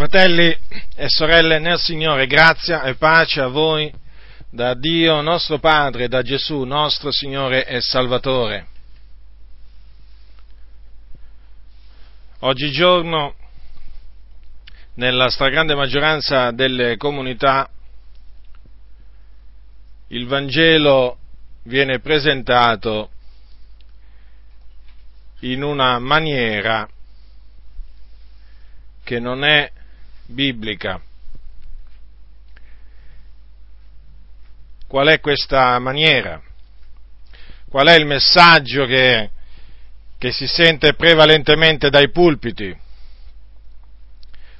Fratelli e sorelle nel Signore, grazia e pace a voi da Dio nostro Padre, da Gesù nostro Signore e Salvatore. Oggigiorno, nella stragrande maggioranza delle comunità, il Vangelo viene presentato in una maniera che non è biblica. Qual è questa maniera? Qual è il messaggio che, che si sente prevalentemente dai pulpiti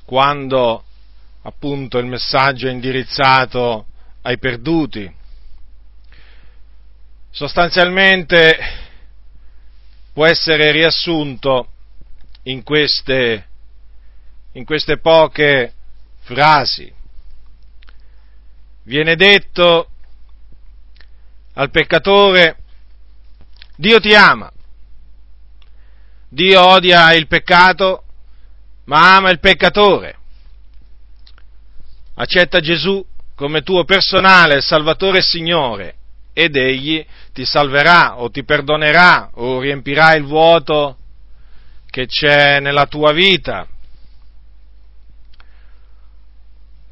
quando appunto il messaggio è indirizzato ai perduti? Sostanzialmente può essere riassunto in queste in queste poche frasi. Viene detto al peccatore, Dio ti ama, Dio odia il peccato, ma ama il peccatore. Accetta Gesù come tuo personale Salvatore e Signore ed Egli ti salverà o ti perdonerà o riempirà il vuoto che c'è nella tua vita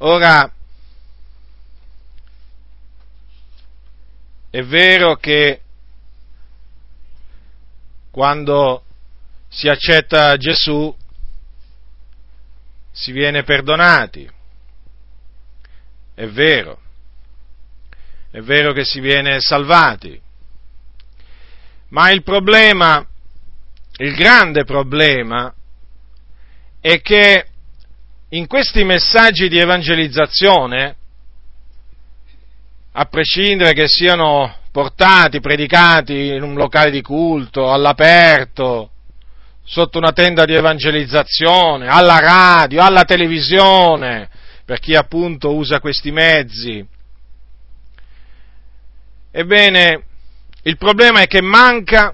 Ora, è vero che quando si accetta Gesù si viene perdonati, è vero, è vero che si viene salvati, ma il problema, il grande problema, è che in questi messaggi di evangelizzazione, a prescindere che siano portati, predicati in un locale di culto, all'aperto, sotto una tenda di evangelizzazione, alla radio, alla televisione, per chi appunto usa questi mezzi. Ebbene, il problema è che manca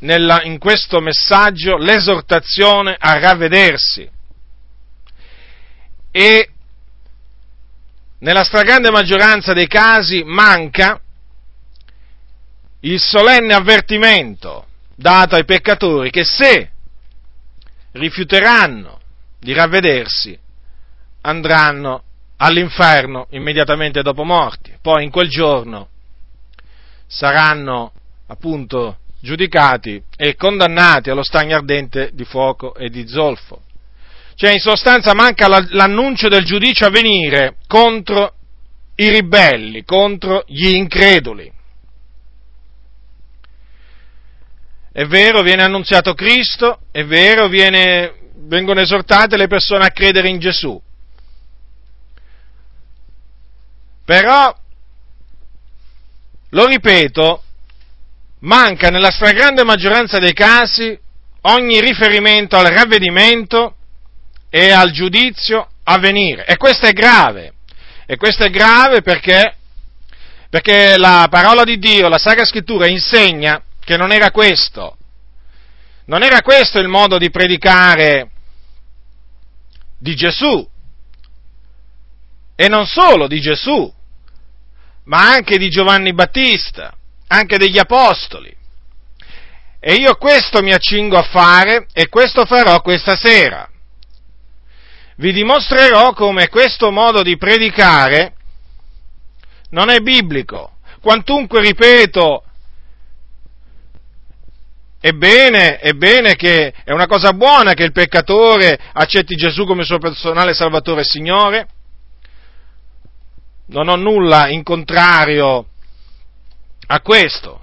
nella, in questo messaggio l'esortazione a ravvedersi e nella stragrande maggioranza dei casi manca il solenne avvertimento dato ai peccatori che se rifiuteranno di ravvedersi andranno all'inferno immediatamente dopo morti. Poi in quel giorno saranno appunto giudicati e condannati allo stagno ardente di fuoco e di zolfo. Cioè, in sostanza manca l'annuncio del giudizio a venire contro i ribelli, contro gli increduli. È vero, viene annunziato Cristo, è vero, viene, vengono esortate le persone a credere in Gesù. Però, lo ripeto, manca nella stragrande maggioranza dei casi ogni riferimento al ravvedimento e al giudizio a venire. E questo è grave. E questo è grave perché, perché la parola di Dio, la Sacra Scrittura, insegna che non era questo. Non era questo il modo di predicare di Gesù. E non solo di Gesù, ma anche di Giovanni Battista, anche degli Apostoli. E io questo mi accingo a fare e questo farò questa sera vi dimostrerò come questo modo di predicare non è biblico. Quantunque, ripeto, è bene, è bene che è una cosa buona che il peccatore accetti Gesù come suo personale Salvatore e Signore. Non ho nulla in contrario a questo.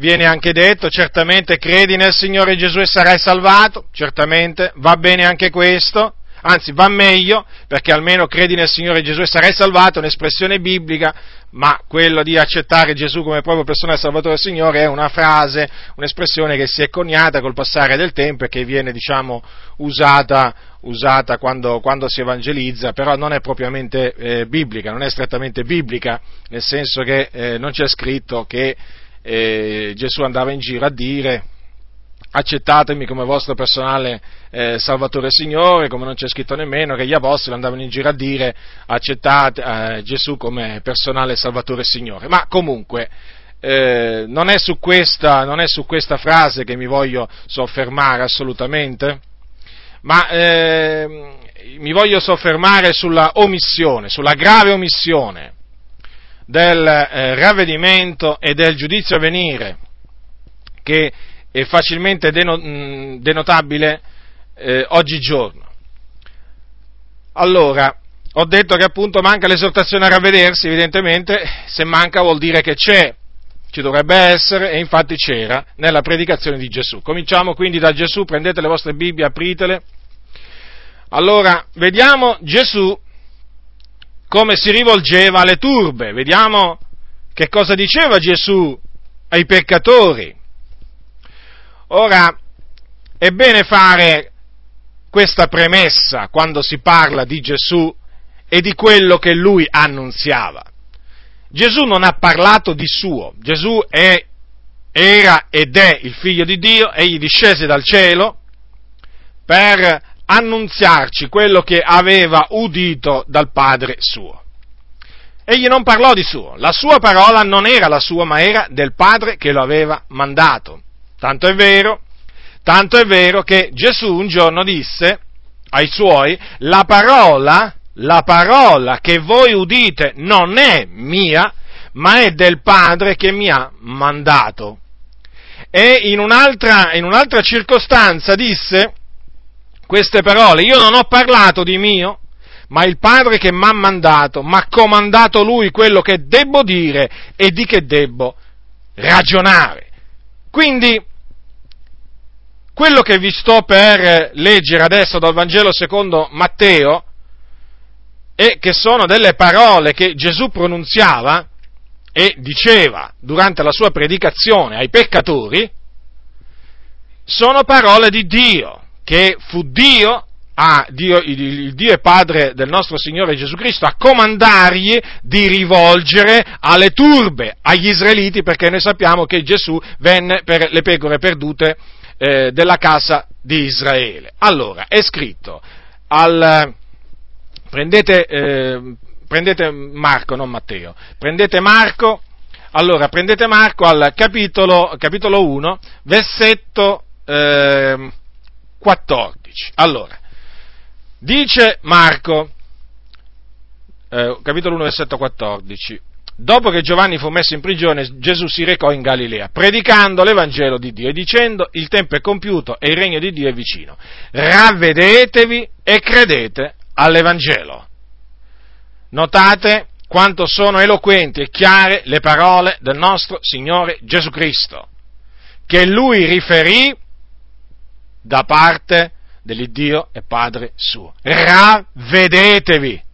Viene anche detto, certamente credi nel Signore Gesù e sarai salvato, certamente va bene anche questo, anzi va meglio, perché almeno credi nel Signore Gesù e sarai salvato, è un'espressione biblica, ma quello di accettare Gesù come proprio persona salvatore del Signore è una frase, un'espressione che si è coniata col passare del tempo e che viene, diciamo, usata, usata quando, quando, si evangelizza, però non è propriamente eh, biblica, non è strettamente biblica, nel senso che eh, non c'è scritto che eh, Gesù andava in giro a dire accettatemi come vostro personale eh, Salvatore e Signore, come non c'è scritto nemmeno che gli apostoli andavano in giro a dire accettate eh, Gesù come personale Salvatore e Signore. Ma comunque eh, non, è questa, non, è su questa, frase che mi voglio soffermare assolutamente, ma eh, mi voglio soffermare sulla omissione, sulla grave omissione del eh, ravvedimento e del giudizio a venire che è facilmente denotabile eh, oggigiorno. Allora, ho detto che appunto manca l'esortazione a ravvedersi, evidentemente se manca vuol dire che c'è, ci dovrebbe essere e infatti c'era nella predicazione di Gesù. Cominciamo quindi da Gesù, prendete le vostre Bibbie, apritele. Allora, vediamo Gesù come si rivolgeva alle turbe, vediamo che cosa diceva Gesù ai peccatori. Ora, è bene fare questa premessa quando si parla di Gesù e di quello che lui annunziava. Gesù non ha parlato di suo, Gesù è, era ed è il figlio di Dio, egli discese dal cielo per annunziarci quello che aveva udito dal Padre suo. Egli non parlò di suo, la sua parola non era la sua, ma era del Padre che lo aveva mandato. Tanto è vero, tanto è vero che Gesù un giorno disse ai suoi, la parola, la parola che voi udite non è mia, ma è del Padre che mi ha mandato. E in un'altra, in un'altra circostanza disse queste parole, io non ho parlato di mio, ma il Padre che mi ha mandato, mi ha comandato lui quello che debbo dire e di che debbo ragionare. Quindi quello che vi sto per leggere adesso dal Vangelo secondo Matteo, e che sono delle parole che Gesù pronunziava e diceva durante la sua predicazione ai peccatori, sono parole di Dio, che fu Dio, a Dio il, il Dio e Padre del nostro Signore Gesù Cristo, a comandargli di rivolgere alle turbe, agli israeliti, perché noi sappiamo che Gesù venne per le pecore perdute eh, della casa di Israele. Allora, è scritto, al, prendete, eh, prendete Marco, non Matteo, prendete Marco, allora prendete Marco al capitolo, capitolo 1, versetto eh, 14. Allora, dice Marco, eh, capitolo 1, versetto 14, Dopo che Giovanni fu messo in prigione, Gesù si recò in Galilea, predicando l'Evangelo di Dio e dicendo il tempo è compiuto e il regno di Dio è vicino. Ravvedetevi e credete all'Evangelo. Notate quanto sono eloquenti e chiare le parole del nostro Signore Gesù Cristo, che Lui riferì da parte dell'Iddio e Padre suo. Ravvedetevi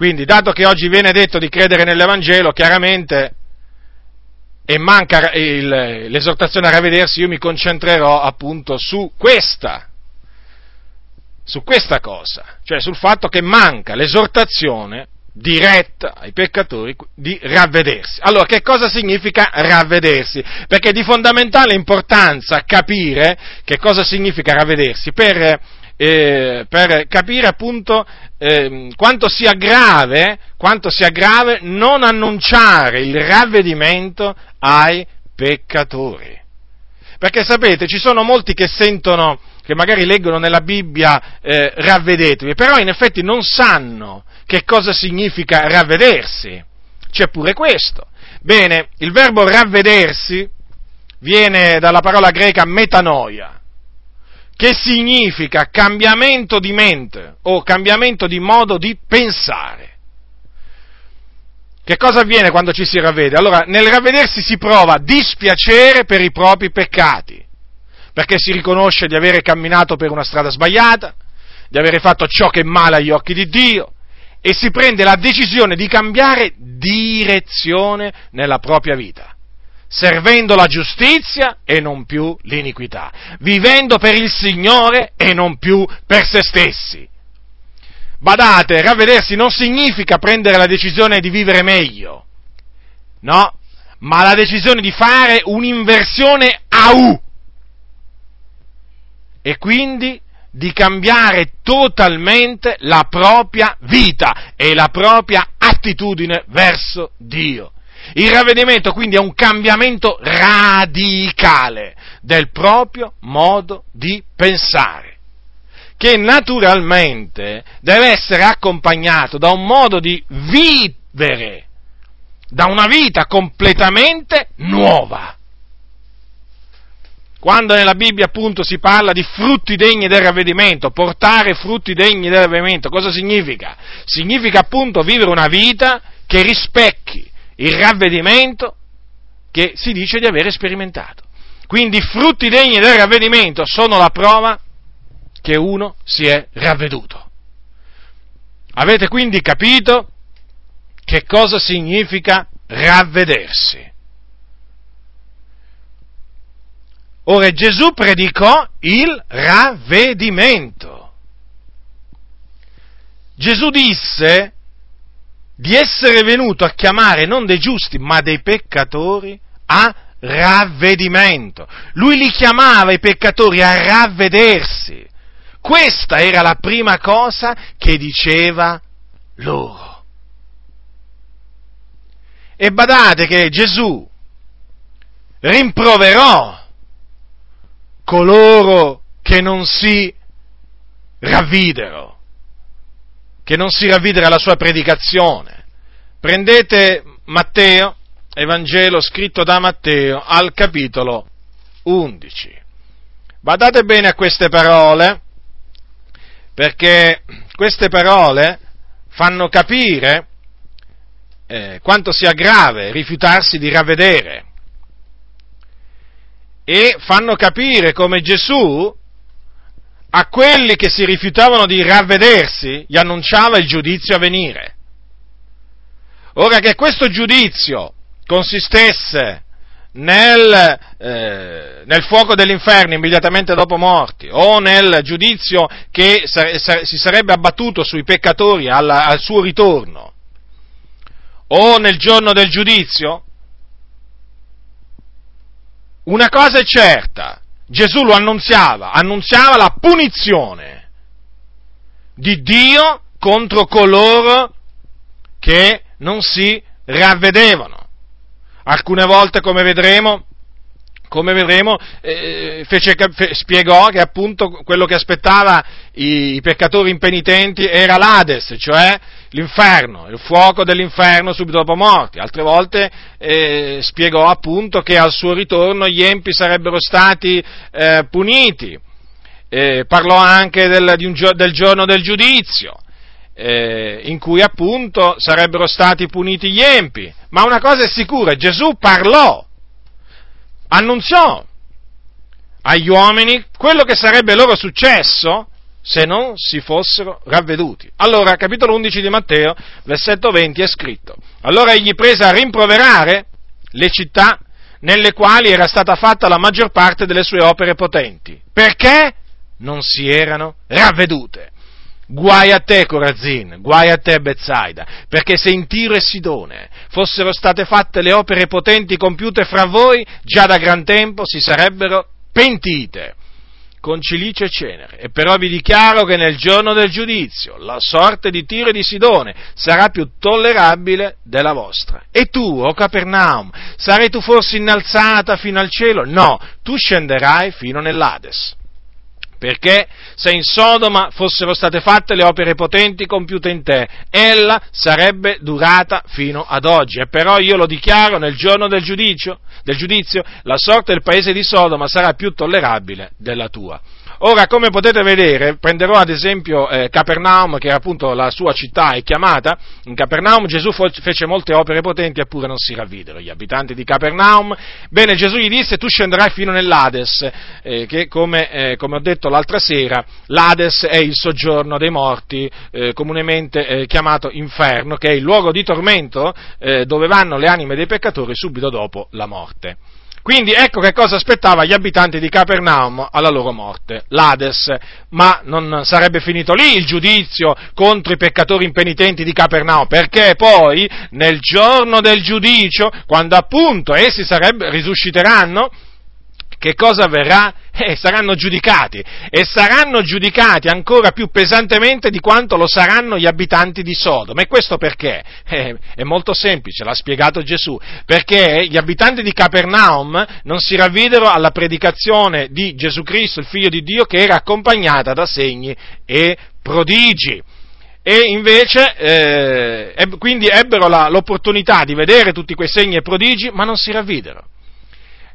Quindi, dato che oggi viene detto di credere nell'Evangelo, chiaramente, e manca il, l'esortazione a ravvedersi, io mi concentrerò appunto su questa, su questa cosa, cioè sul fatto che manca l'esortazione diretta ai peccatori di ravvedersi. Allora, che cosa significa ravvedersi? Perché è di fondamentale importanza capire che cosa significa ravvedersi per eh, per capire appunto eh, quanto, sia grave, quanto sia grave non annunciare il ravvedimento ai peccatori. Perché sapete, ci sono molti che sentono, che magari leggono nella Bibbia eh, ravvedetevi, però in effetti non sanno che cosa significa ravvedersi. C'è pure questo. Bene, il verbo ravvedersi viene dalla parola greca metanoia, che significa cambiamento di mente o cambiamento di modo di pensare. Che cosa avviene quando ci si ravvede? Allora, nel ravvedersi si prova dispiacere per i propri peccati, perché si riconosce di avere camminato per una strada sbagliata, di avere fatto ciò che è male agli occhi di Dio, e si prende la decisione di cambiare direzione nella propria vita servendo la giustizia e non più l'iniquità, vivendo per il Signore e non più per se stessi. Badate, ravvedersi non significa prendere la decisione di vivere meglio, no, ma la decisione di fare un'inversione a U. E quindi di cambiare totalmente la propria vita e la propria attitudine verso Dio. Il ravvedimento quindi è un cambiamento radicale del proprio modo di pensare, che naturalmente deve essere accompagnato da un modo di vivere, da una vita completamente nuova. Quando nella Bibbia appunto si parla di frutti degni del ravvedimento, portare frutti degni del ravvedimento, cosa significa? Significa appunto vivere una vita che rispecchi il ravvedimento che si dice di avere sperimentato. Quindi i frutti degni del ravvedimento sono la prova che uno si è ravveduto. Avete quindi capito che cosa significa ravvedersi? Ora Gesù predicò il ravvedimento. Gesù disse di essere venuto a chiamare non dei giusti, ma dei peccatori a ravvedimento. Lui li chiamava i peccatori a ravvedersi. Questa era la prima cosa che diceva loro. E badate che Gesù rimproverò coloro che non si ravvidero che non si ravvidere alla sua predicazione. Prendete Matteo, Evangelo scritto da Matteo, al capitolo 11. Badate bene a queste parole, perché queste parole fanno capire eh, quanto sia grave rifiutarsi di ravvedere e fanno capire come Gesù a quelli che si rifiutavano di ravvedersi gli annunciava il giudizio a venire. Ora che questo giudizio consistesse nel, eh, nel, fuoco dell'inferno immediatamente dopo morti o nel giudizio che sa- sa- si sarebbe abbattuto sui peccatori alla, al suo ritorno o nel giorno del giudizio, una cosa è certa, Gesù lo annunziava, annunziava la punizione di Dio contro coloro che non si ravvedevano. Alcune volte, come vedremo, come vedremo, eh, fece, fe, spiegò che appunto quello che aspettava i, i, peccatori impenitenti era l'Ades, cioè l'inferno, il fuoco dell'inferno subito dopo morti. Altre volte eh, spiegò appunto che al suo ritorno gli empi sarebbero stati eh, puniti. parlò anche del, un, del, giorno del giudizio. Eh, in cui appunto sarebbero stati puniti gli empi. Ma una cosa è sicura, Gesù parlò annunziò agli uomini quello che sarebbe loro successo se non si fossero ravveduti. Allora, capitolo 11 di Matteo, versetto 20 è scritto, allora egli prese a rimproverare le città nelle quali era stata fatta la maggior parte delle sue opere potenti, perché non si erano ravvedute. Guai a te Corazin, guai a te Bezzaida, perché se in Tiro e Sidone fossero state fatte le opere potenti compiute fra voi, già da gran tempo si sarebbero pentite con cilice e cenere. E però vi dichiaro che nel giorno del giudizio la sorte di Tiro e di Sidone sarà più tollerabile della vostra. E tu, o Capernaum, sarai tu forse innalzata fino al cielo? No, tu scenderai fino nell'Ades perché se in Sodoma fossero state fatte le opere potenti compiute in te, ella sarebbe durata fino ad oggi. E però io lo dichiaro nel giorno del giudizio, del giudizio la sorte del paese di Sodoma sarà più tollerabile della tua. Ora, come potete vedere, prenderò ad esempio eh, Capernaum, che appunto la sua città è chiamata, in Capernaum Gesù fece molte opere potenti eppure non si ravvidero gli abitanti di Capernaum. Bene, Gesù gli disse tu scenderai fino nell'Ades, eh, che come, eh, come, ho detto l'altra sera, l'Ades è il soggiorno dei morti, eh, comunemente eh, chiamato inferno, che è il luogo di tormento eh, dove vanno le anime dei peccatori subito dopo la morte. Quindi ecco che cosa aspettava gli abitanti di Capernaum alla loro morte, l'Ades. Ma non sarebbe finito lì il giudizio contro i peccatori impenitenti di Capernaum, perché poi nel giorno del giudicio, quando appunto essi sarebbe, risusciteranno, che cosa avverrà? Eh, saranno giudicati e saranno giudicati ancora più pesantemente di quanto lo saranno gli abitanti di Sodoma. E questo perché? Eh, è molto semplice, l'ha spiegato Gesù, perché gli abitanti di Capernaum non si ravvidero alla predicazione di Gesù Cristo, il figlio di Dio, che era accompagnata da segni e prodigi e invece eh, quindi ebbero la, l'opportunità di vedere tutti quei segni e prodigi, ma non si ravvidero.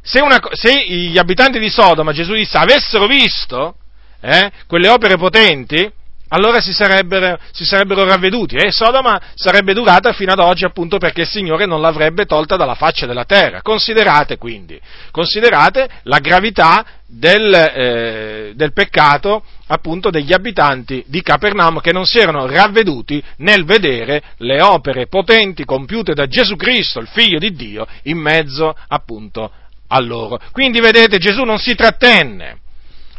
Se, una, se gli abitanti di Sodoma, Gesù disse, avessero visto eh, quelle opere potenti, allora si sarebbero, si sarebbero ravveduti e Sodoma sarebbe durata fino ad oggi appunto perché il Signore non l'avrebbe tolta dalla faccia della terra. Considerate quindi, considerate la gravità del, eh, del peccato appunto degli abitanti di Capernaum che non si erano ravveduti nel vedere le opere potenti compiute da Gesù Cristo, il figlio di Dio, in mezzo appunto a loro. Quindi vedete Gesù non si trattenne.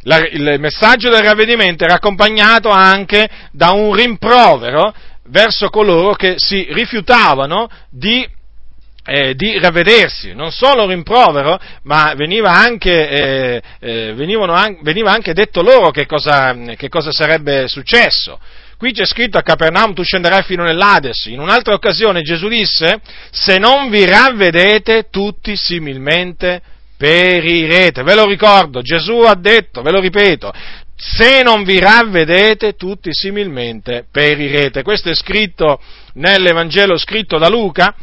La, il messaggio del ravvedimento era accompagnato anche da un rimprovero verso coloro che si rifiutavano di eh, di ravvedersi, non solo rimprovero, ma veniva anche, eh, eh, veniva anche detto loro che cosa, che cosa, sarebbe successo. Qui c'è scritto a Capernaum tu scenderai fino nell'Ades. In un'altra occasione Gesù disse, se non vi ravvedete tutti similmente perirete. Ve lo ricordo, Gesù ha detto, ve lo ripeto, se non vi ravvedete tutti similmente perirete. Questo è scritto nell'Evangelo scritto da Luca,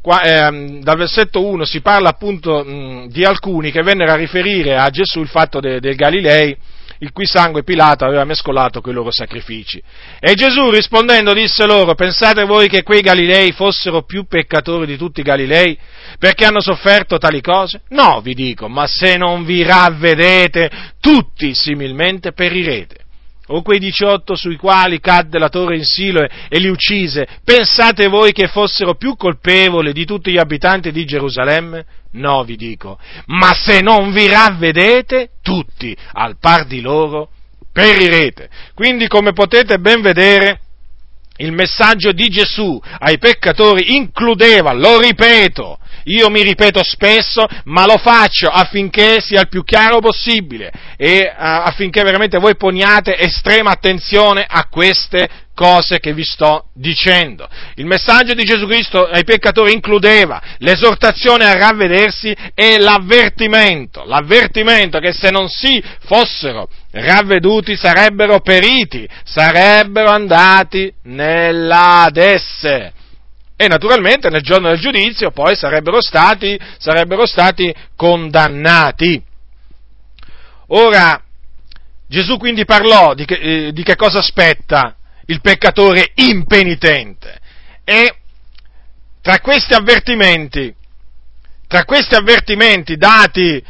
qua, eh, dal versetto 1 si parla appunto mh, di alcuni che vennero a riferire a Gesù il fatto de, Galilei, il cui sangue Pilato aveva mescolato con i loro sacrifici. E Gesù rispondendo disse loro, pensate voi che quei Galilei fossero più peccatori di tutti i Galilei perché hanno sofferto tali cose? No, vi dico, ma se non vi ravvedete, tutti similmente perirete o quei 18 sui quali cadde la torre in Silo e li uccise, pensate voi che fossero più colpevoli di tutti gli abitanti di Gerusalemme? No, vi dico, ma se non vi ravvedete, tutti, al par di loro, perirete. Quindi, come potete ben vedere, il messaggio di Gesù ai peccatori includeva, lo ripeto, io mi ripeto spesso, ma lo faccio affinché sia il più chiaro possibile e uh, affinché veramente voi poniate estrema attenzione a queste cose che vi sto dicendo. Il messaggio di Gesù Cristo ai peccatori includeva l'esortazione a ravvedersi e l'avvertimento, l'avvertimento che se non si fossero ravveduti sarebbero periti, sarebbero andati nell'Adesse e naturalmente nel giorno del giudizio poi sarebbero stati, sarebbero stati condannati. Ora, Gesù quindi parlò di che, eh, di che cosa aspetta il peccatore impenitente e tra questi avvertimenti, tra questi avvertimenti dati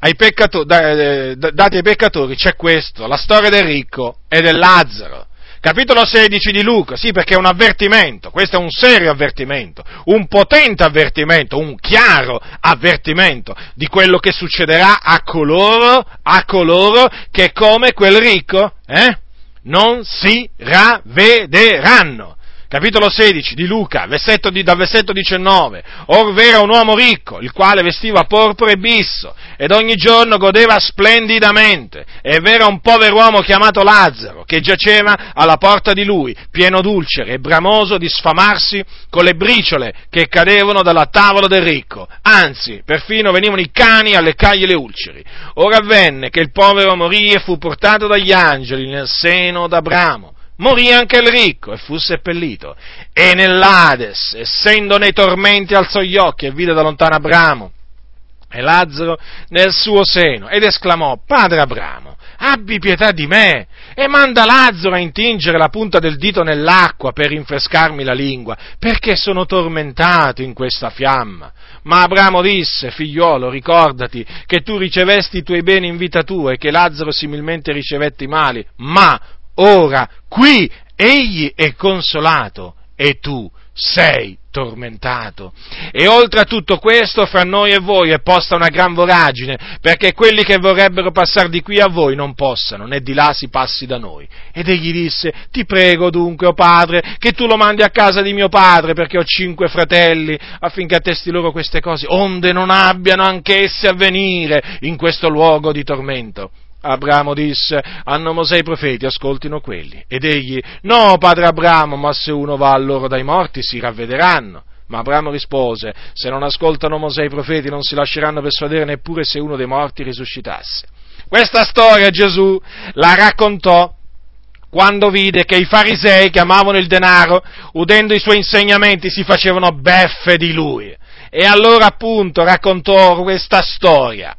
ai, eh, dati ai peccatori c'è questo, la storia del ricco e del Lazzaro. Capitolo 16 di Luca, sì perché è un avvertimento, questo è un serio avvertimento, un potente avvertimento, un chiaro avvertimento di quello che succederà a coloro, a coloro che come quel ricco, eh, non si ravvederanno capitolo 16 di Luca, versetto di, dal versetto 19, or v'era un uomo ricco, il quale vestiva porpora e bisso, ed ogni giorno godeva splendidamente, e v'era un povero uomo chiamato Lazzaro, che giaceva alla porta di lui, pieno d'ulcere e bramoso di sfamarsi con le briciole che cadevano dalla tavola del ricco, anzi, perfino venivano i cani a leccargli le ulceri. Ora avvenne che il povero morì e fu portato dagli angeli nel seno d'Abramo morì anche il ricco e fu seppellito. E nell'Ades, essendo nei tormenti, alzò gli occhi e vide da lontano Abramo e Lazzaro nel suo seno ed esclamò, Padre Abramo, abbi pietà di me e manda Lazzaro a intingere la punta del dito nell'acqua per rinfrescarmi la lingua, perché sono tormentato in questa fiamma. Ma Abramo disse, figliuolo, ricordati che tu ricevesti i tuoi beni in vita tua e che Lazzaro similmente ricevette i mali, ma ora qui egli è consolato e tu sei tormentato. E oltre a tutto questo, fra noi e voi è posta una gran voragine, perché quelli che vorrebbero passare di qui a voi non possano, né di là si passi da noi. Ed egli disse, ti prego dunque, o oh padre, che tu lo mandi a casa di mio padre, perché ho cinque fratelli, affinché attesti loro queste cose, onde non abbiano anch'essi a venire in questo luogo di tormento. Abramo disse, hanno Mosè i profeti, ascoltino quelli. Ed egli, no, padre Abramo, ma se uno va a loro dai morti si ravvederanno. Ma Abramo rispose, se non ascoltano Mosè i profeti non si lasceranno persuadere neppure se uno dei morti risuscitasse. Questa storia Gesù la raccontò quando vide che i farisei che amavano il denaro, udendo i suoi insegnamenti, si facevano beffe di lui. E allora appunto raccontò questa storia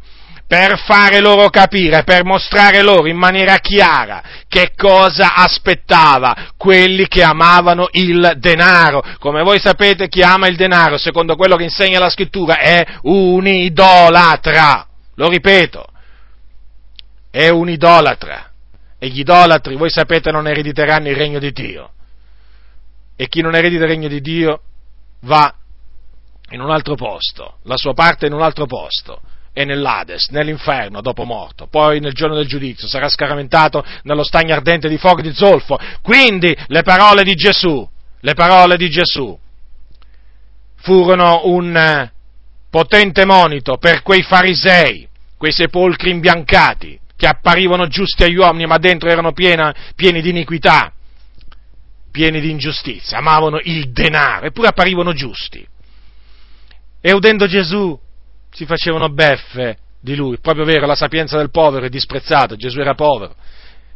per fare loro capire, per mostrare loro in maniera chiara che cosa aspettava quelli che amavano il denaro. Come voi sapete chi ama il denaro, secondo quello che insegna la scrittura, è un idolatra. Lo ripeto, è un idolatra. E gli idolatri, voi sapete, non erediteranno il regno di Dio. E chi non eredita il regno di Dio va in un altro posto, la sua parte in un altro posto e nell'Ades, nell'inferno, dopo morto. Poi nel giorno del giudizio sarà scaramentato nello stagno ardente di fuoco di zolfo. Quindi le parole di Gesù, le parole di Gesù furono un eh, potente monito per quei farisei, quei sepolcri imbiancati, che apparivano giusti agli uomini, ma dentro erano piena, pieni di iniquità, pieni di ingiustizia, amavano il denaro, eppure apparivano giusti. E udendo Gesù si facevano beffe di lui, proprio vero, la sapienza del povero è disprezzata, Gesù era povero,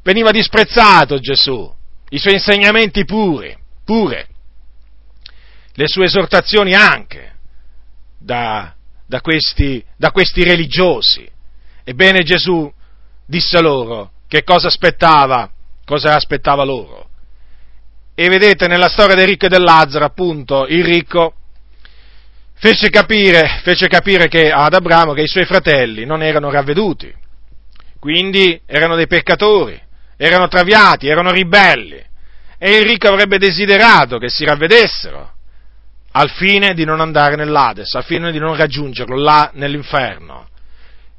veniva disprezzato Gesù, i suoi insegnamenti pure, pure, le sue esortazioni anche da, da, questi, da questi religiosi. Ebbene Gesù disse loro che cosa aspettava, cosa aspettava loro. E vedete nella storia del ricco e del Lazzaro, appunto, il ricco fece capire, fece capire che, ad Abramo che i suoi fratelli non erano ravveduti, quindi erano dei peccatori, erano traviati, erano ribelli, e il ricco avrebbe desiderato che si ravvedessero al fine di non andare nell'Ades, al fine di non raggiungerlo là nell'inferno.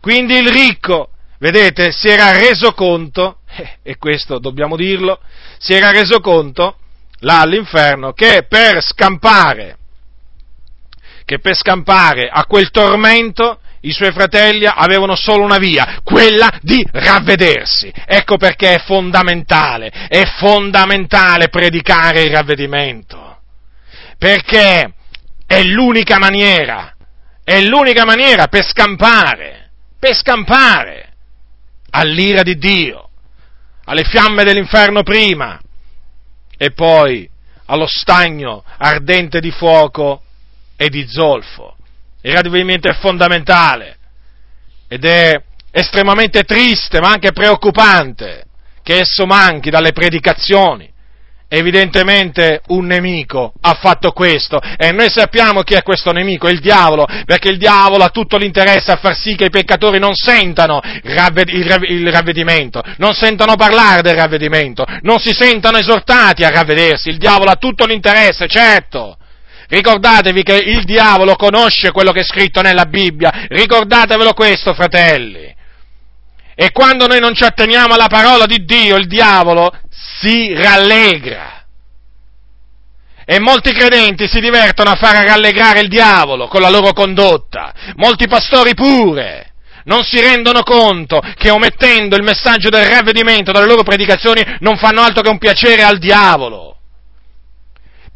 Quindi il ricco, vedete, si era reso conto, e questo dobbiamo dirlo, si era reso conto là all'inferno che per scampare che per scampare a quel tormento i suoi fratelli avevano solo una via, quella di ravvedersi. Ecco perché è fondamentale, è fondamentale predicare il ravvedimento, perché è l'unica maniera, è l'unica maniera per scampare, per scampare all'ira di Dio, alle fiamme dell'inferno prima e poi allo stagno ardente di fuoco e di zolfo. Il ravvedimento è fondamentale ed è estremamente triste ma anche preoccupante che esso manchi dalle predicazioni. Evidentemente un nemico ha fatto questo e noi sappiamo chi è questo nemico, il diavolo, perché il diavolo ha tutto l'interesse a far sì che i peccatori non sentano il ravvedimento, non sentano parlare del ravvedimento, non si sentano esortati a ravvedersi, il diavolo ha tutto l'interesse, certo, Ricordatevi che il diavolo conosce quello che è scritto nella Bibbia, ricordatevelo questo, fratelli. E quando noi non ci atteniamo alla parola di Dio, il diavolo si rallegra. E molti credenti si divertono a fare rallegrare il diavolo con la loro condotta, molti pastori pure non si rendono conto che omettendo il messaggio del ravvedimento dalle loro predicazioni non fanno altro che un piacere al diavolo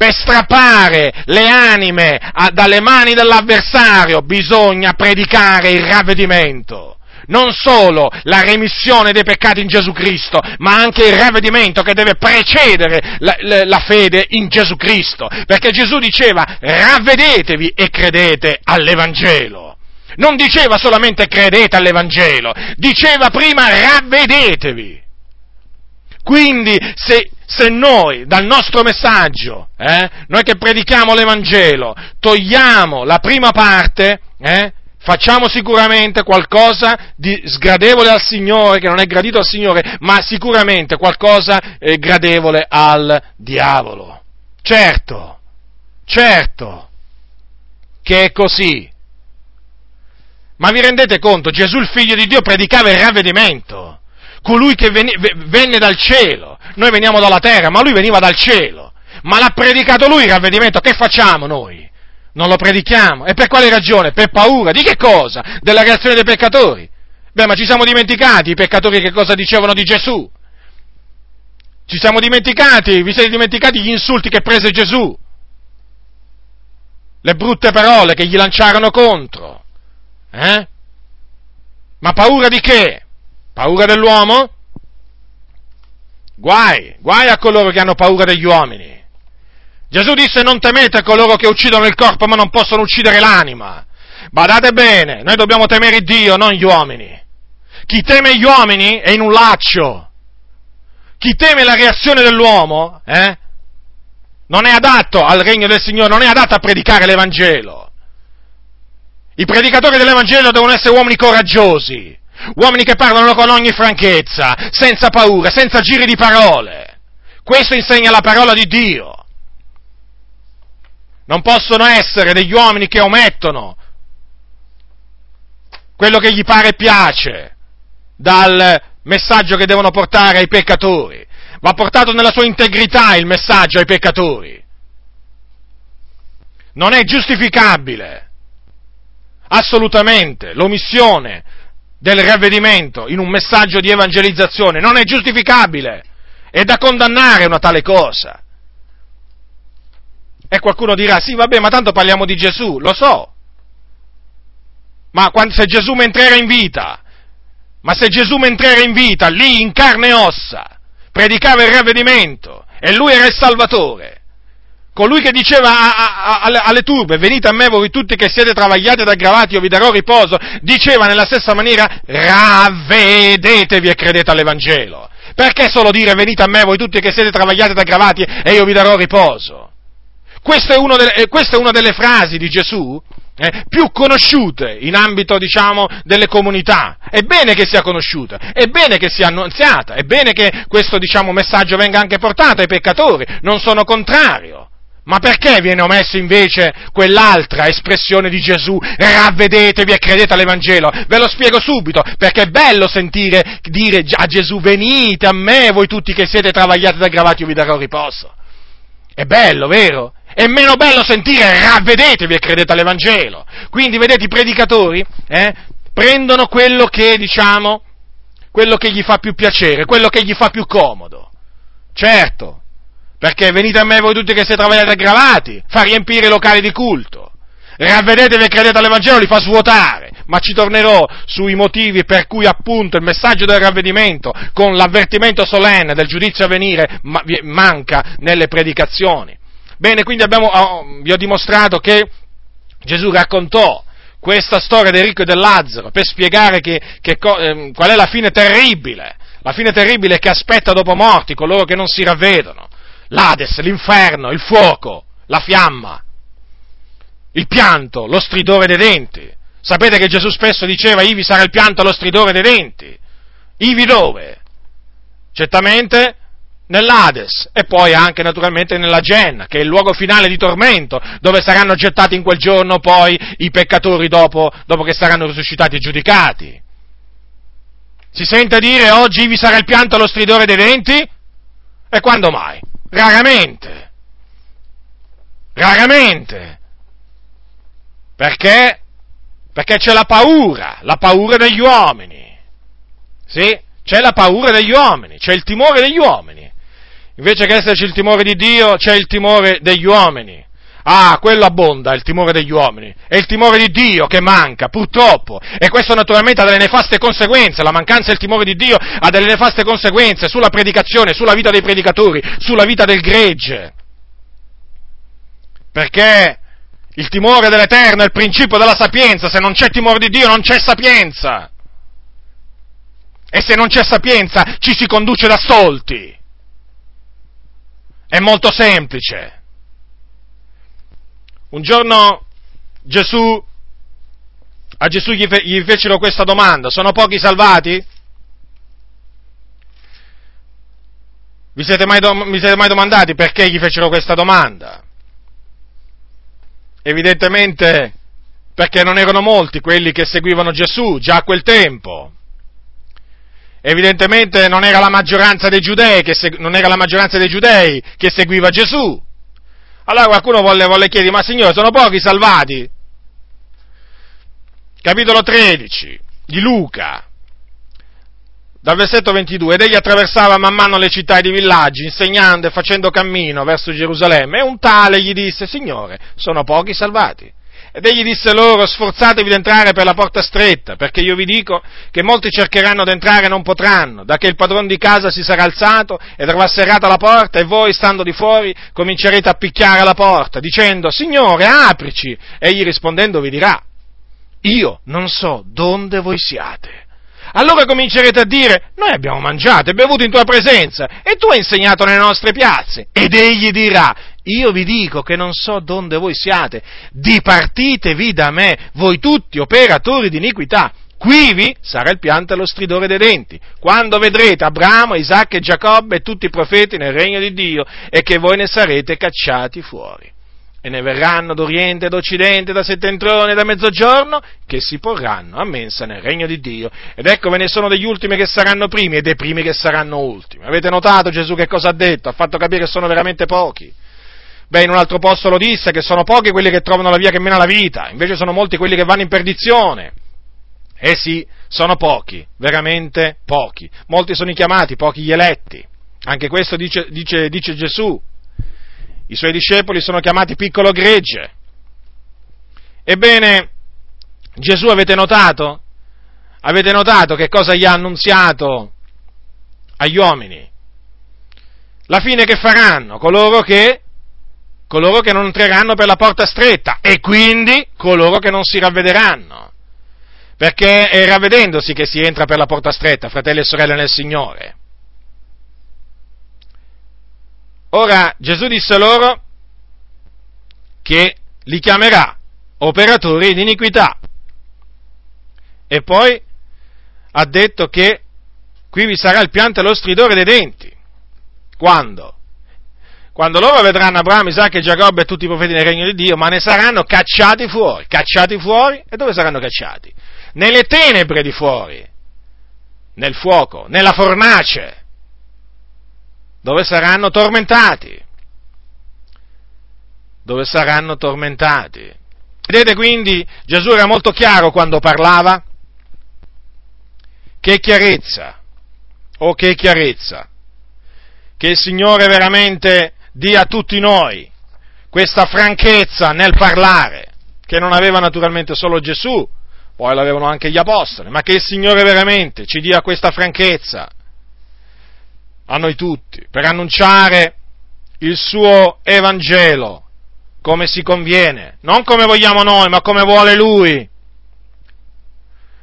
per strappare le anime a, dalle mani dell'avversario bisogna predicare il ravvedimento. Non solo la remissione dei peccati in Gesù Cristo, ma anche il ravvedimento che deve precedere la, la, la fede in Gesù Cristo. Perché Gesù diceva ravvedetevi e credete all'Evangelo. Non diceva solamente credete all'Evangelo, diceva prima ravvedetevi. Quindi se se noi dal nostro messaggio, eh, noi che predichiamo l'Evangelo, togliamo la prima parte, eh, facciamo sicuramente qualcosa di sgradevole al Signore, che non è gradito al Signore, ma sicuramente qualcosa eh, gradevole al diavolo. Certo, Certo che è così. Ma vi rendete conto? Gesù il figlio di Dio predicava il ravvedimento, colui che venne dal cielo. Noi veniamo dalla terra, ma lui veniva dal cielo. Ma l'ha predicato lui il ravvedimento, che facciamo noi? Non lo predichiamo. E per quale ragione? Per paura. Di che cosa? Della reazione dei peccatori. Beh, ma ci siamo dimenticati i peccatori che cosa dicevano di Gesù? Ci siamo dimenticati, vi siete dimenticati gli insulti che prese Gesù? Le brutte parole che gli lanciarono contro? Eh? Ma paura di che? Paura dell'uomo? Guai, guai a coloro che hanno paura degli uomini. Gesù disse non temete coloro che uccidono il corpo ma non possono uccidere l'anima. Badate bene, noi dobbiamo temere Dio, non gli uomini. Chi teme gli uomini è in un laccio. Chi teme la reazione dell'uomo, eh, non è adatto al regno del Signore, non è adatto a predicare l'Evangelo. I predicatori dell'Evangelo devono essere uomini coraggiosi, uomini che parlano con ogni franchezza, senza paura, senza giri di parole. Questo insegna la parola di Dio. Non possono essere degli uomini che omettono quello che gli pare e piace dal messaggio che devono portare ai peccatori. Va portato nella sua integrità il messaggio ai peccatori. Non è giustificabile assolutamente l'omissione del ravvedimento in un messaggio di evangelizzazione, non è giustificabile, è da condannare una tale cosa. E qualcuno dirà, sì, vabbè, ma tanto parliamo di Gesù, lo so. Ma quando, se Gesù mentre era in vita, ma se Gesù mentre era in vita, lì in carne e ossa, predicava il ravvedimento, e lui era il Salvatore, colui che diceva a, a, a, alle turbe, venite a me voi tutti che siete travagliati ed aggravati, io vi darò riposo, diceva nella stessa maniera, ravvedetevi e credete all'Evangelo. Perché solo dire venite a me voi tutti che siete travagliati ed aggravati e io vi darò riposo? Questa è, delle, eh, questa è una delle frasi di Gesù eh, più conosciute in ambito, diciamo, delle comunità. È bene che sia conosciuta, è bene che sia annunziata, è bene che questo, diciamo, messaggio venga anche portato ai peccatori, non sono contrario. Ma perché viene omesso invece quell'altra espressione di Gesù? Ravvedetevi e credete all'Evangelo. Ve lo spiego subito, perché è bello sentire dire a Gesù venite a me voi tutti che siete travagliati ed aggravati, io vi darò riposo. È bello, vero? È meno bello sentire ravvedetevi e credete all'Evangelo. Quindi, vedete, i predicatori eh, prendono quello che, diciamo, quello che gli fa più piacere, quello che gli fa più comodo. Certo, perché venite a me voi tutti che siete travagliati aggravati, fa riempire i locali di culto. Ravvedetevi e credete all'Evangelo li fa svuotare, ma ci tornerò sui motivi per cui appunto il messaggio del ravvedimento con l'avvertimento solenne del giudizio a venire manca nelle predicazioni. Bene, quindi abbiamo, oh, vi ho dimostrato che Gesù raccontò questa storia del ricco e del Lazzaro per spiegare che, che, eh, qual è la fine terribile, la fine terribile che aspetta dopo morti coloro che non si ravvedono, l'Ades, l'inferno, il fuoco, la fiamma, il pianto, lo stridore dei denti. Sapete che Gesù spesso diceva ivi sarà il pianto lo stridore dei denti? Ivi dove? Certamente nell'Ades e poi anche naturalmente nella Genna, che è il luogo finale di tormento, dove saranno gettati in quel giorno poi i peccatori dopo, dopo che saranno risuscitati e giudicati. Si sente dire oggi vi sarà il pianto e lo stridore dei denti? E quando mai? Raramente. Raramente. Perché? Perché c'è la paura, la paura degli uomini. Sì? C'è la paura degli uomini, c'è il timore degli uomini. Invece che esserci il timore di Dio, c'è il timore degli uomini. Ah, quello abbonda, il timore degli uomini. È il timore di Dio che manca, purtroppo. E questo naturalmente ha delle nefaste conseguenze. La mancanza del timore di Dio ha delle nefaste conseguenze sulla predicazione, sulla vita dei predicatori, sulla vita del gregge. Perché il timore dell'Eterno è il principio della sapienza. Se non c'è timore di Dio non c'è sapienza. E se non c'è sapienza ci si conduce da stolti. È molto semplice. Un giorno Gesù, a Gesù gli, fe, gli fecero questa domanda, sono pochi salvati? Vi siete, mai, vi siete mai domandati perché gli fecero questa domanda? evidentemente perché non erano molti quelli che seguivano Gesù già a quel tempo. Evidentemente non era la maggioranza dei giudei che, segu- non era la maggioranza dei giudei che seguiva Gesù. Allora qualcuno volle, volle chiedere, ma signore, sono pochi salvati? Capitolo 13 di Luca, dal versetto 22, ed egli attraversava man mano le città ed i villaggi, insegnando e facendo cammino verso Gerusalemme, e un tale gli disse, Signore, sono pochi salvati. Ed egli disse loro, sforzatevi di entrare per la porta stretta, perché io vi dico che molti cercheranno di entrare e non potranno, da che il padrone di casa si sarà alzato ed avrà serrata la porta, e voi, stando di fuori, comincerete a picchiare alla porta, dicendo, Signore, aprici! Egli rispondendo vi dirà, io non so dove voi siate. Allora comincerete a dire, noi abbiamo mangiato e bevuto in tua presenza, e tu hai insegnato nelle nostre piazze. Ed egli dirà, io vi dico che non so dove voi siate, dipartitevi da me, voi tutti operatori di iniquità. Quivi sarà il pianto e lo stridore dei denti, quando vedrete Abramo, Isacco e Giacobbe e tutti i profeti nel regno di Dio e che voi ne sarete cacciati fuori. E ne verranno d'Oriente, d'Occidente, da settentrione da mezzogiorno, che si porranno a mensa nel regno di Dio. Ed ecco ve ne sono degli ultimi che saranno primi e dei primi che saranno ultimi. Avete notato Gesù che cosa ha detto? Ha fatto capire che sono veramente pochi. Beh, in un altro posto lo disse che sono pochi quelli che trovano la via che mena la vita, invece sono molti quelli che vanno in perdizione. Eh sì, sono pochi, veramente pochi. Molti sono i chiamati, pochi gli eletti. Anche questo dice, dice, dice Gesù. I suoi discepoli sono chiamati piccolo gregge. Ebbene, Gesù avete notato? Avete notato che cosa gli ha annunziato agli uomini? La fine che faranno coloro che coloro che non entreranno per la porta stretta e quindi coloro che non si ravvederanno. Perché è ravvedendosi che si entra per la porta stretta, fratelli e sorelle nel Signore. Ora Gesù disse loro che li chiamerà operatori di iniquità. E poi ha detto che qui vi sarà il pianto e lo stridore dei denti. Quando? Quando loro vedranno Abramo, Isacco e Giacobbe e tutti i profeti nel regno di Dio, ma ne saranno cacciati fuori. Cacciati fuori? E dove saranno cacciati? Nelle tenebre di fuori, nel fuoco, nella fornace, dove saranno tormentati. Dove saranno tormentati. Vedete quindi, Gesù era molto chiaro quando parlava. Che chiarezza! Oh, che chiarezza! Che il Signore veramente dia a tutti noi questa franchezza nel parlare, che non aveva naturalmente solo Gesù, poi l'avevano anche gli apostoli, ma che il Signore veramente ci dia questa franchezza a noi tutti, per annunciare il suo Evangelo come si conviene, non come vogliamo noi, ma come vuole Lui,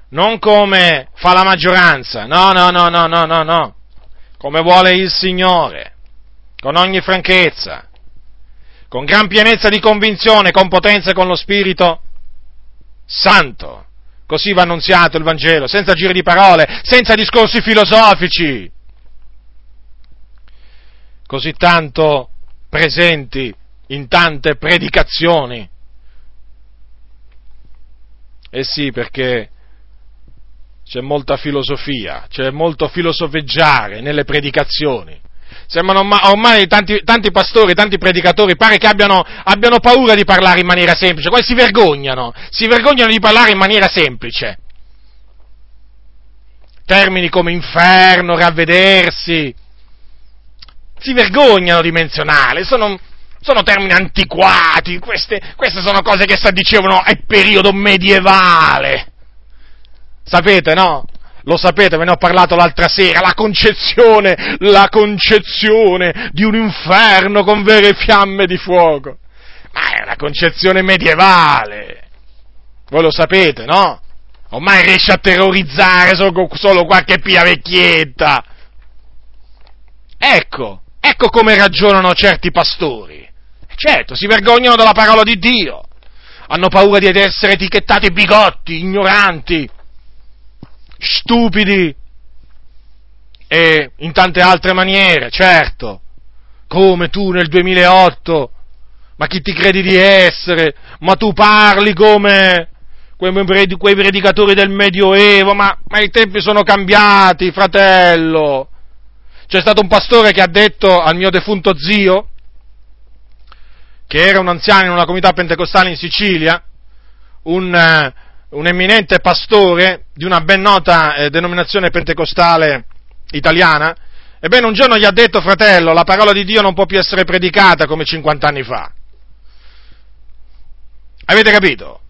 non come fa la maggioranza, no, no, no, no, no, no, no, come vuole il Signore con ogni franchezza, con gran pienezza di convinzione, con potenza e con lo Spirito Santo. Così va annunziato il Vangelo, senza giri di parole, senza discorsi filosofici, così tanto presenti in tante predicazioni. Eh sì, perché c'è molta filosofia, c'è molto filosofeggiare nelle predicazioni. Sembrano ormai tanti, tanti, pastori, tanti predicatori, pare che abbiano, abbiano paura di parlare in maniera semplice, quasi si vergognano, si vergognano di parlare in maniera semplice. Termini come inferno, ravvedersi, si vergognano di menzionarli, sono, sono termini antiquati, queste, queste sono cose che si dicevano al periodo medievale. Sapete, no? Lo sapete, ve ne ho parlato l'altra sera, la concezione, la concezione di un inferno con vere fiamme di fuoco. Ma è una concezione medievale. Voi lo sapete, no? Ormai riesce a terrorizzare solo, solo qualche pia vecchietta. Ecco, ecco come ragionano certi pastori. Certo, si vergognano della parola di Dio. Hanno paura di essere etichettati bigotti, ignoranti, stupidi e in tante altre maniere, certo, come tu nel 2008 Ma chi ti credi di essere? Ma tu parli come quei predicatori del Medioevo, ma, ma i tempi sono cambiati, fratello. C'è stato un pastore che ha detto al mio defunto zio, che era un anziano in una comunità pentecostale in Sicilia, un, un eminente pastore di una ben nota eh, denominazione pentecostale italiana, ebbene un giorno gli ha detto, fratello, la parola di Dio non può più essere predicata come 50 anni fa. Avete capito?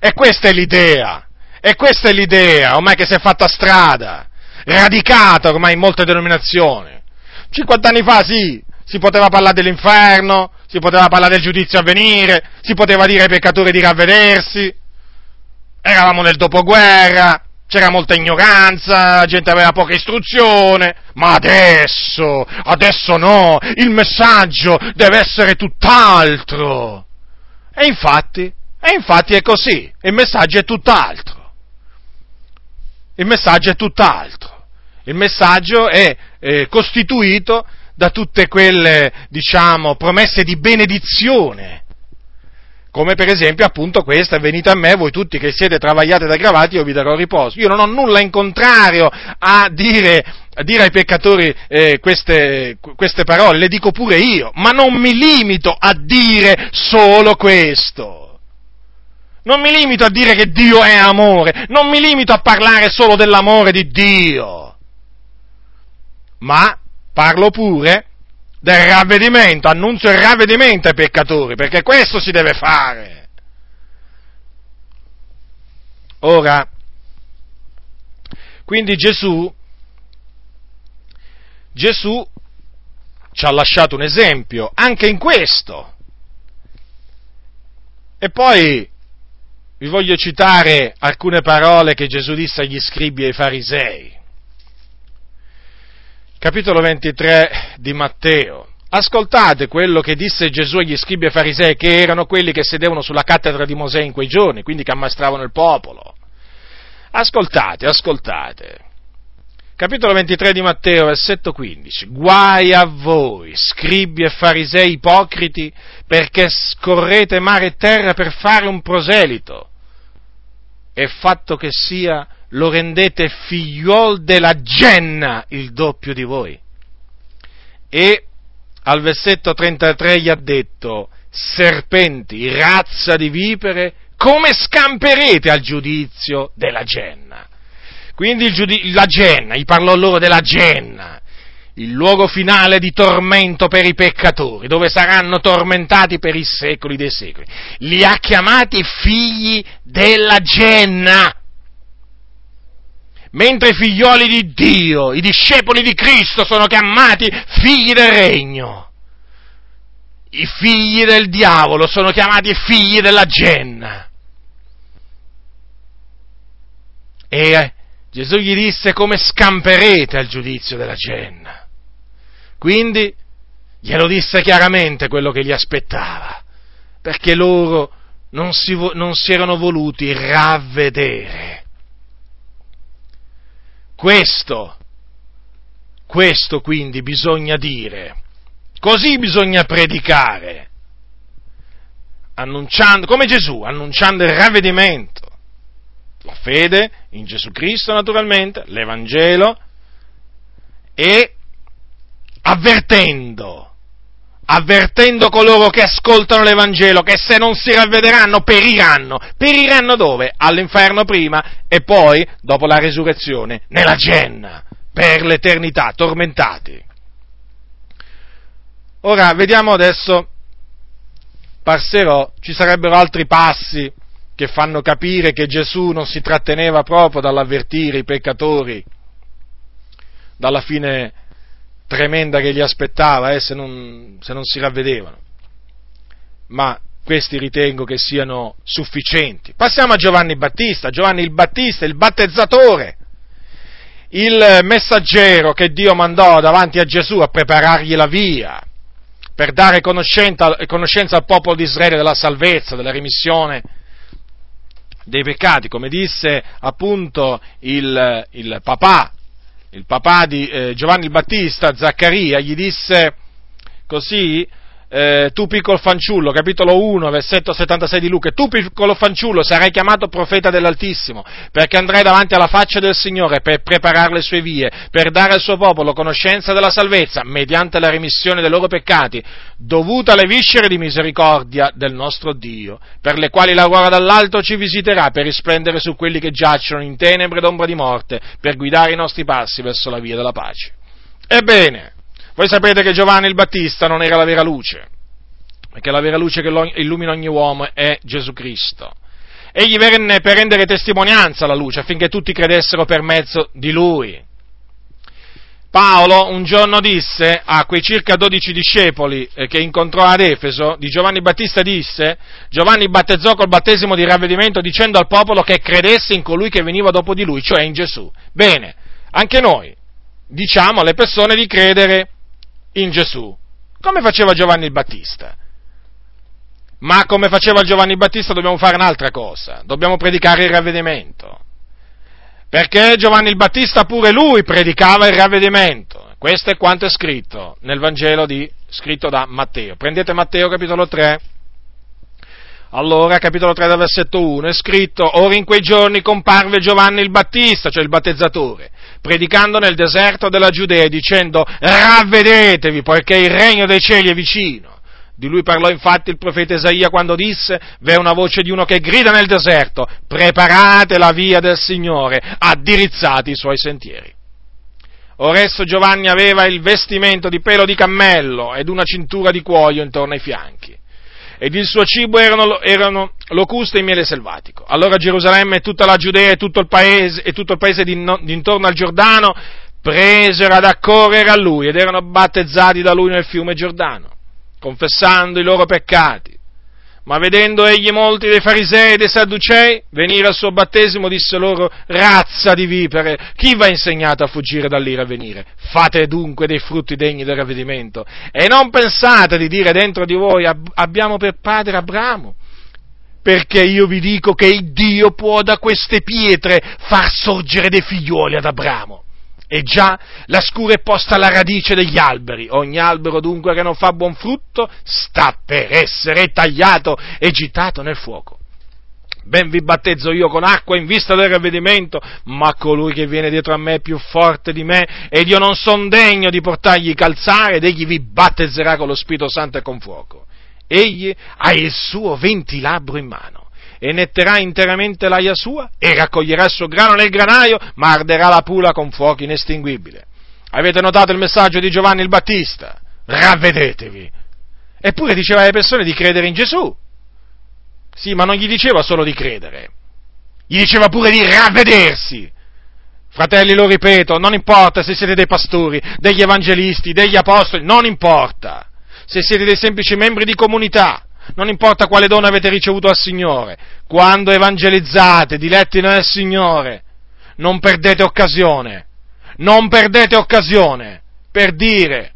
E questa è l'idea, e questa è l'idea, ormai che si è fatta strada, radicata ormai in molte denominazioni. 50 anni fa sì, si poteva parlare dell'inferno, si poteva parlare del giudizio a venire, si poteva dire ai peccatori di ravvedersi, eravamo nel dopoguerra, c'era molta ignoranza, la gente aveva poca istruzione, ma adesso, adesso no, il messaggio deve essere tutt'altro. E infatti, e infatti è così, il messaggio è tutt'altro. Il messaggio è tutt'altro. Il messaggio è eh, costituito da tutte quelle, diciamo, promesse di benedizione, come per esempio appunto questa, venite a me voi tutti che siete travagliati ed aggravati, io vi darò riposo. Io non ho nulla in contrario a dire, a dire ai peccatori eh, queste, queste parole, le dico pure io, ma non mi limito a dire solo questo. Non mi limito a dire che Dio è amore, non mi limito a parlare solo dell'amore di Dio, ma parlo pure del ravvedimento, annunzio il ravvedimento ai peccatori, perché questo si deve fare. Ora, quindi Gesù, Gesù ci ha lasciato un esempio anche in questo. E poi vi voglio citare alcune parole che Gesù disse agli scribi e ai farisei capitolo 23 di Matteo. Ascoltate quello che disse Gesù agli scribi e farisei, che erano quelli che sedevano sulla cattedra di Mosè in quei giorni, quindi che ammaestravano il popolo. Ascoltate, ascoltate. Capitolo 23 di Matteo, versetto 15. Guai a voi, scribi e farisei ipocriti, perché scorrete mare e terra per fare un proselito. E fatto che sia lo rendete figliuol della genna il doppio di voi. E al versetto 33 gli ha detto, serpenti, razza di vipere, come scamperete al giudizio della genna? Quindi giudi- la genna, gli parlò loro della genna, il luogo finale di tormento per i peccatori, dove saranno tormentati per i secoli dei secoli. Li ha chiamati figli della genna mentre i figlioli di Dio, i discepoli di Cristo sono chiamati figli del regno. I figli del diavolo sono chiamati figli della genna. E eh, Gesù gli disse come scamperete al giudizio della genna. Quindi glielo disse chiaramente quello che gli aspettava, perché loro non si, non si erano voluti ravvedere questo, questo quindi bisogna dire, così bisogna predicare, annunciando, come Gesù, annunciando il ravvedimento, la fede in Gesù Cristo naturalmente, l'Evangelo e avvertendo, avvertendo coloro che ascoltano l'Evangelo che se non si ravvederanno periranno. Periranno dove? All'inferno prima e poi, dopo la resurrezione, nella genna, per l'eternità, tormentati. Ora, vediamo adesso, passerò, ci sarebbero altri passi che fanno capire che Gesù non si tratteneva proprio dall'avvertire i peccatori dalla fine tremenda che gli aspettava eh, se, non, se non si ravvedevano. Ma questi ritengo che siano sufficienti. Passiamo a Giovanni Battista, Giovanni il Battista, il battezzatore, il messaggero che Dio mandò davanti a Gesù a preparargli la via per dare conoscenza, conoscenza al popolo di Israele della salvezza, della remissione dei peccati, come disse appunto il, il papà il papà di eh, Giovanni Battista, Zaccaria, gli disse così, eh, tu piccolo fanciullo, capitolo 1, versetto 76 di Luca, tu piccolo fanciullo sarai chiamato profeta dell'Altissimo, perché andrai davanti alla faccia del Signore per preparare le sue vie, per dare al suo popolo conoscenza della salvezza, mediante la remissione dei loro peccati, dovuta alle viscere di misericordia del nostro Dio, per le quali la guarda dall'alto ci visiterà per risplendere su quelli che giacciono in tenebre d'ombra di morte, per guidare i nostri passi verso la via della pace. Ebbene, voi sapete che Giovanni il Battista non era la vera luce, perché la vera luce che illumina ogni uomo è Gesù Cristo. Egli venne per rendere testimonianza alla luce affinché tutti credessero per mezzo di lui. Paolo un giorno disse a quei circa dodici discepoli eh, che incontrò ad Efeso, di Giovanni Battista disse, Giovanni battezzò col battesimo di ravvedimento dicendo al popolo che credesse in colui che veniva dopo di lui, cioè in Gesù. Bene, anche noi diciamo alle persone di credere in Gesù, come faceva Giovanni il Battista. Ma come faceva Giovanni Battista dobbiamo fare un'altra cosa, dobbiamo predicare il ravvedimento. Perché Giovanni il Battista pure lui predicava il ravvedimento. Questo è quanto è scritto nel Vangelo di, scritto da Matteo. Prendete Matteo capitolo 3. Allora, capitolo 3 dal versetto 1, è scritto, ora in quei giorni comparve Giovanni il Battista, cioè il battezzatore, predicando nel deserto della Giudea, dicendo, ravvedetevi, poiché il regno dei cieli è vicino. Di lui parlò infatti il profeta Isaia quando disse, v'è una voce di uno che grida nel deserto, preparate la via del Signore, addirizzati i suoi sentieri. Ora esso Giovanni aveva il vestimento di pelo di cammello ed una cintura di cuoio intorno ai fianchi ed il suo cibo erano, erano locuste e miele selvatico. Allora Gerusalemme e tutta la Giudea e tutto il paese, e tutto il paese d'intorno al Giordano presero ad accorrere a lui ed erano battezzati da lui nel fiume Giordano, confessando i loro peccati. Ma vedendo egli molti dei farisei e dei sadducei venire al suo battesimo, disse loro, razza di vipere, chi va insegnato a fuggire dall'ira a venire? Fate dunque dei frutti degni del ravvedimento e non pensate di dire dentro di voi, abbiamo per padre Abramo, perché io vi dico che Dio può da queste pietre far sorgere dei figlioli ad Abramo. E già la scura è posta alla radice degli alberi. Ogni albero dunque che non fa buon frutto sta per essere tagliato e gittato nel fuoco. Ben vi battezzo io con acqua in vista del ravvedimento, ma colui che viene dietro a me è più forte di me ed io non son degno di portargli calzare ed egli vi battezzerà con lo Spirito Santo e con fuoco. Egli ha il suo ventilabro in mano e netterà interamente l'aia sua e raccoglierà il suo grano nel granaio, ma arderà la pula con fuochi inestinguibili. Avete notato il messaggio di Giovanni il Battista? Ravvedetevi. Eppure diceva alle persone di credere in Gesù. Sì, ma non gli diceva solo di credere, gli diceva pure di ravvedersi. Fratelli, lo ripeto, non importa se siete dei pastori, degli evangelisti, degli apostoli, non importa. Se siete dei semplici membri di comunità, non importa quale dono avete ricevuto al Signore, quando evangelizzate, diletti nel Signore, non perdete occasione, non perdete occasione per dire,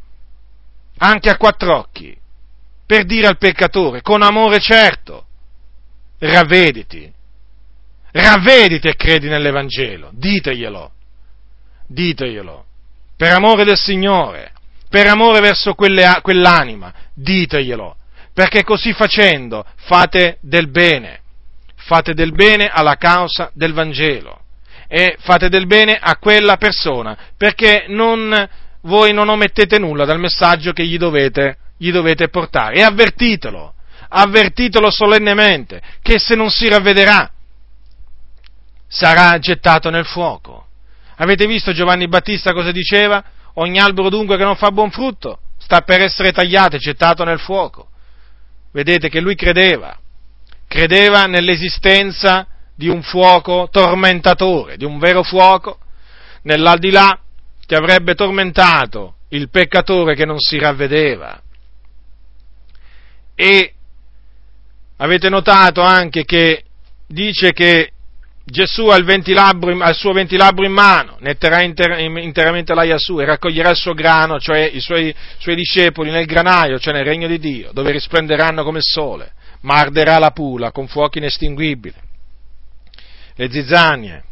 anche a quattro occhi, per dire al peccatore, con amore certo, ravvediti, ravvediti e credi nell'Evangelo, diteglielo, diteglielo, per amore del Signore, per amore verso quelle, quell'anima, diteglielo, perché così facendo fate del bene, fate del bene alla causa del Vangelo e fate del bene a quella persona, perché non, voi non omettete nulla dal messaggio che gli dovete, gli dovete portare e avvertitelo, avvertitelo solennemente, che se non si ravvederà sarà gettato nel fuoco. Avete visto Giovanni Battista cosa diceva? Ogni albero dunque che non fa buon frutto sta per essere tagliato e gettato nel fuoco. Vedete che lui credeva, credeva nell'esistenza di un fuoco tormentatore, di un vero fuoco nell'aldilà che avrebbe tormentato il peccatore che non si ravvedeva. E avete notato anche che dice che Gesù ha il, il, suo ventilabro in mano, netterà inter, interamente l'aia sua e raccoglierà il suo grano, cioè i suoi, suoi, discepoli, nel granaio, cioè nel regno di Dio, dove risplenderanno come il sole, ma arderà la pula con fuochi inestinguibili. Le zizzanie,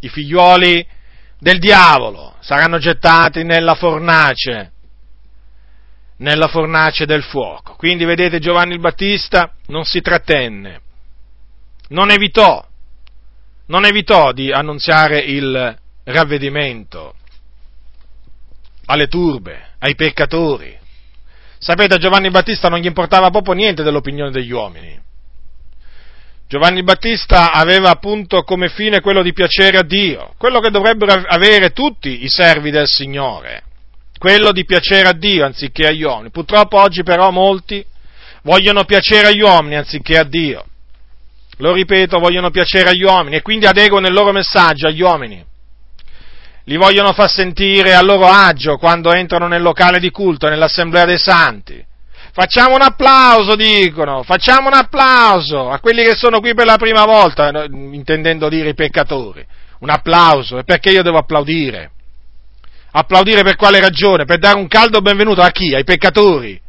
i figliuoli del diavolo saranno gettati nella fornace nella fornace del fuoco. Quindi vedete Giovanni il Battista non si trattenne, non evitò, non evitò di annunziare il ravvedimento alle turbe, ai peccatori. Sapete, a Giovanni Battista non gli importava proprio niente dell'opinione degli uomini. Giovanni Battista aveva appunto come fine quello di piacere a Dio, quello che dovrebbero avere tutti i servi del Signore, quello di piacere a Dio anziché agli uomini. Purtroppo oggi però molti vogliono piacere agli uomini anziché a Dio. Lo ripeto, vogliono piacere agli uomini e quindi adeguano il loro messaggio agli uomini. Li vogliono far sentire a loro agio quando entrano nel locale di culto, nell'assemblea dei santi Facciamo un applauso, dicono, facciamo un applauso a quelli che sono qui per la prima volta, intendendo dire i peccatori. Un applauso, e perché io devo applaudire? Applaudire per quale ragione? Per dare un caldo benvenuto a chi? Ai peccatori.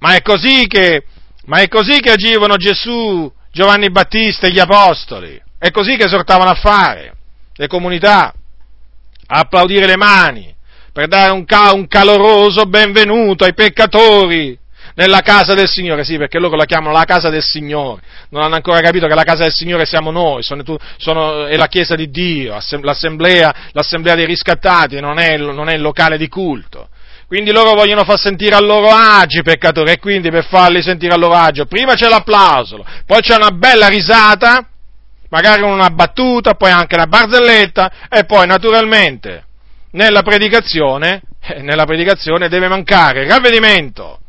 Ma è così che, ma è così che agivano Gesù, Giovanni Battista e gli apostoli. È così che esortavano a fare le comunità, a applaudire le mani, per dare un, ca- un caloroso benvenuto ai peccatori nella casa del Signore, sì, perché loro la chiamano la casa del Signore, non hanno ancora capito che la casa del Signore siamo noi, sono, sono, è la chiesa di Dio, l'assemblea, l'assemblea dei riscattati, non è, non è, il locale di culto. Quindi loro vogliono far sentire a loro agio i peccatori e quindi per farli sentire a loro agio, prima c'è l'applauso, poi c'è una bella risata, magari una battuta, poi anche una barzelletta e poi naturalmente nella predicazione, eh, nella predicazione deve mancare ravvedimento,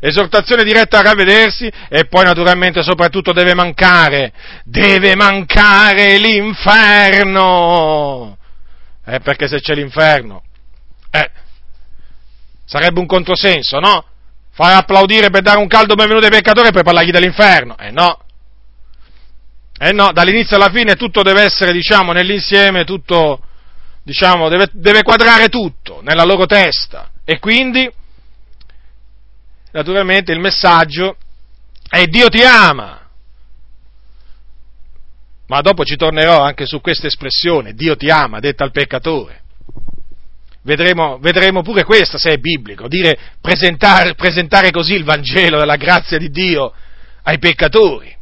esortazione diretta a ravvedersi e poi naturalmente soprattutto deve mancare, deve mancare l'inferno. Eh, perché se c'è l'inferno, eh, sarebbe un controsenso, no? Fare applaudire per dare un caldo benvenuto ai peccatori e poi parlargli dell'inferno. Eh no. Eh no, dall'inizio alla fine tutto deve essere, diciamo, nell'insieme, tutto, diciamo, deve, deve quadrare tutto nella loro testa. E quindi, naturalmente, il messaggio è Dio ti ama. Ma dopo ci tornerò anche su questa espressione, Dio ti ama, detta al peccatore. Vedremo, vedremo pure questa se è biblico, dire presentare, presentare così il Vangelo della grazia di Dio ai peccatori.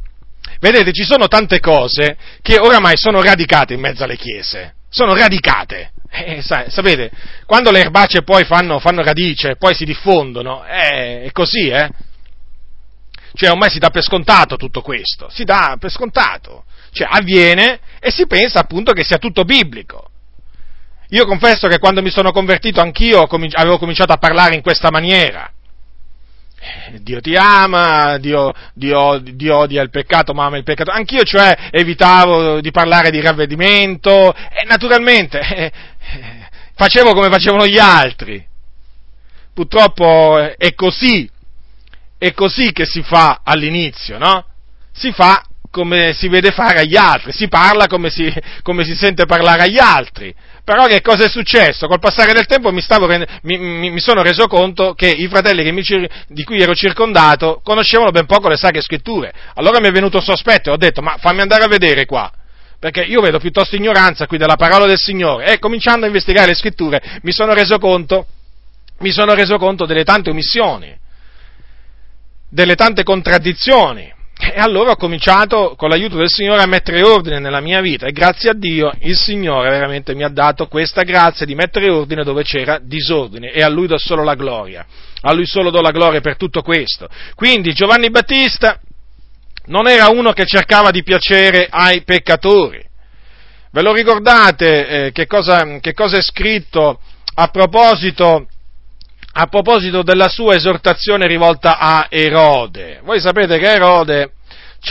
Vedete, ci sono tante cose che oramai sono radicate in mezzo alle chiese sono radicate. Eh, sapete, quando le erbacce poi fanno, fanno radice, poi si diffondono, eh, è così, eh? Cioè ormai si dà per scontato tutto questo, si dà per scontato. Cioè avviene e si pensa appunto che sia tutto biblico. Io confesso che quando mi sono convertito anch'io avevo cominciato a parlare in questa maniera. Dio ti ama, Dio, Dio, Dio, odia il peccato, ma ama il peccato. Anch'io, cioè, evitavo di parlare di ravvedimento e naturalmente eh, facevo come facevano gli altri. Purtroppo è così, è così che si fa all'inizio, no? Si fa come si vede fare agli altri, si parla come si, come si sente parlare agli altri. Però che cosa è successo? Col passare del tempo mi, stavo, mi, mi, mi sono reso conto che i fratelli che di cui ero circondato conoscevano ben poco le sacre scritture. Allora mi è venuto sospetto e ho detto, ma fammi andare a vedere qua perché io vedo piuttosto ignoranza qui della parola del Signore e cominciando a investigare le scritture mi sono reso conto, mi sono reso conto delle tante omissioni, delle tante contraddizioni e allora ho cominciato con l'aiuto del Signore a mettere ordine nella mia vita e grazie a Dio il Signore veramente mi ha dato questa grazia di mettere ordine dove c'era disordine e a Lui do solo la gloria. A Lui solo do la gloria per tutto questo. Quindi Giovanni Battista non era uno che cercava di piacere ai peccatori. Ve lo ricordate eh, che, cosa, che cosa è scritto a proposito a proposito della sua esortazione rivolta a Erode. Voi sapete che Erode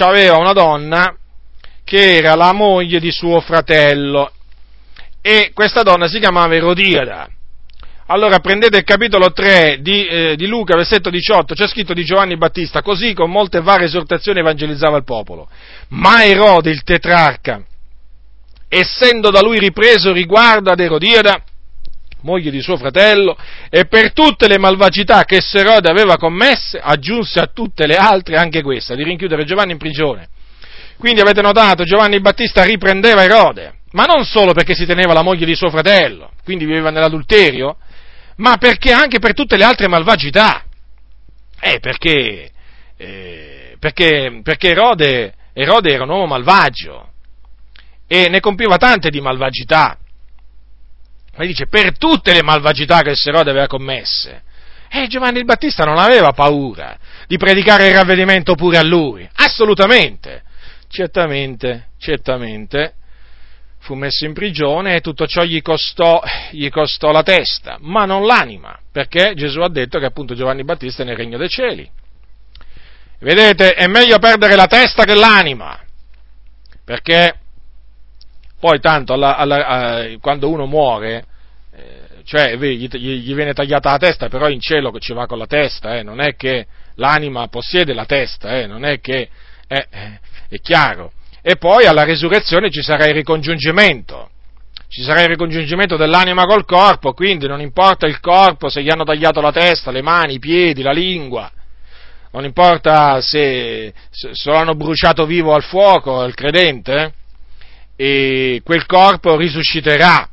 aveva una donna che era la moglie di suo fratello e questa donna si chiamava Erodiada. Allora prendete il capitolo 3 di, eh, di, Luca, versetto 18, c'è scritto di Giovanni Battista, così con molte varie esortazioni evangelizzava il popolo. Ma Erode, il tetrarca, essendo da lui ripreso riguardo ad Erodiada, moglie di suo fratello, e per tutte le malvagità che Serode aveva commesse, aggiunse a tutte le altre anche questa, di rinchiudere Giovanni in prigione. Quindi avete notato, Giovanni Battista riprendeva Erode, ma non solo perché si teneva la moglie di suo fratello, quindi viveva nell'adulterio, ma perché anche per tutte le altre malvagità. Eh, perché, eh, perché, perché Erode, Erode era un uomo malvagio e ne compiva tante di malvagità. Ma dice, per tutte le malvagità che Erode aveva commesse. E Giovanni il Battista non aveva paura di predicare il ravvedimento pure a lui, assolutamente. Certamente, certamente, fu messo in prigione e tutto ciò gli costò, gli costò la testa, ma non l'anima, perché Gesù ha detto che appunto Giovanni Battista è nel regno dei cieli. Vedete, è meglio perdere la testa che l'anima, perché poi tanto alla, alla, a, quando uno muore, eh, cioè gli, gli, viene tagliata la testa, però in cielo ci va con la testa, eh, non è che l'anima possiede la testa, eh, non è che eh, eh, è chiaro. E poi alla resurrezione ci sarà il ricongiungimento. Ci sarà il ricongiungimento dell'anima col corpo, quindi non importa il corpo, se gli hanno tagliato la testa, le mani, i piedi, la lingua, non importa se, se lo hanno bruciato vivo al fuoco il credente, e quel corpo risusciterà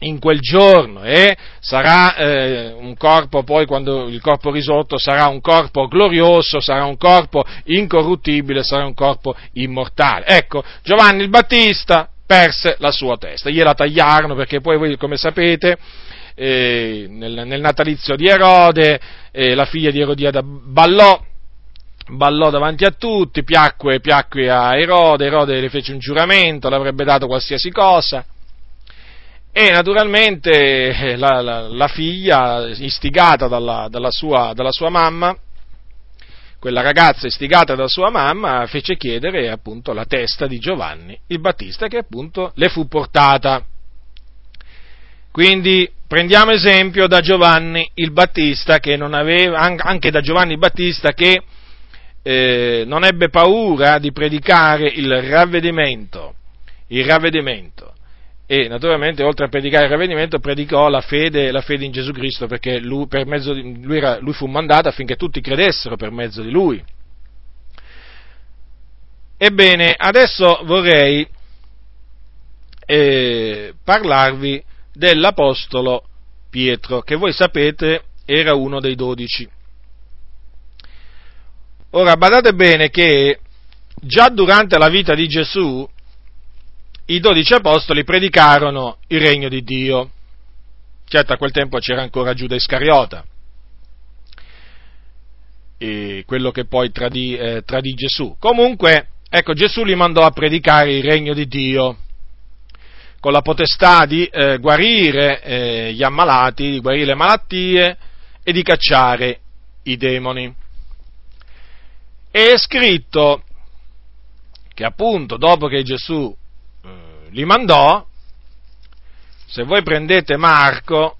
in quel giorno e sarà eh, un corpo poi quando il corpo risorto sarà un corpo glorioso, sarà un corpo incorruttibile, sarà un corpo immortale. Ecco, Giovanni il Battista perse la sua testa, gliela tagliarono perché poi voi come sapete eh, nel, nel, natalizio di Erode eh, la figlia di Erodiada ballò ballò davanti a tutti, piacque, piacque a Erode, Erode le fece un giuramento, l'avrebbe dato qualsiasi cosa, e naturalmente eh, la, la, la figlia, istigata dalla, dalla, sua, dalla, sua, mamma, quella ragazza istigata dalla sua mamma, fece chiedere appunto la testa di Giovanni il Battista che appunto le fu portata. Quindi prendiamo esempio da Giovanni il Battista che non aveva, anche da Giovanni il Battista che eh, non ebbe paura di predicare il ravvedimento, il ravvedimento e naturalmente oltre a predicare il ravvedimento predicò la fede, la fede in Gesù Cristo perché lui, di, lui, era, lui fu mandato affinché tutti credessero per mezzo di lui. Ebbene, adesso vorrei eh, parlarvi dell'Apostolo Pietro, che voi sapete era uno dei dodici. Ora, badate bene che già durante la vita di Gesù i dodici apostoli predicarono il regno di Dio. Certo, a quel tempo c'era ancora Giuda Iscariota, quello che poi tradì, eh, tradì Gesù. Comunque, ecco, Gesù li mandò a predicare il regno di Dio, con la potestà di eh, guarire eh, gli ammalati, di guarire le malattie e di cacciare i demoni. È scritto che appunto dopo che Gesù li mandò, se voi prendete Marco,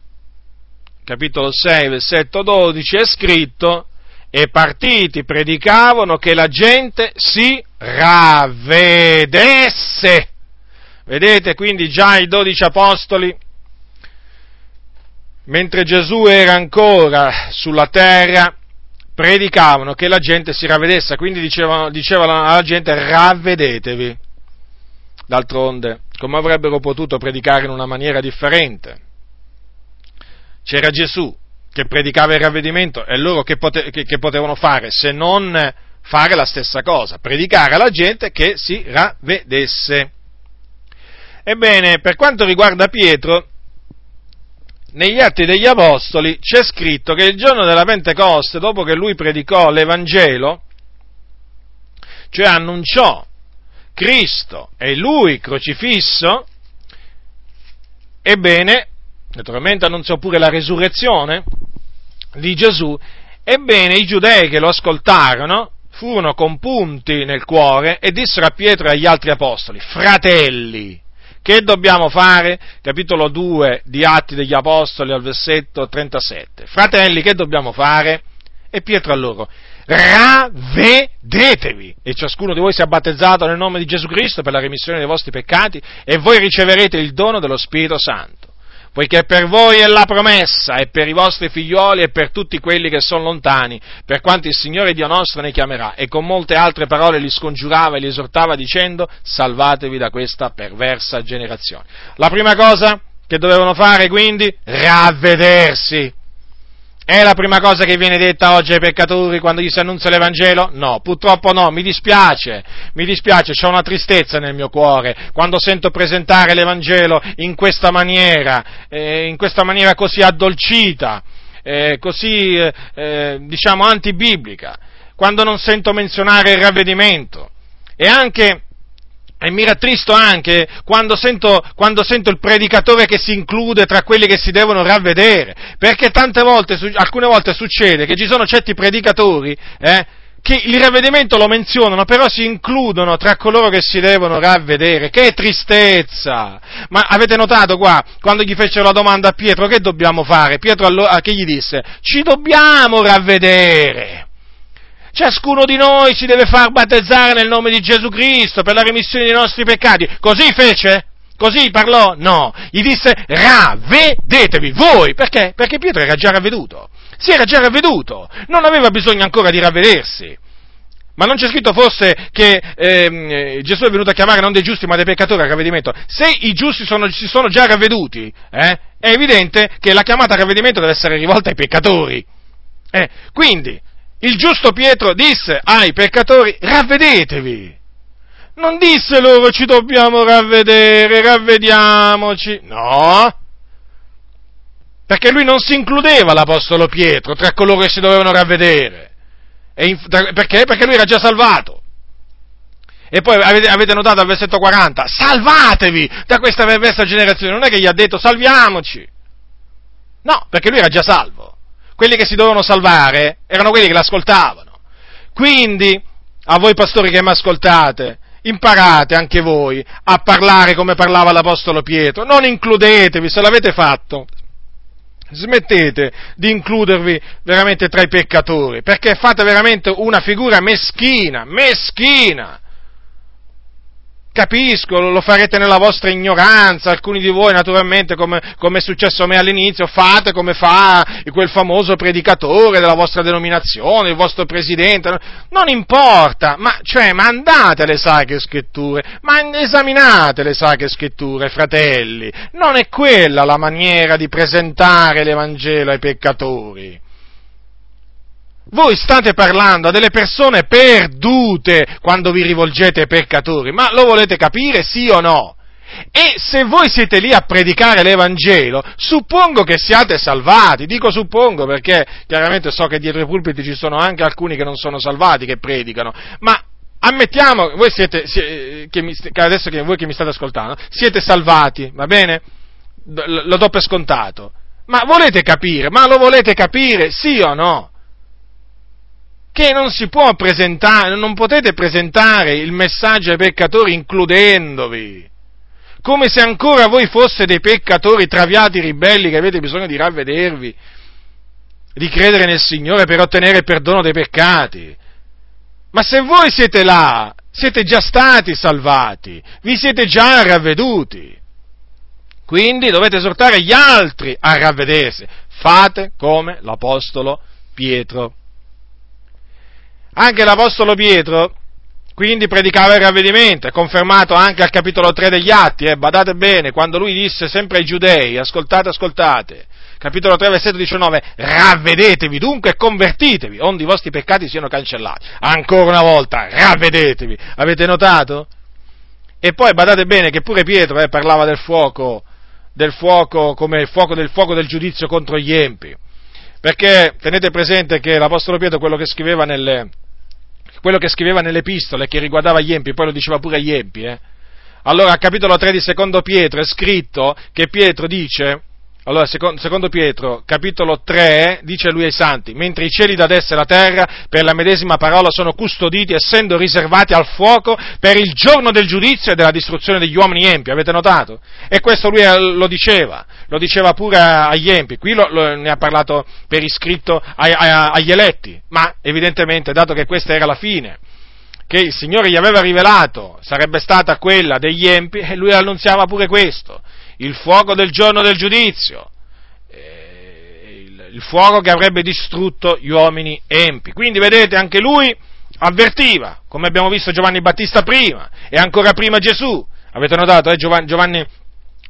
capitolo 6, versetto 12, è scritto, e partiti predicavano che la gente si ravvedesse. Vedete quindi già i dodici apostoli, mentre Gesù era ancora sulla terra, predicavano che la gente si ravvedesse, quindi dicevano, dicevano alla gente ravvedetevi. D'altronde, come avrebbero potuto predicare in una maniera differente? C'era Gesù che predicava il ravvedimento e loro che, pote- che, che potevano fare se non fare la stessa cosa, predicare alla gente che si ravvedesse. Ebbene, per quanto riguarda Pietro, negli Atti degli Apostoli c'è scritto che il giorno della Pentecoste, dopo che lui predicò l'Evangelo, cioè annunciò Cristo e lui crocifisso, ebbene, naturalmente annunziò pure la resurrezione di Gesù, ebbene i giudei che lo ascoltarono furono compunti nel cuore e dissero a Pietro e agli altri apostoli, fratelli, che dobbiamo fare? Capitolo 2 di Atti degli Apostoli al versetto 37. Fratelli, che dobbiamo fare? E Pietro a loro, ravvedetevi e ciascuno di voi sia battezzato nel nome di Gesù Cristo per la remissione dei vostri peccati e voi riceverete il dono dello Spirito Santo. Poiché per voi è la promessa, e per i vostri figlioli e per tutti quelli che sono lontani, per quanto il Signore Dio nostro ne chiamerà. E con molte altre parole li scongiurava e li esortava dicendo, salvatevi da questa perversa generazione. La prima cosa, che dovevano fare quindi? Ravvedersi. È la prima cosa che viene detta oggi ai peccatori quando gli si annuncia l'Evangelo? No, purtroppo no, mi dispiace, mi dispiace, c'è una tristezza nel mio cuore quando sento presentare l'Evangelo in questa maniera, eh, in questa maniera così addolcita, eh, così, eh, eh diciamo, antibiblica, quando non sento menzionare il ravvedimento. E anche e mi rattristo anche quando sento, quando sento, il predicatore che si include tra quelli che si devono ravvedere, perché tante volte, alcune volte succede che ci sono certi predicatori eh, che il ravvedimento lo menzionano, però si includono tra coloro che si devono ravvedere. Che tristezza! Ma avete notato qua, quando gli fecero la domanda a Pietro, che dobbiamo fare? Pietro allora, che gli disse? Ci dobbiamo ravvedere. Ciascuno di noi si deve far battezzare nel nome di Gesù Cristo per la remissione dei nostri peccati. Così fece? Così parlò? No. Gli disse ravvedetevi voi. Perché? Perché Pietro era già ravveduto. Si era già ravveduto. Non aveva bisogno ancora di ravvedersi. Ma non c'è scritto forse che ehm, Gesù è venuto a chiamare non dei giusti ma dei peccatori al ravvedimento? Se i giusti sono, si sono già ravveduti, eh, è evidente che la chiamata al ravvedimento deve essere rivolta ai peccatori. Eh, quindi, il giusto Pietro disse ai peccatori, ravvedetevi. Non disse loro ci dobbiamo ravvedere, ravvediamoci. No. Perché lui non si includeva l'Apostolo Pietro tra coloro che si dovevano ravvedere. In, perché? Perché lui era già salvato. E poi avete, avete, notato al versetto 40, salvatevi da questa perversa generazione. Non è che gli ha detto salviamoci. No, perché lui era già salvo quelli che si dovevano salvare erano quelli che l'ascoltavano. Quindi, a voi pastori che mi ascoltate, imparate anche voi a parlare come parlava l'Apostolo Pietro, non includetevi, se l'avete fatto, smettete di includervi veramente tra i peccatori, perché fate veramente una figura meschina, meschina. Capisco, lo farete nella vostra ignoranza, alcuni di voi naturalmente come, come, è successo a me all'inizio, fate come fa quel famoso predicatore della vostra denominazione, il vostro presidente, non importa, ma, cioè, ma andate alle sacre scritture, ma esaminate le sacre scritture, fratelli, non è quella la maniera di presentare l'Evangelo ai peccatori. Voi state parlando a delle persone perdute quando vi rivolgete ai peccatori, ma lo volete capire sì o no? E se voi siete lì a predicare l'Evangelo, suppongo che siate salvati, dico suppongo perché chiaramente so che dietro i pulpiti ci sono anche alcuni che non sono salvati, che predicano, ma ammettiamo, voi siete, che mi, adesso che voi che mi state ascoltando, siete salvati, va bene? Lo do per scontato. Ma volete capire? Ma lo volete capire? Sì o no? Che non si può presentare, non potete presentare il messaggio ai peccatori includendovi, come se ancora voi foste dei peccatori traviati, ribelli, che avete bisogno di ravvedervi, di credere nel Signore per ottenere perdono dei peccati. Ma se voi siete là, siete già stati salvati, vi siete già ravveduti. Quindi dovete esortare gli altri a ravvedersi. Fate come l'Apostolo Pietro. Anche l'Apostolo Pietro quindi predicava il ravvedimento, è confermato anche al capitolo 3 degli Atti, eh, badate bene, quando lui disse sempre ai giudei, ascoltate, ascoltate, capitolo 3, versetto 19, ravvedetevi dunque e convertitevi, onde i vostri peccati siano cancellati. Ancora una volta, ravvedetevi, avete notato? E poi badate bene che pure Pietro eh, parlava del fuoco, del fuoco come il fuoco del fuoco del giudizio contro gli empi. Perché tenete presente che l'Apostolo Pietro quello che scriveva nelle, quello che scriveva nelle epistole che riguardava gli empi, poi lo diceva pure agli empi, eh? Allora, al capitolo 3 di secondo Pietro è scritto che Pietro dice, allora, secondo Pietro, capitolo 3, dice lui ai santi, mentre i cieli da destra e la terra per la medesima parola sono custoditi, essendo riservati al fuoco per il giorno del giudizio e della distruzione degli uomini empi, avete notato? E questo lui eh, lo diceva, lo diceva pure agli empi, qui lo, lo, ne ha parlato per iscritto ai, agli eletti, ma evidentemente, dato che questa era la fine, che il Signore gli aveva rivelato sarebbe stata quella degli empi, e lui annunziava pure questo il fuoco del giorno del giudizio, eh, il, il fuoco che avrebbe distrutto gli uomini empi. Quindi vedete, anche lui avvertiva, come abbiamo visto Giovanni Battista prima, e ancora prima Gesù. Avete notato, eh, Giovanni, Giovanni,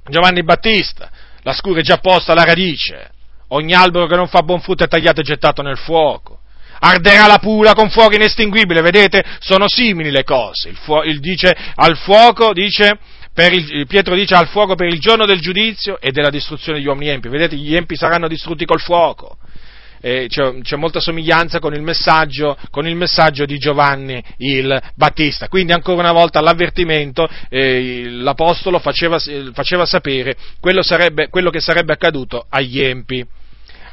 Giovanni Battista La scura è già posta alla radice. Ogni albero che non fa buon frutto è tagliato e gettato nel fuoco. Arderà la pula con fuoco inestinguibile, vedete? Sono simili le cose. Il, fu- il dice al fuoco, dice, il, Pietro dice al fuoco per il giorno del giudizio e della distruzione degli uomini empi. Vedete, gli empi saranno distrutti col fuoco eh, c'è, c'è, molta somiglianza con il, con il, messaggio, di Giovanni il Battista. Quindi ancora una volta l'avvertimento, eh, l'Apostolo faceva, faceva sapere quello, sarebbe, quello che sarebbe accaduto agli empi.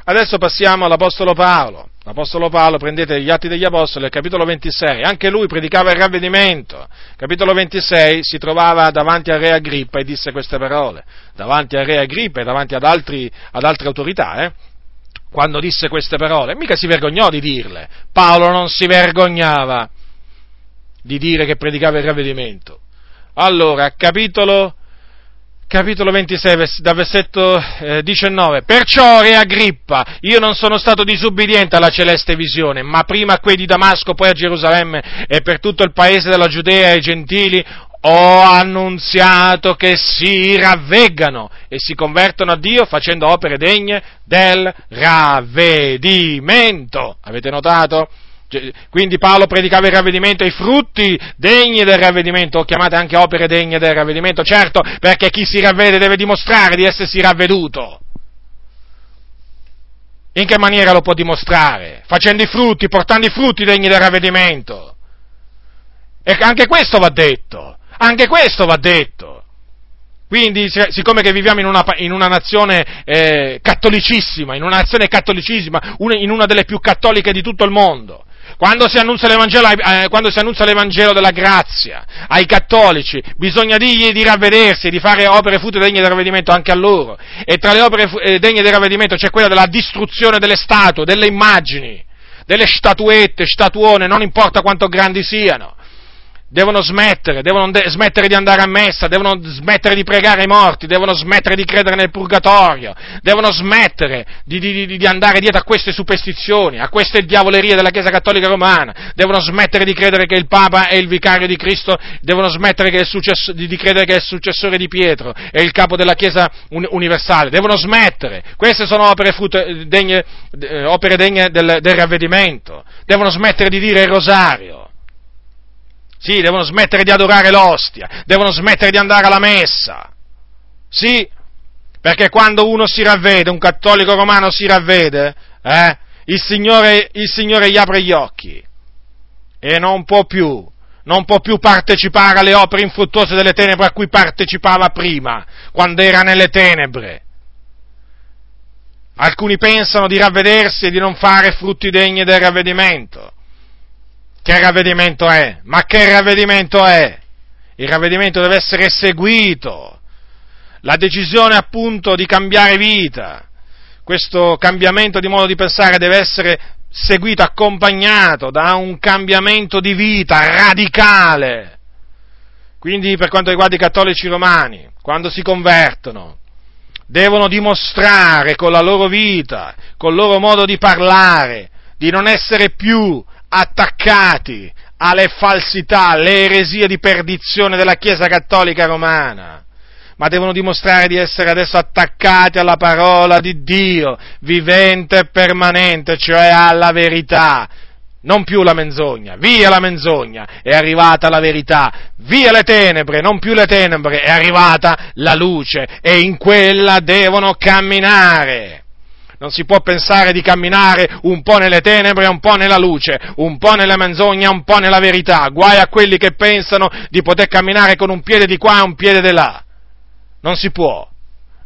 Adesso passiamo all'Apostolo Paolo. L'Apostolo Paolo, prendete gli Atti degli Apostoli, capitolo 26, anche lui predicava il ravvedimento. Capitolo 26 si trovava davanti al re Agrippa e disse queste parole, davanti al re Agrippa e davanti ad, altri, ad altre autorità, eh? quando disse queste parole, mica si vergognò di dirle. Paolo non si vergognava di dire che predicava il ravvedimento. Allora, capitolo, capitolo 26, dal versetto eh, 19. Perciò, re Agrippa, io non sono stato disubbidiente alla celeste visione, ma prima a quei di Damasco, poi a Gerusalemme e per tutto il paese della Giudea e ai gentili ho annunziato che si ravveggano e si convertono a Dio facendo opere degne del ravvedimento. Avete notato? Quindi Paolo predicava il ravvedimento e i frutti degni del ravvedimento, o chiamate anche opere degne del ravvedimento, certo, perché chi si ravvede deve dimostrare di essersi ravveduto. In che maniera lo può dimostrare? Facendo i frutti, portando i frutti degni del ravvedimento. E anche questo va detto. Anche questo va detto. Quindi, siccome che viviamo in una, in una nazione eh, cattolicissima, in una nazione cattolicissima, una, in una delle più cattoliche di tutto il mondo, quando si, eh, quando si, annuncia l'Evangelo della grazia ai cattolici, bisogna dirgli di ravvedersi, di fare opere frutto degne del ravvedimento anche a loro. E tra le opere eh, degne del ravvedimento c'è quella della distruzione delle statue, delle immagini, delle statuette, statuone, non importa quanto grandi siano devono smettere, devono de- smettere di andare a messa, devono smettere di pregare i morti, devono smettere di credere nel purgatorio, devono smettere di, di, di, andare dietro a queste superstizioni, a queste diavolerie della Chiesa Cattolica Romana, devono smettere di credere che il Papa è il vicario di Cristo, devono smettere successo- di, credere che è il successore di Pietro, è il capo della Chiesa un- universale, devono smettere, queste sono opere, frutto, degne, eh, opere degne del, del ravvedimento, devono smettere di dire il rosario, sì, devono smettere di adorare l'ostia, devono smettere di andare alla messa. Sì, perché quando uno si ravvede, un cattolico romano si ravvede, eh, il, Signore, il Signore gli apre gli occhi e non può più, non può più partecipare alle opere infruttuose delle tenebre a cui partecipava prima, quando era nelle tenebre. Alcuni pensano di ravvedersi e di non fare frutti degni del ravvedimento. Che ravvedimento è? Ma che ravvedimento è? Il ravvedimento deve essere eseguito. La decisione appunto di cambiare vita, questo cambiamento di modo di pensare deve essere seguito, accompagnato da un cambiamento di vita radicale. Quindi per quanto riguarda i cattolici romani, quando si convertono, devono dimostrare con la loro vita, col loro modo di parlare, di non essere più attaccati alle falsità, alle eresie di perdizione della Chiesa Cattolica Romana, ma devono dimostrare di essere adesso attaccati alla parola di Dio, vivente e permanente, cioè alla verità. Non più la menzogna, via la menzogna, è arrivata la verità, via le tenebre, non più le tenebre, è arrivata la luce e in quella devono camminare. Non si può pensare di camminare un po' nelle tenebre un po' nella luce, un po' nella menzogna, un po' nella verità. Guai a quelli che pensano di poter camminare con un piede di qua e un piede di là. Non si può,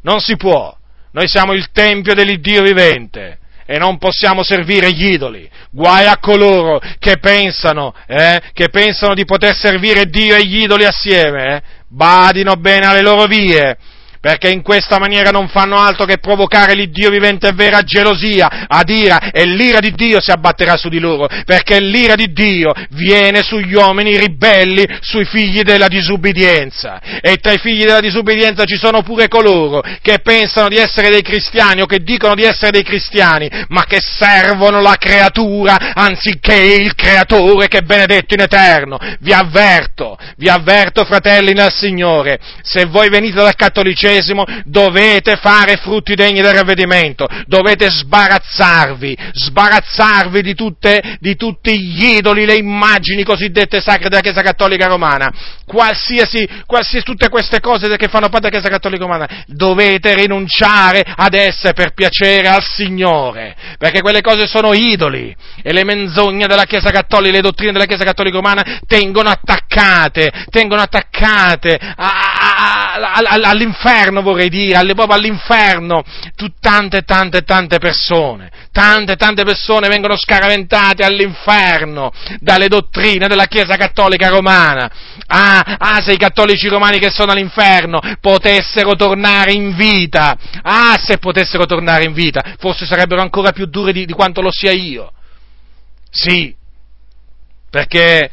non si può. Noi siamo il tempio dell'Iddio vivente e non possiamo servire gli idoli. Guai a coloro che pensano, eh, che pensano di poter servire Dio e gli idoli assieme. Eh. Badino bene alle loro vie perché in questa maniera non fanno altro che provocare l'Iddio vivente e vera gelosia, ad ira, e l'ira di Dio si abbatterà su di loro, perché l'ira di Dio viene sugli uomini ribelli, sui figli della disubbidienza, e tra i figli della disubbidienza ci sono pure coloro che pensano di essere dei cristiani o che dicono di essere dei cristiani, ma che servono la creatura anziché il creatore che è benedetto in eterno. Vi avverto, vi avverto fratelli nel Signore, se voi venite dal cattolicesimo, cattolicesimo, dovete fare frutti degni del ravvedimento, dovete sbarazzarvi, sbarazzarvi di, tutte, di tutti gli idoli, le immagini cosiddette sacre della Chiesa Cattolica Romana, qualsiasi, qualsiasi tutte queste cose che fanno parte della Chiesa Cattolica Romana, dovete rinunciare ad esse per piacere al Signore, perché quelle cose sono idoli e le menzogne della Chiesa Cattolica, le dottrine della Chiesa Cattolica Romana tengono attaccate, tengono attaccate a, a, a, all'inferno vorrei dire, alle, proprio all'inferno, tante, tante, tante persone, tante, tante persone vengono scaraventate all'inferno dalle dottrine della Chiesa Cattolica Romana. Ah, ah, se i cattolici romani che sono all'inferno potessero tornare in vita, ah, se potessero tornare in vita, forse sarebbero ancora più duri di, di quanto lo sia io. Sì, perché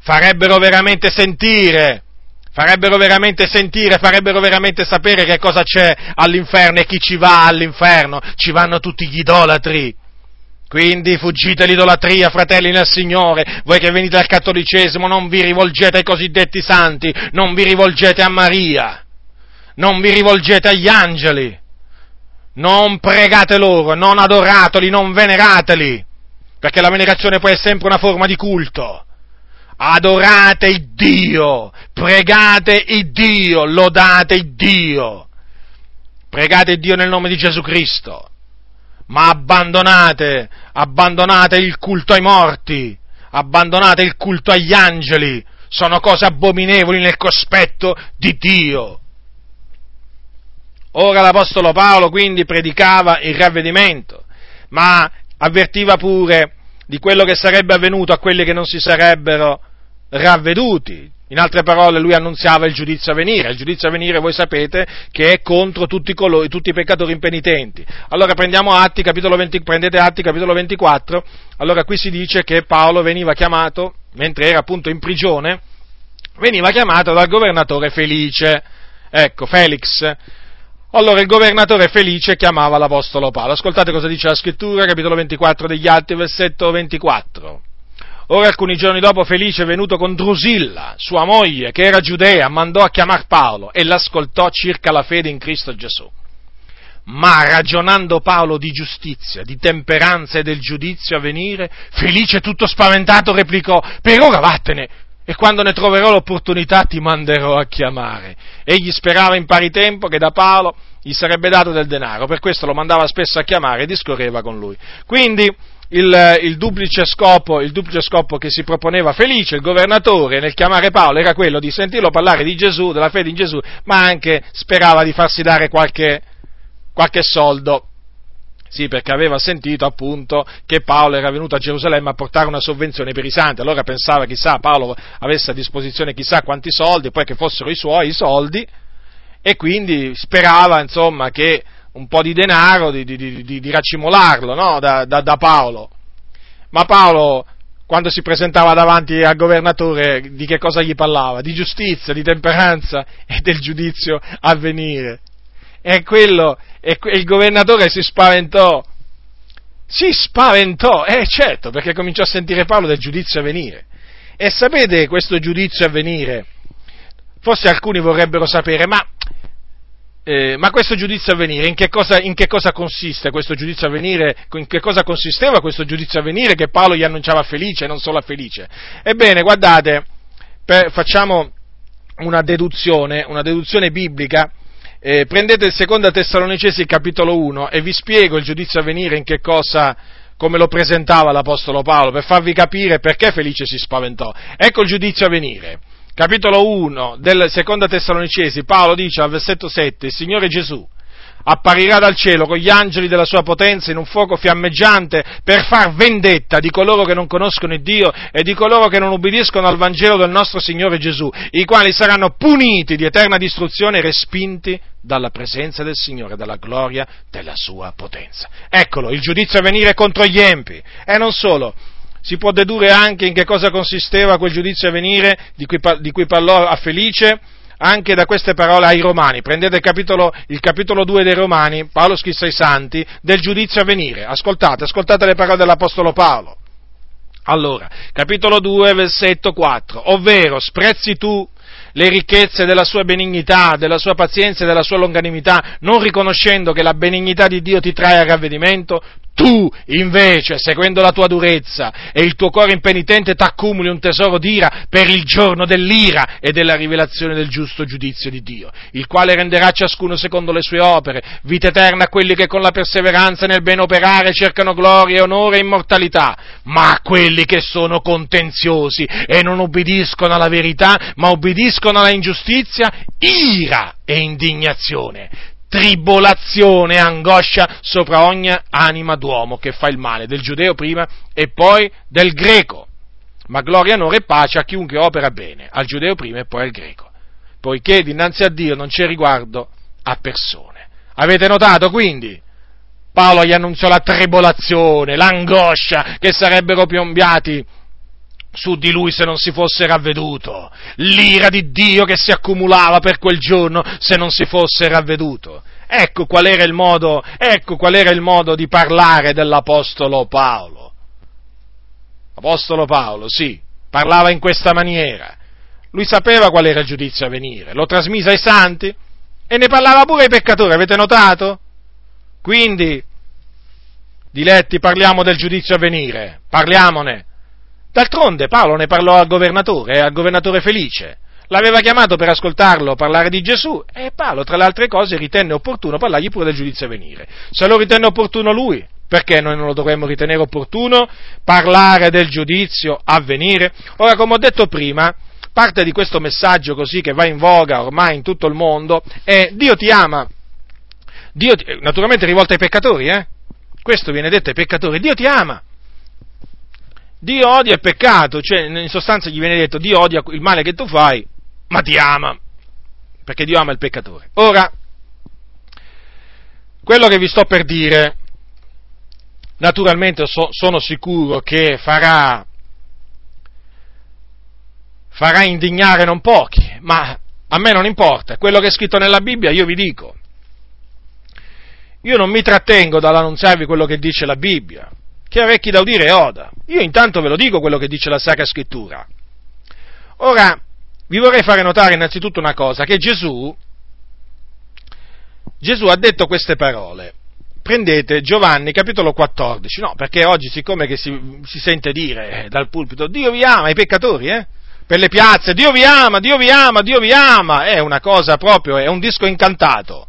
farebbero veramente sentire, farebbero veramente sentire, farebbero veramente sapere che cosa c'è all'inferno e chi ci va all'inferno. Ci vanno tutti gli idolatri. Quindi fuggite l'idolatria, fratelli nel Signore, voi che venite dal cattolicesimo, non vi rivolgete ai cosiddetti santi, non vi rivolgete a Maria, non vi rivolgete agli angeli, non pregate loro, non adorateli, non venerateli, perché la venerazione poi è sempre una forma di culto. Adorate il Dio, pregate il Dio, lodate il Dio, pregate il Dio nel nome di Gesù Cristo, ma abbandonate, abbandonate il culto ai morti, abbandonate il culto agli angeli, sono cose abominevoli nel cospetto di Dio. Ora l'Apostolo Paolo quindi predicava il ravvedimento, ma avvertiva pure di quello che sarebbe avvenuto a quelli che non si sarebbero ravveduti. In altre parole, lui annunziava il giudizio a venire. Il giudizio a venire, voi sapete, che è contro tutti, colori, tutti i peccatori impenitenti. Allora prendiamo Atti, capitolo 20, prendete Atti, capitolo 24. Allora qui si dice che Paolo veniva chiamato, mentre era appunto in prigione, veniva chiamato dal governatore Felice. Ecco, Felix, allora il governatore felice chiamava l'Apostolo Paolo. Ascoltate cosa dice la scrittura, capitolo 24 degli Atti, versetto 24. Ora alcuni giorni dopo Felice, venuto con Drusilla, sua moglie, che era giudea, mandò a chiamare Paolo e l'ascoltò circa la fede in Cristo Gesù. Ma ragionando Paolo di giustizia, di temperanza e del giudizio a venire, Felice tutto spaventato replicò, per ora vattene, e quando ne troverò l'opportunità ti manderò a chiamare. Egli sperava in pari tempo che da Paolo gli sarebbe dato del denaro, per questo lo mandava spesso a chiamare e discorreva con lui. Quindi il, il, duplice scopo, il, duplice scopo, che si proponeva Felice, il governatore, nel chiamare Paolo era quello di sentirlo parlare di Gesù, della fede in Gesù, ma anche sperava di farsi dare qualche, qualche soldo. Sì, perché aveva sentito appunto che Paolo era venuto a Gerusalemme a portare una sovvenzione per i santi, allora pensava chissà Paolo avesse a disposizione chissà quanti soldi, poi che fossero i suoi soldi, e quindi sperava insomma che un po' di denaro di, di, di, di racimolarlo no? da, da, da Paolo. Ma Paolo quando si presentava davanti al governatore, di che cosa gli parlava? Di giustizia, di temperanza e del giudizio a venire. E quello, e il governatore si spaventò, si spaventò, eh certo, perché cominciò a sentire Paolo del giudizio a venire. E sapete questo giudizio a venire? Forse alcuni vorrebbero sapere, ma, eh, ma questo giudizio a venire, in che, cosa, in che, cosa, consiste questo giudizio a venire? In che cosa consisteva questo giudizio a venire che Paolo gli annunciava felice e non solo a felice? Ebbene, guardate, per, facciamo una deduzione, una deduzione biblica eh, prendete il secondo Tessalonicesi capitolo 1 e vi spiego il giudizio a venire in che cosa, come lo presentava l'Apostolo Paolo, per farvi capire perché Felice si spaventò. Ecco il giudizio a venire. Capitolo 1 del secondo Tessalonicesi, Paolo dice al versetto 7, il Signore Gesù, apparirà dal cielo con gli angeli della sua potenza in un fuoco fiammeggiante per far vendetta di coloro che non conoscono il Dio e di coloro che non ubbidiscono al Vangelo del nostro Signore Gesù, i quali saranno puniti di eterna distruzione e respinti dalla presenza del Signore, dalla gloria della sua potenza. Eccolo, il giudizio a venire contro gli empi. E non solo, si può dedurre anche in che cosa consisteva quel giudizio a venire di cui, di cui parlò a Felice, anche da queste parole ai Romani. Prendete il capitolo, il capitolo 2 dei Romani, Paolo scrisse ai Santi, del giudizio a venire. Ascoltate, ascoltate le parole dell'Apostolo Paolo. Allora, capitolo 2, versetto 4, ovvero sprezzi tu le ricchezze della sua benignità, della sua pazienza e della sua longanimità, non riconoscendo che la benignità di Dio ti trae a ravvedimento, tu, invece, seguendo la tua durezza e il tuo cuore impenitente, t'accumuli un tesoro d'ira per il giorno dell'ira e della rivelazione del giusto giudizio di Dio, il quale renderà ciascuno secondo le sue opere, vita eterna a quelli che con la perseveranza nel bene operare cercano gloria, onore e immortalità, ma a quelli che sono contenziosi e non obbediscono alla verità, ma obbediscono alla ingiustizia, ira e indignazione tribolazione angoscia sopra ogni anima d'uomo che fa il male, del giudeo prima e poi del greco. Ma gloria, onore e pace a chiunque opera bene, al giudeo prima e poi al greco, poiché dinanzi a Dio non c'è riguardo a persone. Avete notato quindi? Paolo gli annunziò la tribolazione, l'angoscia che sarebbero piombiati su di lui se non si fosse ravveduto, l'ira di Dio che si accumulava per quel giorno se non si fosse ravveduto. Ecco qual era il modo, ecco qual era il modo di parlare dell'Apostolo Paolo. L'Apostolo Paolo, sì, parlava in questa maniera. Lui sapeva qual era il giudizio a venire, lo trasmise ai santi e ne parlava pure ai peccatori, avete notato? Quindi, diletti, parliamo del giudizio a venire, parliamone D'altronde Paolo ne parlò al governatore, al governatore felice. L'aveva chiamato per ascoltarlo parlare di Gesù e Paolo, tra le altre cose, ritenne opportuno parlargli pure del giudizio a venire. Se lo ritenne opportuno lui, perché noi non lo dovremmo ritenere opportuno parlare del giudizio a venire? Ora, come ho detto prima, parte di questo messaggio così che va in voga ormai in tutto il mondo è Dio ti ama. Dio ti, naturalmente rivolto ai peccatori, eh? Questo viene detto ai peccatori, Dio ti ama. Dio odia il peccato, cioè in sostanza gli viene detto Dio odia il male che tu fai, ma ti ama, perché Dio ama il peccatore. Ora, quello che vi sto per dire, naturalmente so, sono sicuro che farà, farà indignare non pochi, ma a me non importa, quello che è scritto nella Bibbia io vi dico. Io non mi trattengo dall'annunziarvi quello che dice la Bibbia, chi ha orecchi da udire oda. Io intanto ve lo dico quello che dice la Sacra Scrittura. Ora, vi vorrei fare notare innanzitutto una cosa, che Gesù, Gesù ha detto queste parole. Prendete Giovanni capitolo 14, no, perché oggi siccome che si, si sente dire eh, dal pulpito, Dio vi ama, i peccatori, eh? Per le piazze, Dio vi ama, Dio vi ama, Dio vi ama, è una cosa proprio, è un disco incantato.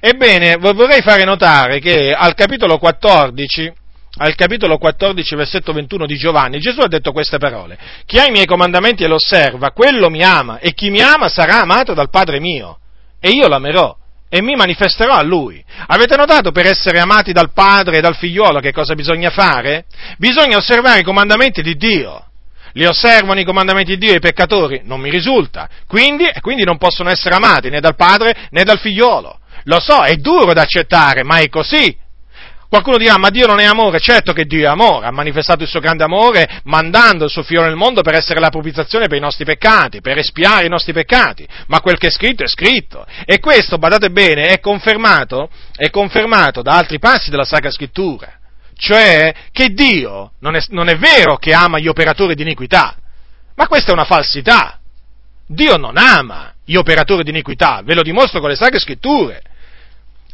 Ebbene, vorrei fare notare che al capitolo 14, al capitolo 14, versetto 21 di Giovanni, Gesù ha detto queste parole. Chi ha i miei comandamenti e lo osserva, quello mi ama, e chi mi ama sarà amato dal Padre mio, e io l'amerò, e mi manifesterò a lui. Avete notato per essere amati dal Padre e dal figliuolo che cosa bisogna fare? Bisogna osservare i comandamenti di Dio. Li osservano i comandamenti di Dio i peccatori? Non mi risulta. Quindi, quindi non possono essere amati né dal Padre né dal figliuolo. Lo so, è duro da accettare, ma è così. Qualcuno dirà, ma Dio non è amore? Certo che Dio è amore, ha manifestato il suo grande amore mandando il suo figlio nel mondo per essere la propiziazione per i nostri peccati, per espiare i nostri peccati, ma quel che è scritto è scritto. E questo, badate bene, è confermato, è confermato da altri passi della Sacra Scrittura. Cioè che Dio non è, non è vero che ama gli operatori di iniquità, ma questa è una falsità. Dio non ama gli operatori di iniquità, ve lo dimostro con le Sacre Scritture.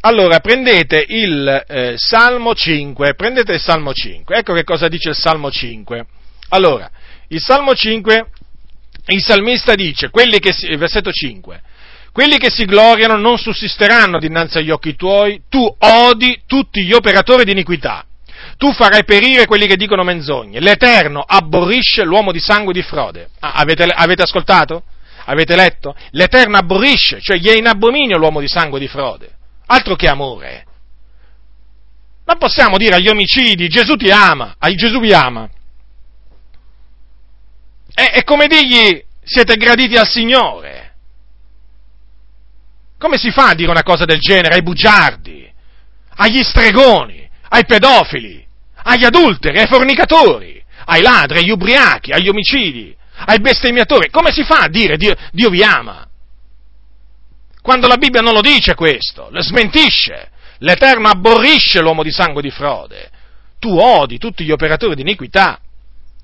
Allora, prendete il eh, Salmo 5, prendete il Salmo 5, ecco che cosa dice il Salmo 5. Allora, il Salmo 5, il salmista dice, si, versetto 5, quelli che si gloriano non sussisteranno dinanzi agli occhi tuoi, tu odi tutti gli operatori di iniquità. Tu farai perire quelli che dicono menzogne. L'Eterno aborrisce l'uomo di sangue e di frode. Ah, avete, avete ascoltato? Avete letto? L'Eterno aborrisce, cioè gli è in abominio l'uomo di sangue e di frode. Altro che amore. Ma possiamo dire agli omicidi, Gesù ti ama, Gesù vi ama. È, è come dirgli, siete graditi al Signore. Come si fa a dire una cosa del genere ai bugiardi, agli stregoni, ai pedofili, agli adulteri, ai fornicatori, ai ladri, agli ubriachi, agli omicidi, ai bestemmiatori? Come si fa a dire Dio, Dio vi ama? Quando la Bibbia non lo dice questo, lo smentisce. L'Eterno aborrisce l'uomo di sangue di frode. Tu odi tutti gli operatori di iniquità.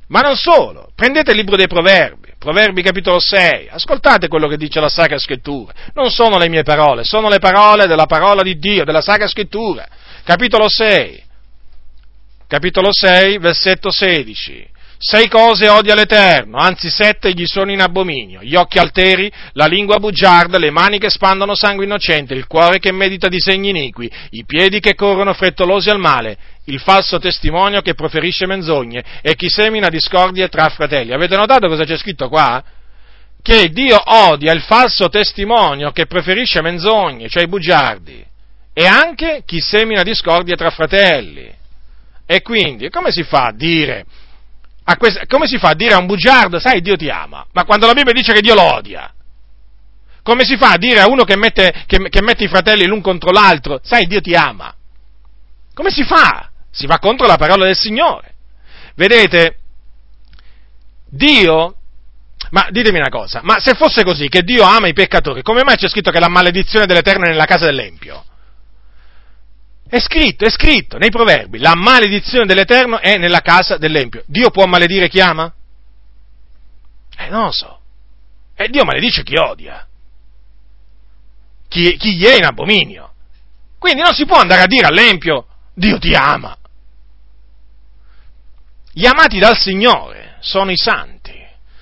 Ma non solo, prendete il libro dei proverbi. Proverbi capitolo 6, ascoltate quello che dice la Sacra Scrittura, non sono le mie parole, sono le parole della parola di Dio, della Sacra Scrittura. Capitolo 6, capitolo 6, versetto 16. Sei cose odia l'Eterno, anzi sette gli sono in abominio, gli occhi alteri, la lingua bugiarda, le mani che spandono sangue innocente, il cuore che medita disegni iniqui, i piedi che corrono frettolosi al male, il falso testimonio che proferisce menzogne e chi semina discordie tra fratelli. Avete notato cosa c'è scritto qua? Che Dio odia il falso testimonio che preferisce menzogne, cioè i bugiardi, e anche chi semina discordie tra fratelli. E quindi, come si fa a dire questo, come si fa a dire a un bugiardo, sai, Dio ti ama, ma quando la Bibbia dice che Dio lo odia? Come si fa a dire a uno che mette, che, che mette i fratelli l'un contro l'altro, sai, Dio ti ama? Come si fa? Si va contro la parola del Signore. Vedete, Dio, ma ditemi una cosa, ma se fosse così, che Dio ama i peccatori, come mai c'è scritto che la maledizione dell'Eterno è nella casa dell'Empio? È scritto, è scritto nei proverbi, la maledizione dell'Eterno è nella casa dell'Empio. Dio può maledire chi ama? Eh, non lo so. E Dio maledice chi odia. Chi, chi gli è in abominio. Quindi non si può andare a dire all'Empio, Dio ti ama. Gli amati dal Signore sono i santi.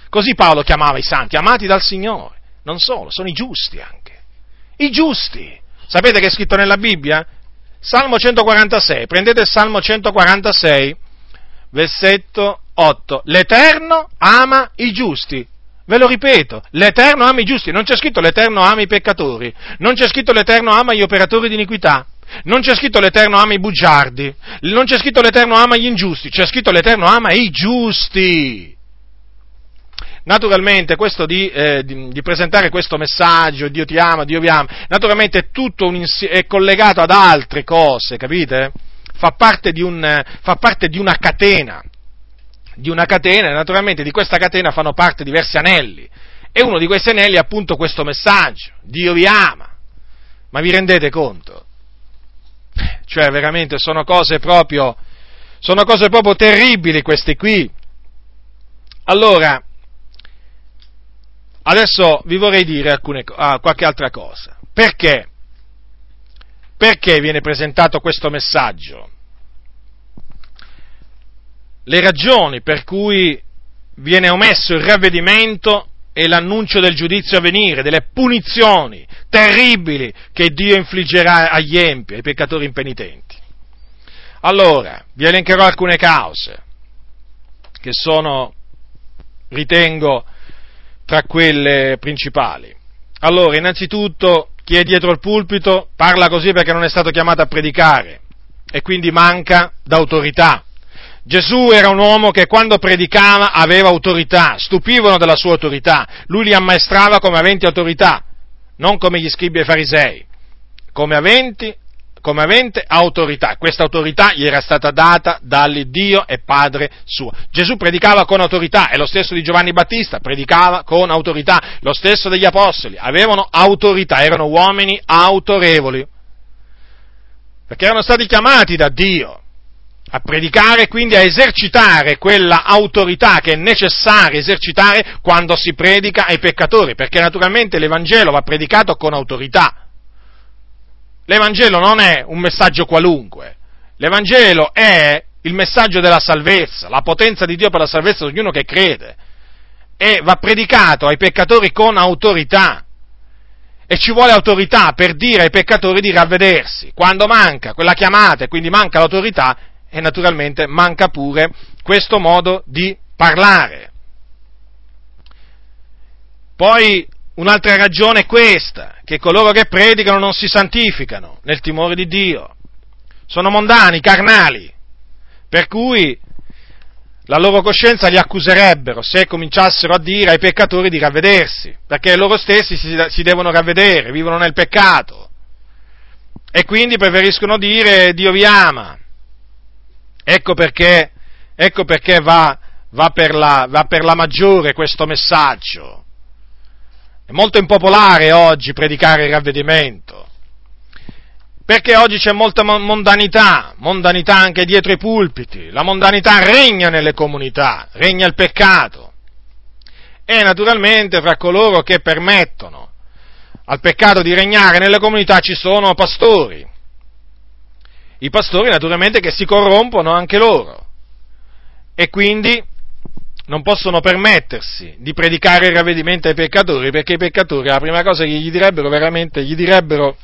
Così Paolo chiamava i santi, amati dal Signore. Non solo, sono i giusti anche. I giusti. Sapete che è scritto nella Bibbia? Salmo 146, prendete il Salmo 146, versetto 8. L'Eterno ama i giusti. Ve lo ripeto, l'Eterno ama i giusti, non c'è scritto l'Eterno ama i peccatori, non c'è scritto l'Eterno ama gli operatori di iniquità, non c'è scritto l'Eterno ama i bugiardi, non c'è scritto l'Eterno ama gli ingiusti, c'è scritto l'Eterno ama i giusti. Naturalmente questo di, eh, di, di, presentare questo messaggio, Dio ti ama, Dio vi ama, naturalmente è tutto un, è collegato ad altre cose, capite? Fa parte di, un, fa parte di una catena, di una catena, e naturalmente di questa catena fanno parte diversi anelli. E uno di questi anelli è appunto questo messaggio, Dio vi ama. Ma vi rendete conto? Cioè, veramente sono cose proprio, sono cose proprio terribili queste qui. Allora, Adesso vi vorrei dire alcune, ah, qualche altra cosa. Perché? Perché viene presentato questo messaggio? Le ragioni per cui viene omesso il ravvedimento e l'annuncio del giudizio a venire, delle punizioni terribili che Dio infliggerà agli empi, ai peccatori impenitenti. Allora, vi elencherò alcune cause che sono, ritengo, tra quelle principali. Allora, innanzitutto, chi è dietro il pulpito parla così perché non è stato chiamato a predicare e quindi manca d'autorità. Gesù era un uomo che quando predicava aveva autorità, stupivano della sua autorità, lui li ammaestrava come aventi autorità, non come gli scribi e farisei, come aventi come avente autorità. Questa autorità gli era stata data dall'Iddio e Padre suo. Gesù predicava con autorità, è lo stesso di Giovanni Battista, predicava con autorità, lo stesso degli Apostoli, avevano autorità, erano uomini autorevoli, perché erano stati chiamati da Dio a predicare quindi a esercitare quella autorità che è necessaria esercitare quando si predica ai peccatori, perché naturalmente l'Evangelo va predicato con autorità L'Evangelo non è un messaggio qualunque, l'Evangelo è il messaggio della salvezza, la potenza di Dio per la salvezza di ognuno che crede e va predicato ai peccatori con autorità. E ci vuole autorità per dire ai peccatori di ravvedersi. Quando manca quella chiamata e quindi manca l'autorità, e naturalmente manca pure questo modo di parlare. Poi Un'altra ragione è questa, che coloro che predicano non si santificano nel timore di Dio, sono mondani, carnali, per cui la loro coscienza li accuserebbero se cominciassero a dire ai peccatori di ravvedersi, perché loro stessi si, si devono ravvedere, vivono nel peccato. E quindi preferiscono dire Dio vi ama. Ecco perché, ecco perché va, va, per la, va per la maggiore questo messaggio è molto impopolare oggi predicare il ravvedimento, perché oggi c'è molta mondanità, mondanità anche dietro i pulpiti, la mondanità regna nelle comunità, regna il peccato. e naturalmente fra coloro che permettono al peccato di regnare nelle comunità ci sono pastori. I pastori naturalmente che si corrompono anche loro e quindi non possono permettersi di predicare il ravvedimento ai peccatori perché i peccatori la prima cosa che gli direbbero veramente, gli direbbero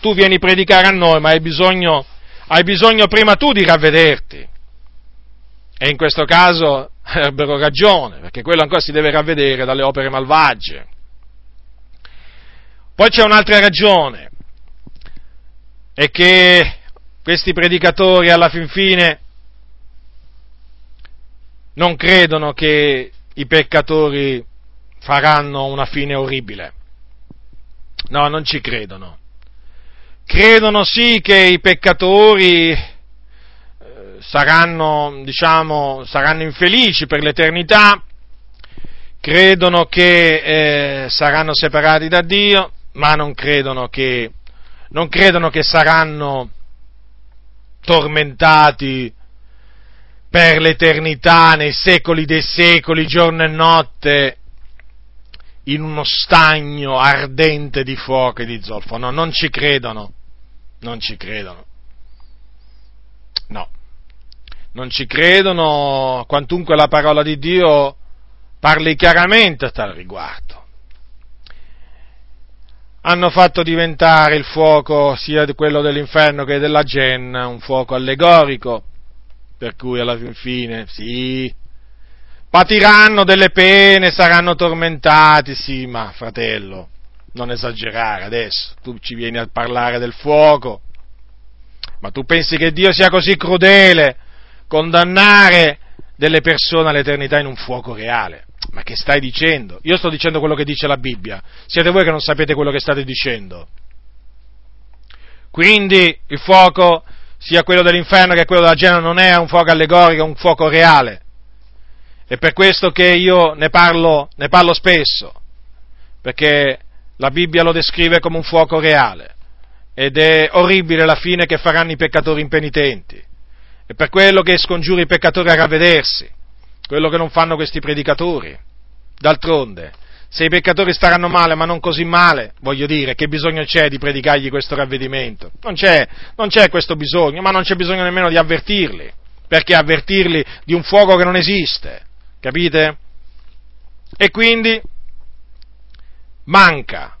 tu vieni a predicare a noi ma hai bisogno, hai bisogno prima tu di ravvederti. E in questo caso avrebbero ragione, perché quello ancora si deve ravvedere dalle opere malvagie. Poi c'è un'altra ragione, è che questi predicatori alla fin fine non credono che i peccatori faranno una fine orribile. No, non ci credono. Credono sì che i peccatori eh, saranno, diciamo, saranno infelici per l'eternità, credono che eh, saranno separati da Dio, ma non credono che, non credono che saranno tormentati per l'eternità, nei secoli dei secoli, giorno e notte, in uno stagno ardente di fuoco e di zolfo. No, non ci credono, non ci credono. No, non ci credono, quantunque la parola di Dio parli chiaramente a tal riguardo hanno fatto diventare il fuoco sia quello dell'inferno che della genna un fuoco allegorico, per cui alla fine, sì, patiranno delle pene, saranno tormentati, sì, ma fratello, non esagerare adesso, tu ci vieni a parlare del fuoco, ma tu pensi che Dio sia così crudele condannare delle persone all'eternità in un fuoco reale? Ma che stai dicendo? Io sto dicendo quello che dice la Bibbia. Siete voi che non sapete quello che state dicendo. Quindi il fuoco, sia quello dell'inferno che quello della Genova, non è un fuoco allegorico, è un fuoco reale. È per questo che io ne parlo, ne parlo spesso, perché la Bibbia lo descrive come un fuoco reale ed è orribile la fine che faranno i peccatori impenitenti. È per quello che scongiuro i peccatori a ravvedersi quello che non fanno questi predicatori. D'altronde, se i peccatori staranno male, ma non così male, voglio dire, che bisogno c'è di predicargli questo ravvedimento? Non c'è, non c'è questo bisogno, ma non c'è bisogno nemmeno di avvertirli, perché avvertirli di un fuoco che non esiste, capite? E quindi manca,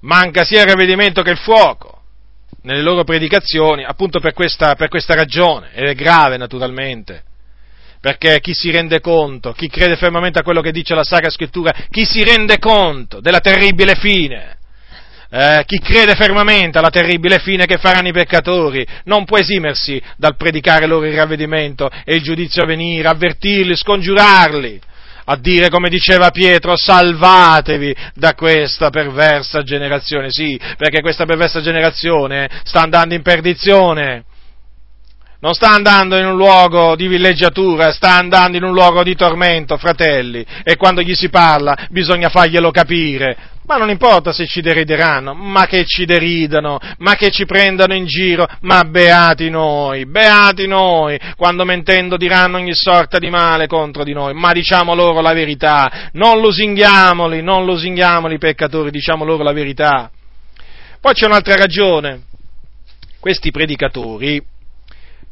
manca sia il ravvedimento che il fuoco nelle loro predicazioni, appunto per questa, per questa ragione, ed è grave naturalmente perché chi si rende conto, chi crede fermamente a quello che dice la Sacra Scrittura, chi si rende conto della terribile fine, eh, chi crede fermamente alla terribile fine che faranno i peccatori, non può esimersi dal predicare loro il ravvedimento e il giudizio a venire, avvertirli, scongiurarli, a dire come diceva Pietro, salvatevi da questa perversa generazione, sì, perché questa perversa generazione sta andando in perdizione non sta andando in un luogo di villeggiatura, sta andando in un luogo di tormento, fratelli, e quando gli si parla bisogna farglielo capire. Ma non importa se ci derideranno, ma che ci deridano, ma che ci prendano in giro, ma beati noi, beati noi, quando mentendo diranno ogni sorta di male contro di noi, ma diciamo loro la verità, non lusinghiamoli, non lusinghiamoli peccatori, diciamo loro la verità. Poi c'è un'altra ragione, questi predicatori,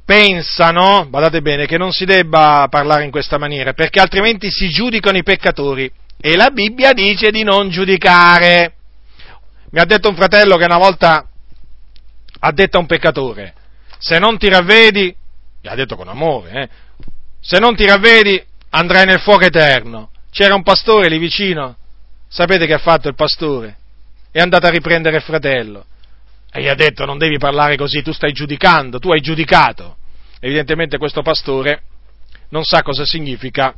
pensano, badate bene, che non si debba parlare in questa maniera, perché altrimenti si giudicano i peccatori. E la Bibbia dice di non giudicare. Mi ha detto un fratello che una volta ha detto a un peccatore, se non ti ravvedi, gli ha detto con amore, eh, se non ti ravvedi andrai nel fuoco eterno. C'era un pastore lì vicino, sapete che ha fatto il pastore? È andato a riprendere il fratello e gli ha detto non devi parlare così, tu stai giudicando, tu hai giudicato. Evidentemente questo pastore non sa cosa significa,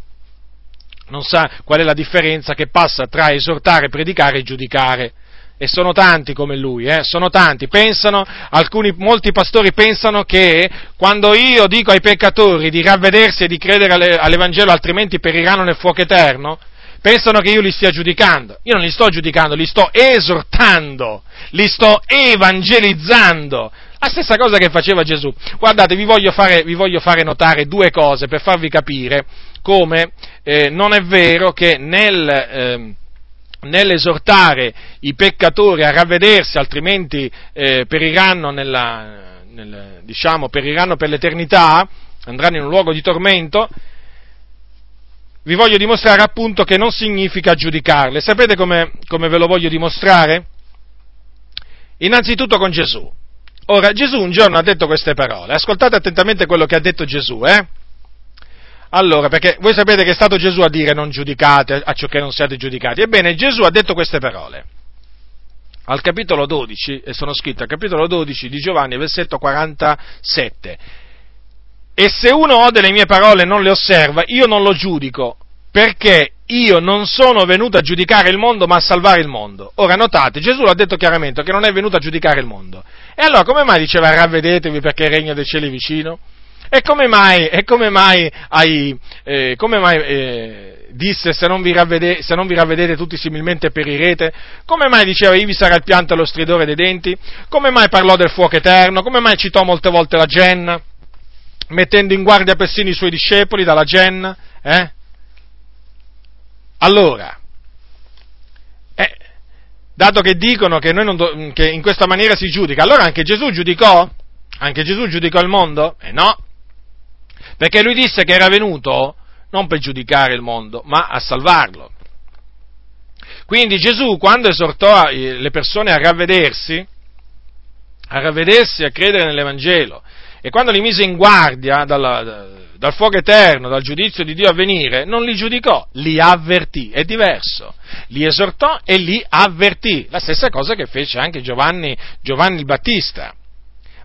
non sa qual è la differenza che passa tra esortare, predicare e giudicare. E sono tanti come lui, eh? sono tanti. Pensano, alcuni, molti pastori pensano che quando io dico ai peccatori di ravvedersi e di credere all'Evangelo, altrimenti periranno nel fuoco eterno, pensano che io li stia giudicando. Io non li sto giudicando, li sto esortando, li sto evangelizzando. La stessa cosa che faceva Gesù. Guardate, vi voglio fare, vi voglio fare notare due cose per farvi capire come eh, non è vero che nel, eh, nell'esortare i peccatori a ravvedersi, altrimenti eh, periranno, nella, nel, diciamo, periranno per l'eternità, andranno in un luogo di tormento, vi voglio dimostrare appunto che non significa giudicarle. Sapete come, come ve lo voglio dimostrare? Innanzitutto con Gesù. Ora, Gesù un giorno ha detto queste parole, ascoltate attentamente quello che ha detto Gesù, eh? Allora, perché voi sapete che è stato Gesù a dire non giudicate a ciò che non siate giudicati. Ebbene, Gesù ha detto queste parole. Al capitolo 12, e sono scritte al capitolo 12 di Giovanni, versetto 47. E se uno ode le mie parole e non le osserva, io non lo giudico, perché io non sono venuto a giudicare il mondo, ma a salvare il mondo. Ora notate, Gesù l'ha detto chiaramente che non è venuto a giudicare il mondo. E allora come mai diceva ravvedetevi perché il regno dei cieli è vicino? E come mai, e come mai, hai, eh, come mai eh, disse se non, se non, vi ravvedete tutti similmente perirete? Come mai diceva ivi sarà il pianto e lo stridore dei denti? Come mai parlò del fuoco eterno? Come mai citò molte volte la genna? Mettendo in guardia persino i suoi discepoli dalla genna? Eh? Allora, eh, dato che dicono che, do, che, in questa maniera si giudica, allora anche Gesù giudicò? Anche Gesù giudicò il mondo? Eh no, perché lui disse che era venuto non per giudicare il mondo, ma a salvarlo. Quindi Gesù, quando esortò le persone a ravvedersi, a ravvedersi, a credere nell'Evangelo, e quando li mise in guardia dalla, dal fuoco eterno, dal giudizio di Dio a venire, non li giudicò, li avvertì, è diverso, li esortò e li avvertì, la stessa cosa che fece anche Giovanni, Giovanni il Battista.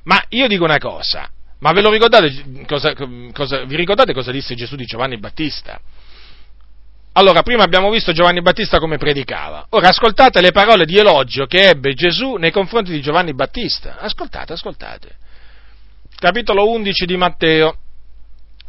Ma io dico una cosa, ma ve lo ricordate cosa, cosa, vi ricordate cosa disse Gesù di Giovanni Battista? Allora, prima abbiamo visto Giovanni Battista come predicava. Ora ascoltate le parole di elogio che ebbe Gesù nei confronti di Giovanni Battista. Ascoltate, ascoltate. Capitolo 11 di Matteo,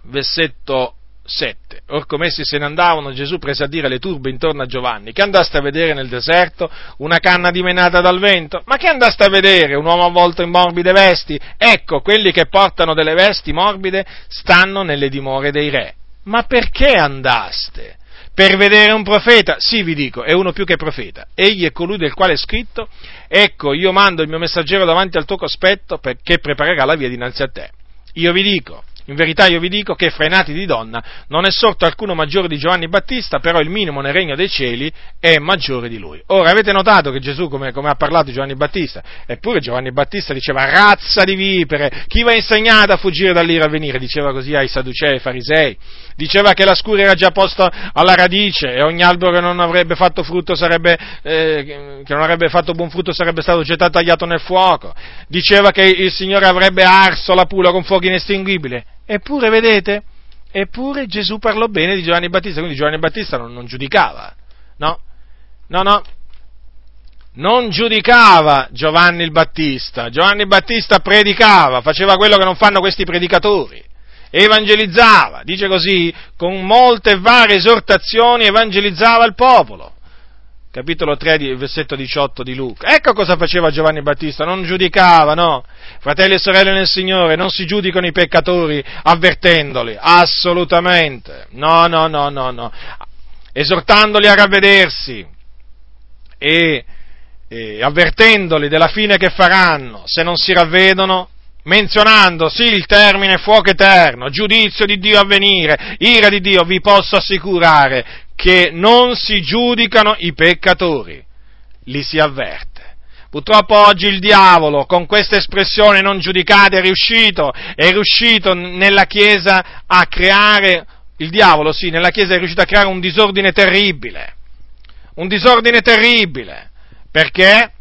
versetto 7. Or come essi se ne andavano, Gesù prese a dire alle turbe intorno a Giovanni, che andaste a vedere nel deserto? Una canna dimenata dal vento? Ma che andaste a vedere? Un uomo avvolto in morbide vesti? Ecco, quelli che portano delle vesti morbide stanno nelle dimore dei re. Ma perché andaste? Per vedere un profeta? Sì, vi dico, è uno più che profeta. Egli è colui del quale è scritto, ecco, io mando il mio messaggero davanti al tuo cospetto perché preparerà la via dinanzi a te. Io vi dico, in verità io vi dico che fra i nati di donna non è sorto alcuno maggiore di Giovanni Battista, però il minimo nel regno dei cieli è maggiore di lui. Ora avete notato che Gesù come, come ha parlato Giovanni Battista? Eppure Giovanni Battista diceva razza di vipere, chi va insegnato a fuggire dall'ira a venire? Diceva così ai Sadducei e ai Farisei. Diceva che la scura era già posta alla radice e ogni albero che non avrebbe fatto frutto sarebbe, eh, che non avrebbe fatto buon frutto sarebbe stato gettato tagliato nel fuoco. Diceva che il Signore avrebbe arso la pula con fuoco inestinguibile Eppure, vedete, eppure Gesù parlò bene di Giovanni Battista, quindi Giovanni Battista non, non giudicava, no? No, no, non giudicava Giovanni il Battista, Giovanni Battista predicava, faceva quello che non fanno questi predicatori, evangelizzava, dice così, con molte varie esortazioni evangelizzava il popolo capitolo 3, versetto 18 di Luca. Ecco cosa faceva Giovanni Battista, non giudicava, no? Fratelli e sorelle nel Signore, non si giudicano i peccatori avvertendoli, assolutamente. No, no, no, no, no. Esortandoli a ravvedersi e, e avvertendoli della fine che faranno se non si ravvedono, menzionando sì il termine fuoco eterno, giudizio di Dio a venire, ira di Dio, vi posso assicurare che non si giudicano i peccatori, li si avverte. Purtroppo oggi il diavolo con questa espressione non giudicate è riuscito, è riuscito nella Chiesa a creare, il diavolo sì, nella Chiesa è riuscito a creare un disordine terribile, un disordine terribile, perché?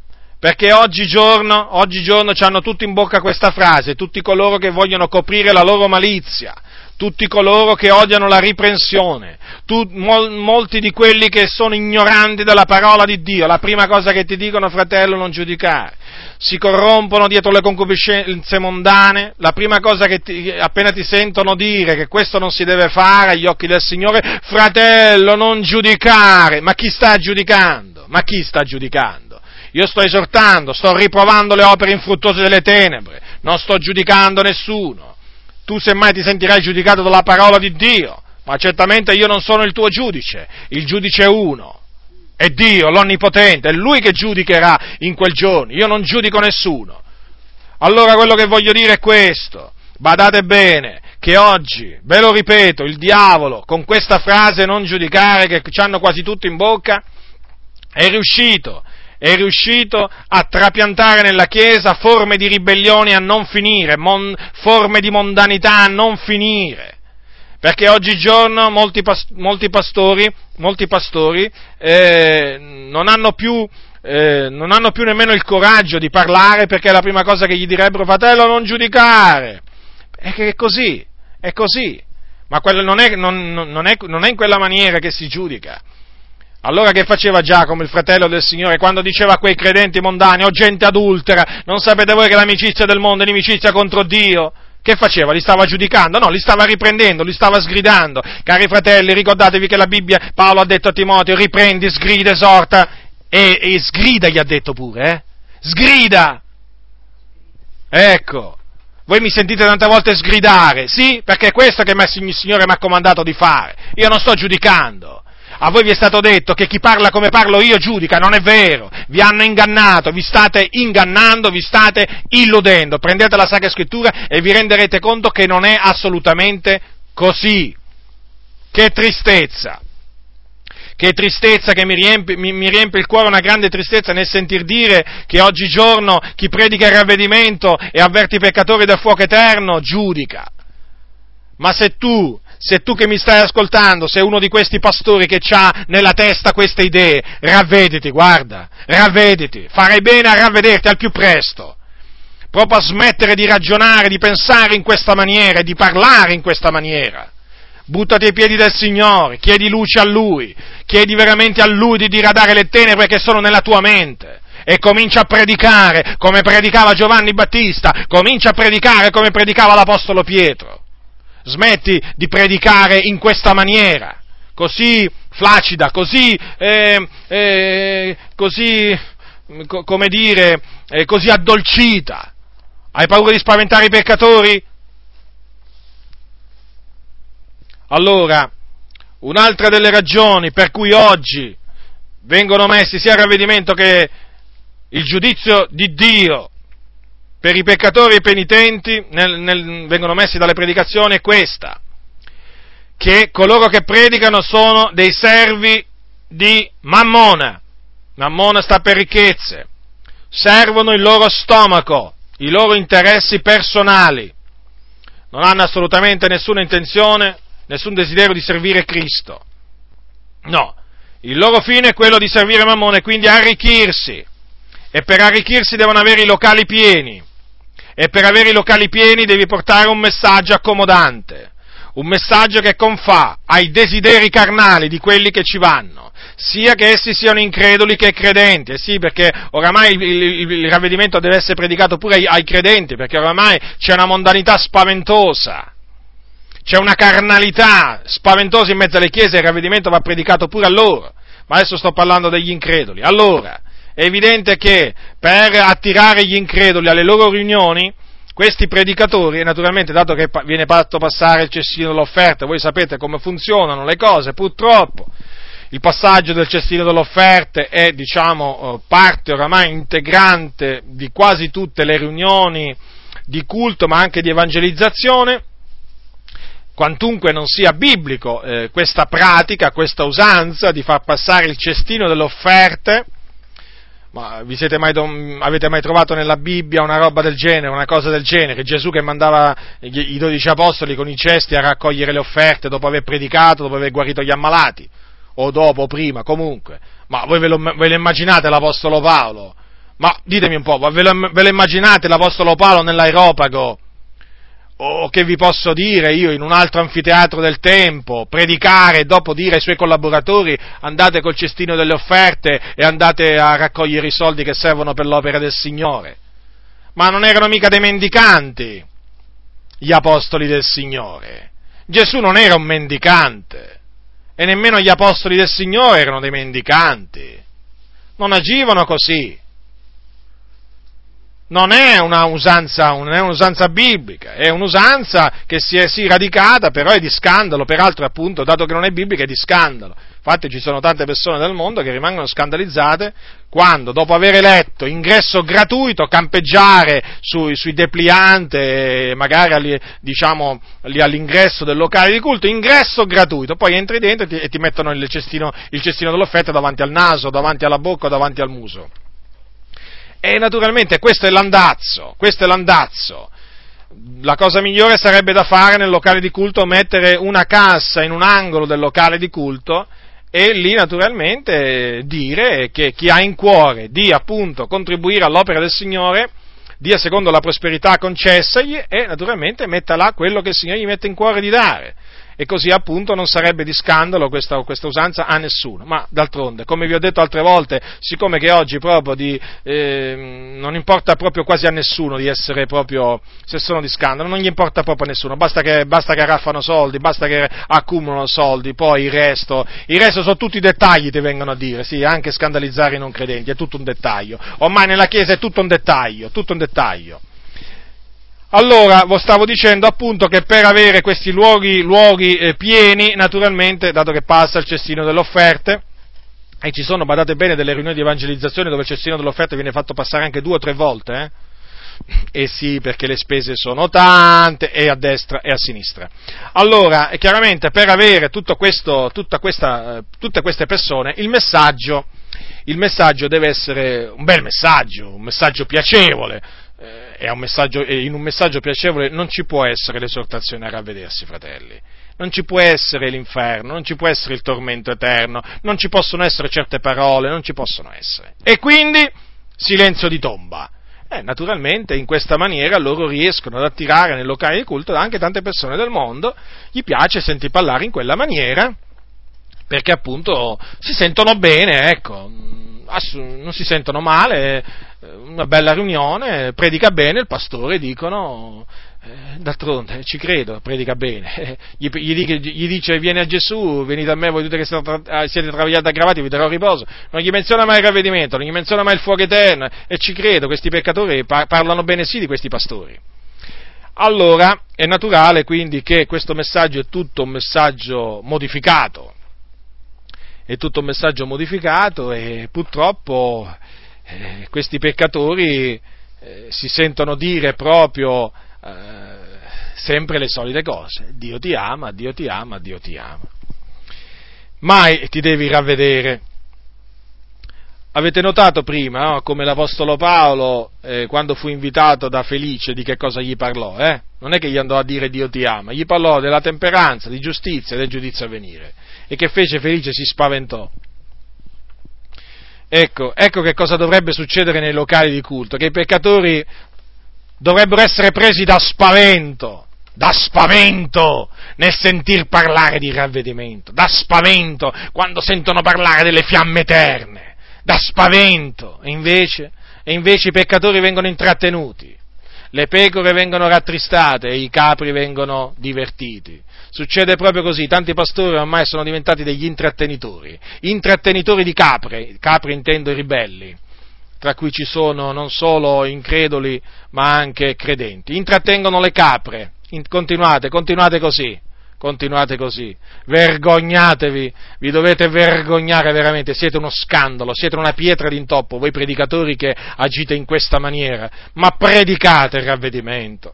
Perché oggigiorno, oggigiorno hanno tutti in bocca questa frase, tutti coloro che vogliono coprire la loro malizia, tutti coloro che odiano la riprensione, tu, mol, molti di quelli che sono ignoranti della parola di Dio, la prima cosa che ti dicono, fratello, non giudicare, si corrompono dietro le concupiscenze mondane, la prima cosa che ti, appena ti sentono dire che questo non si deve fare agli occhi del Signore, fratello, non giudicare, ma chi sta giudicando? Ma chi sta giudicando? Io sto esortando, sto riprovando le opere infruttuose delle tenebre, non sto giudicando nessuno. Tu semmai ti sentirai giudicato dalla parola di Dio, ma certamente io non sono il tuo giudice, il giudice è uno, è Dio, l'Onnipotente, è Lui che giudicherà in quel giorno, io non giudico nessuno. Allora quello che voglio dire è questo, badate bene, che oggi, ve lo ripeto, il diavolo con questa frase non giudicare che ci hanno quasi tutti in bocca, è riuscito, è riuscito a trapiantare nella Chiesa forme di ribellione a non finire, mon, forme di mondanità a non finire. Perché oggigiorno molti, molti pastori, molti pastori eh, non, hanno più, eh, non hanno più nemmeno il coraggio di parlare perché la prima cosa che gli direbbero, fratello, non giudicare. È che è così, è così. Ma non è, non, non, è, non è in quella maniera che si giudica. Allora che faceva Giacomo, il fratello del Signore, quando diceva a quei credenti mondani, o oh, gente adultera, non sapete voi che l'amicizia del mondo è inimicizia contro Dio? Che faceva? Li stava giudicando? No, li stava riprendendo, li stava sgridando. Cari fratelli, ricordatevi che la Bibbia, Paolo ha detto a Timoteo, riprendi, sgrida, esorta, e, e sgrida gli ha detto pure, eh? Sgrida! Ecco, voi mi sentite tante volte sgridare, sì? Perché è questo che il Signore mi ha comandato di fare. Io non sto giudicando. A voi vi è stato detto che chi parla come parlo io giudica, non è vero. Vi hanno ingannato, vi state ingannando, vi state illudendo. Prendete la Sacra Scrittura e vi renderete conto che non è assolutamente così. Che tristezza! Che tristezza che mi riempie, mi, mi riempie, il cuore, una grande tristezza nel sentir dire che oggigiorno chi predica il ravvedimento e avverti i peccatori del fuoco eterno giudica. Ma se tu se tu che mi stai ascoltando sei uno di questi pastori che ha nella testa queste idee, ravvediti, guarda, ravvediti, farei bene a ravvederti al più presto, proprio a smettere di ragionare, di pensare in questa maniera e di parlare in questa maniera. Buttati ai piedi del Signore, chiedi luce a Lui, chiedi veramente a Lui di diradare le tenebre che sono nella tua mente e comincia a predicare come predicava Giovanni Battista, comincia a predicare come predicava l'Apostolo Pietro smetti di predicare in questa maniera, così flacida, così, eh, eh, così co- come dire, eh, così addolcita. Hai paura di spaventare i peccatori? Allora, un'altra delle ragioni per cui oggi vengono messi sia il ravvedimento che il giudizio di Dio per i peccatori e i penitenti nel, nel, vengono messi dalle predicazioni è questa, che coloro che predicano sono dei servi di Mammona, Mammona sta per ricchezze, servono il loro stomaco, i loro interessi personali, non hanno assolutamente nessuna intenzione, nessun desiderio di servire Cristo. No, il loro fine è quello di servire Mammona e quindi arricchirsi. E per arricchirsi devono avere i locali pieni e per avere i locali pieni devi portare un messaggio accomodante, un messaggio che confà ai desideri carnali di quelli che ci vanno, sia che essi siano increduli che credenti, eh sì, perché oramai il, il, il ravvedimento deve essere predicato pure ai, ai credenti, perché oramai c'è una mondanità spaventosa, c'è una carnalità spaventosa in mezzo alle chiese e il ravvedimento va predicato pure a loro. Ma adesso sto parlando degli increduli. Allora, è evidente che per attirare gli increduli alle loro riunioni, questi predicatori, e naturalmente dato che viene fatto passare il cestino dell'offerta, voi sapete come funzionano le cose, purtroppo il passaggio del cestino delle offerte è, diciamo, eh, parte oramai integrante di quasi tutte le riunioni di culto, ma anche di evangelizzazione, quantunque non sia biblico eh, questa pratica, questa usanza di far passare il cestino delle offerte, ma vi siete mai, avete mai trovato nella Bibbia una roba del genere, una cosa del genere? Gesù che mandava i dodici apostoli con i cesti a raccogliere le offerte dopo aver predicato, dopo aver guarito gli ammalati? O dopo, prima, comunque. Ma voi ve lo, ve lo immaginate l'Apostolo Paolo? Ma ditemi un po', ve lo, ve lo immaginate l'Apostolo Paolo nell'aeropago o che vi posso dire io in un altro anfiteatro del tempo, predicare e dopo dire ai suoi collaboratori andate col cestino delle offerte e andate a raccogliere i soldi che servono per l'opera del Signore. Ma non erano mica dei mendicanti gli apostoli del Signore. Gesù non era un mendicante e nemmeno gli apostoli del Signore erano dei mendicanti. Non agivano così. Non è una usanza, non è un'usanza biblica, è un'usanza che si è sì radicata, però è di scandalo, peraltro appunto, dato che non è biblica, è di scandalo. Infatti ci sono tante persone del mondo che rimangono scandalizzate quando, dopo aver letto ingresso gratuito, campeggiare sui, sui depliante, magari alli, diciamo, all'ingresso del locale di culto, ingresso gratuito, poi entri dentro e ti, e ti mettono il cestino, il cestino dell'offerta davanti al naso, davanti alla bocca davanti al muso. E naturalmente questo è l'andazzo, questo è l'andazzo. La cosa migliore sarebbe da fare nel locale di culto mettere una cassa in un angolo del locale di culto e lì naturalmente dire che chi ha in cuore di appunto contribuire all'opera del Signore dia secondo la prosperità concessagli e naturalmente metta là quello che il Signore gli mette in cuore di dare e così appunto non sarebbe di scandalo questa, questa, usanza a nessuno. Ma d'altronde, come vi ho detto altre volte, siccome che oggi proprio di, eh, non importa proprio quasi a nessuno di essere proprio, se sono di scandalo, non gli importa proprio a nessuno, basta che, basta che arraffano soldi, basta che accumulano soldi, poi il resto, il resto sono tutti dettagli, ti vengono a dire, sì, anche scandalizzare i non credenti, è tutto un dettaglio. Ormai nella Chiesa è tutto un dettaglio, tutto un dettaglio. Allora, vi stavo dicendo appunto che per avere questi luoghi, luoghi eh, pieni, naturalmente, dato che passa il cestino delle offerte, e ci sono, badate bene, delle riunioni di evangelizzazione dove il cestino delle offerte viene fatto passare anche due o tre volte, eh? E sì, perché le spese sono tante, e a destra e a sinistra. Allora, chiaramente, per avere questo, questa, eh, tutte queste persone, il messaggio, il messaggio deve essere un bel messaggio, un messaggio piacevole, un messaggio, in un messaggio piacevole non ci può essere l'esortazione a ravvedersi, fratelli. Non ci può essere l'inferno, non ci può essere il tormento eterno, non ci possono essere certe parole, non ci possono essere. E quindi silenzio di tomba. Eh, naturalmente in questa maniera loro riescono ad attirare nel locale di culto anche tante persone del mondo, gli piace sentir parlare in quella maniera, perché appunto si sentono bene, ecco, non si sentono male, una bella riunione, predica bene, il pastore dicono, eh, d'altronde ci credo, predica bene, gli, gli, gli, dice vieni a Gesù, venite a me voi tutti che siete, siete travagliati e aggravati, vi darò riposo, non gli menziona mai il ravvedimento, non gli menziona mai il fuoco eterno e ci credo, questi peccatori par- parlano bene sì di questi pastori. Allora è naturale quindi che questo messaggio è tutto un messaggio modificato, è tutto un messaggio modificato e purtroppo eh, questi peccatori eh, si sentono dire proprio eh, sempre le solite cose. Dio ti ama, Dio ti ama, Dio ti ama. Mai ti devi ravvedere. Avete notato prima no, come l'Apostolo Paolo, eh, quando fu invitato da Felice, di che cosa gli parlò? Eh? Non è che gli andò a dire Dio ti ama, gli parlò della temperanza, di giustizia del giudizio a venire. E che fece Felice? Si spaventò. Ecco, ecco che cosa dovrebbe succedere nei locali di culto, che i peccatori dovrebbero essere presi da spavento, da spavento nel sentir parlare di ravvedimento, da spavento quando sentono parlare delle fiamme eterne, da spavento, e invece, e invece i peccatori vengono intrattenuti, le pecore vengono rattristate e i capri vengono divertiti. Succede proprio così, tanti pastori ormai sono diventati degli intrattenitori, intrattenitori di capre, capre intendo i ribelli, tra cui ci sono non solo increduli ma anche credenti. Intrattengono le capre, continuate, continuate così, continuate così, vergognatevi, vi dovete vergognare veramente, siete uno scandalo, siete una pietra d'intoppo, voi predicatori che agite in questa maniera, ma predicate il ravvedimento,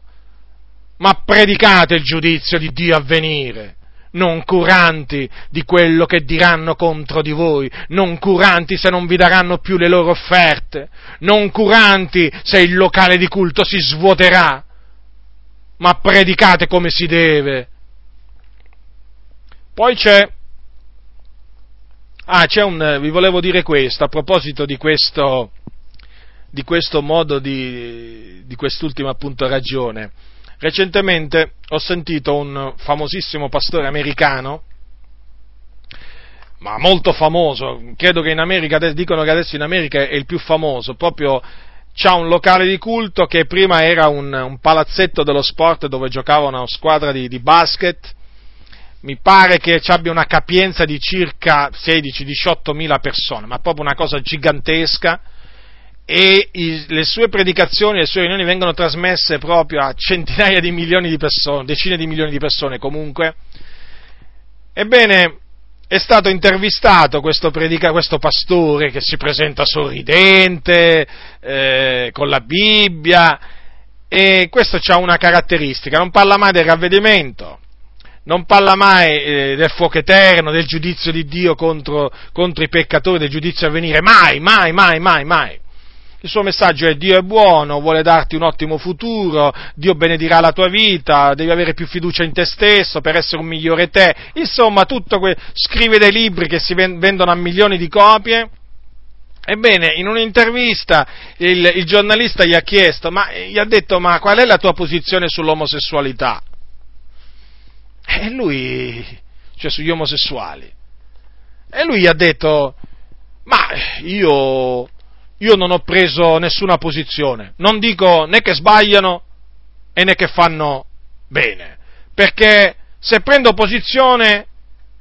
ma predicate il giudizio di Dio a venire, non curanti di quello che diranno contro di voi, non curanti se non vi daranno più le loro offerte, non curanti se il locale di culto si svuoterà, ma predicate come si deve. Poi c'è, ah, c'è un, vi volevo dire questo, a proposito di questo, di questo modo di, di quest'ultima appunto ragione. Recentemente ho sentito un famosissimo pastore americano, ma molto famoso, credo che in America, dicono che adesso in America è il più famoso, proprio c'ha un locale di culto che prima era un, un palazzetto dello sport dove giocava una squadra di, di basket, mi pare che ci abbia una capienza di circa 16-18 mila persone, ma proprio una cosa gigantesca, e i, le sue predicazioni, le sue riunioni vengono trasmesse proprio a centinaia di milioni di persone, decine di milioni di persone comunque. Ebbene, è stato intervistato questo, predica, questo pastore che si presenta sorridente, eh, con la Bibbia, e questo ha una caratteristica, non parla mai del ravvedimento, non parla mai eh, del fuoco eterno, del giudizio di Dio contro, contro i peccatori, del giudizio a venire, mai, mai, mai, mai, mai. Il suo messaggio è Dio è buono, vuole darti un ottimo futuro, Dio benedirà la tua vita, devi avere più fiducia in te stesso per essere un migliore te. Insomma, tutto que- scrive dei libri che si vendono a milioni di copie. Ebbene, in un'intervista il, il giornalista gli ha chiesto, ma gli ha detto, ma qual è la tua posizione sull'omosessualità? E lui, cioè sugli omosessuali. E lui ha detto, ma io io non ho preso nessuna posizione, non dico né che sbagliano e né che fanno bene, perché se prendo posizione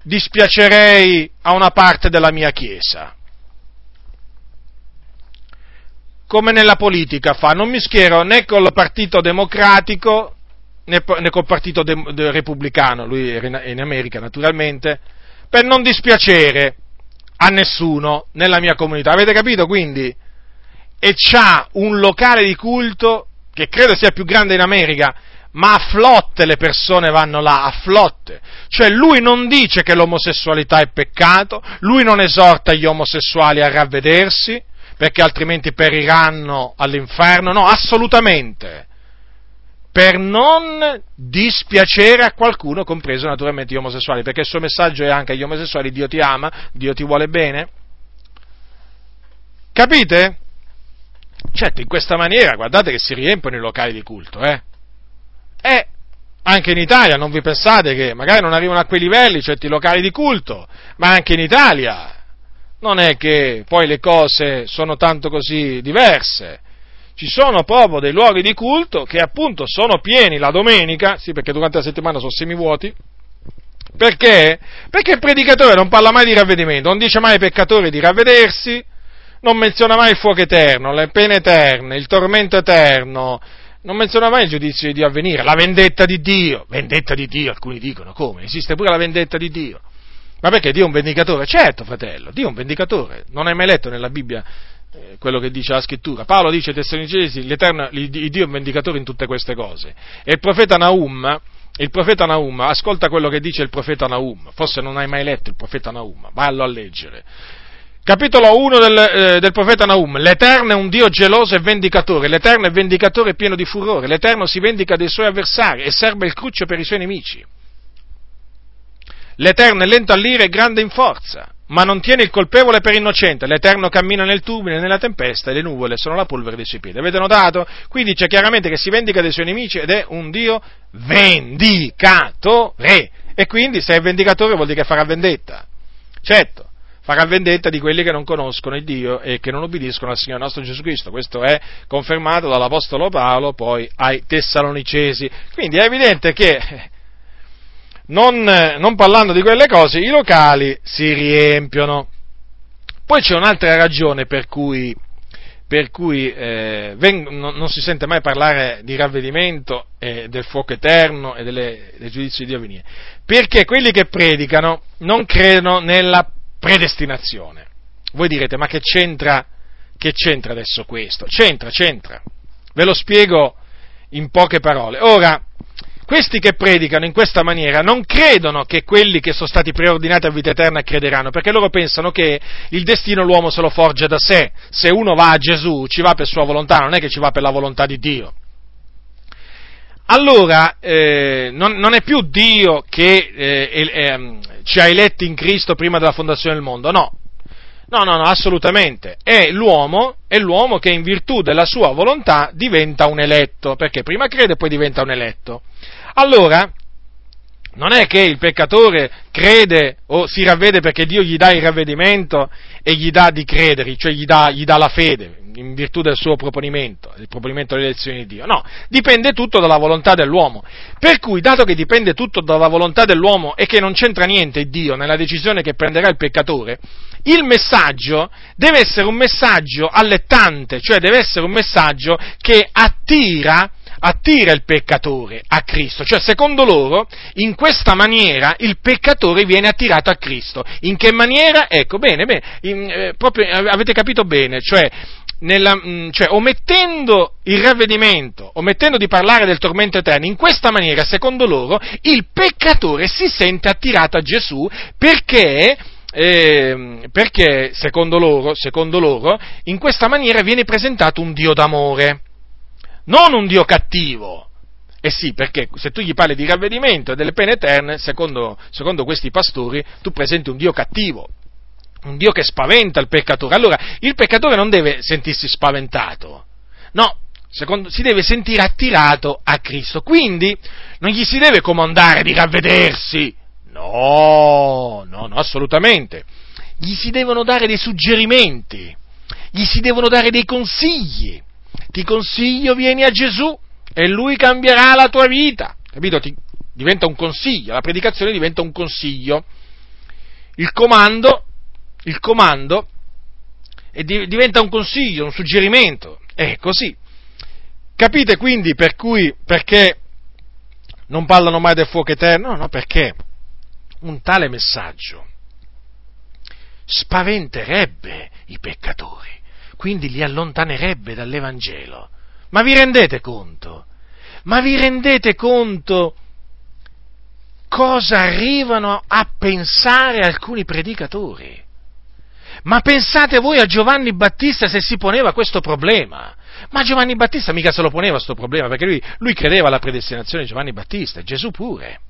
dispiacerei a una parte della mia Chiesa. Come nella politica fa, non mi schiero né col Partito Democratico né, col Partito de, de, Repubblicano, lui era in America naturalmente, per non dispiacere a nessuno nella mia comunità. Avete capito quindi? e c'ha un locale di culto che credo sia più grande in America, ma a flotte le persone vanno là, a flotte. Cioè lui non dice che l'omosessualità è peccato, lui non esorta gli omosessuali a ravvedersi, perché altrimenti periranno all'inferno, no, assolutamente. Per non dispiacere a qualcuno, compreso naturalmente gli omosessuali, perché il suo messaggio è anche agli omosessuali, Dio ti ama, Dio ti vuole bene. Capite? Certo, in questa maniera, guardate che si riempiono i locali di culto, eh? E anche in Italia, non vi pensate che magari non arrivano a quei livelli certi locali di culto, ma anche in Italia non è che poi le cose sono tanto così diverse. Ci sono proprio dei luoghi di culto che appunto sono pieni la domenica, sì perché durante la settimana sono semivuoti, perché? Perché il predicatore non parla mai di ravvedimento, non dice mai ai peccatori di ravvedersi, non menziona mai il fuoco eterno, le pene eterne, il tormento eterno, non menziona mai il giudizio di Dio a venire, la vendetta di Dio, vendetta di Dio, alcuni dicono come, esiste pure la vendetta di Dio. Ma perché Dio è un vendicatore? Certo, fratello, Dio è un vendicatore. Non hai mai letto nella Bibbia quello che dice la scrittura? Paolo dice ai Tessalonicesi, l'Eterno, il Dio è vendicatore in tutte queste cose. E il profeta Naum, il profeta Naum, ascolta quello che dice il profeta Naum, forse non hai mai letto il profeta Naum, vallo a leggere capitolo 1 del, eh, del, profeta Naum, l'Eterno è un Dio geloso e vendicatore, l'Eterno è vendicatore pieno di furore, l'Eterno si vendica dei suoi avversari e serba il cruccio per i suoi nemici. L'Eterno è lento all'ira e grande in forza, ma non tiene il colpevole per innocente, l'Eterno cammina nel turbine e nella tempesta e le nuvole sono la polvere dei suoi piedi. Avete notato? Qui dice chiaramente che si vendica dei suoi nemici ed è un Dio vendicatore. E quindi se è vendicatore vuol dire che farà vendetta. Certo, farà vendetta di quelli che non conoscono il Dio e che non obbediscono al Signore nostro Gesù Cristo. Questo è confermato dall'Apostolo Paolo poi ai Tessalonicesi. Quindi è evidente che, non, non parlando di quelle cose, i locali si riempiono. Poi c'è un'altra ragione per cui, per cui eh, veng- non, non, si sente mai parlare di ravvedimento e del fuoco eterno e delle, del giudizio di Dio venire. Perché quelli che predicano non credono nella predestinazione. Voi direte, ma che c'entra, che c'entra adesso questo? C'entra, c'entra. Ve lo spiego in poche parole. Ora, questi che predicano in questa maniera non credono che quelli che sono stati preordinati a vita eterna crederanno, perché loro pensano che il destino l'uomo se lo forgia da sé. Se uno va a Gesù, ci va per sua volontà, non è che ci va per la volontà di Dio allora eh, non, non, è più Dio che eh, eh, ci ha eletti in Cristo prima della fondazione del mondo, no. No, no, no, assolutamente. È l'uomo, è l'uomo che in virtù della sua volontà diventa un eletto, perché prima crede e poi diventa un eletto. Allora, non è che il peccatore crede o si ravvede perché Dio gli dà il ravvedimento e gli dà di credere, cioè gli dà, gli dà la fede in virtù del suo proponimento, il proponimento delle elezioni di Dio. No, dipende tutto dalla volontà dell'uomo. Per cui, dato che dipende tutto dalla volontà dell'uomo e che non c'entra niente Dio nella decisione che prenderà il peccatore, il messaggio deve essere un messaggio allettante, cioè deve essere un messaggio che attira attira il peccatore a Cristo, cioè secondo loro in questa maniera il peccatore viene attirato a Cristo. In che maniera? Ecco, bene, bene, in, eh, proprio, avete capito bene, cioè nella, mm, cioè, omettendo il ravvedimento, omettendo di parlare del tormento eterno, in questa maniera, secondo loro, il peccatore si sente attirato a Gesù perché, eh, perché secondo, loro, secondo loro, in questa maniera viene presentato un Dio d'amore non un Dio cattivo. Eh sì, perché se tu gli parli di ravvedimento e delle pene eterne, secondo, secondo questi pastori, tu presenti un Dio cattivo, un Dio che spaventa il peccatore. Allora, il peccatore non deve sentirsi spaventato, no, secondo, si deve sentire attirato a Cristo. Quindi non gli si deve comandare di ravvedersi, no, no, no, assolutamente. Gli si devono dare dei suggerimenti, gli si devono dare dei consigli ti consiglio vieni a Gesù e lui cambierà la tua vita. Capito? Ti, diventa un consiglio, la predicazione diventa un consiglio. Il comando, il comando di, diventa un consiglio, un suggerimento. È così. Capite quindi per cui, perché non parlano mai del fuoco eterno? No, no, perché un tale messaggio spaventerebbe i peccatori quindi li allontanerebbe dall'Evangelo. Ma vi rendete conto? Ma vi rendete conto cosa arrivano a pensare alcuni predicatori? Ma pensate voi a Giovanni Battista se si poneva questo problema? Ma Giovanni Battista mica se lo poneva questo problema, perché lui, lui credeva alla predestinazione di Giovanni Battista, Gesù pure.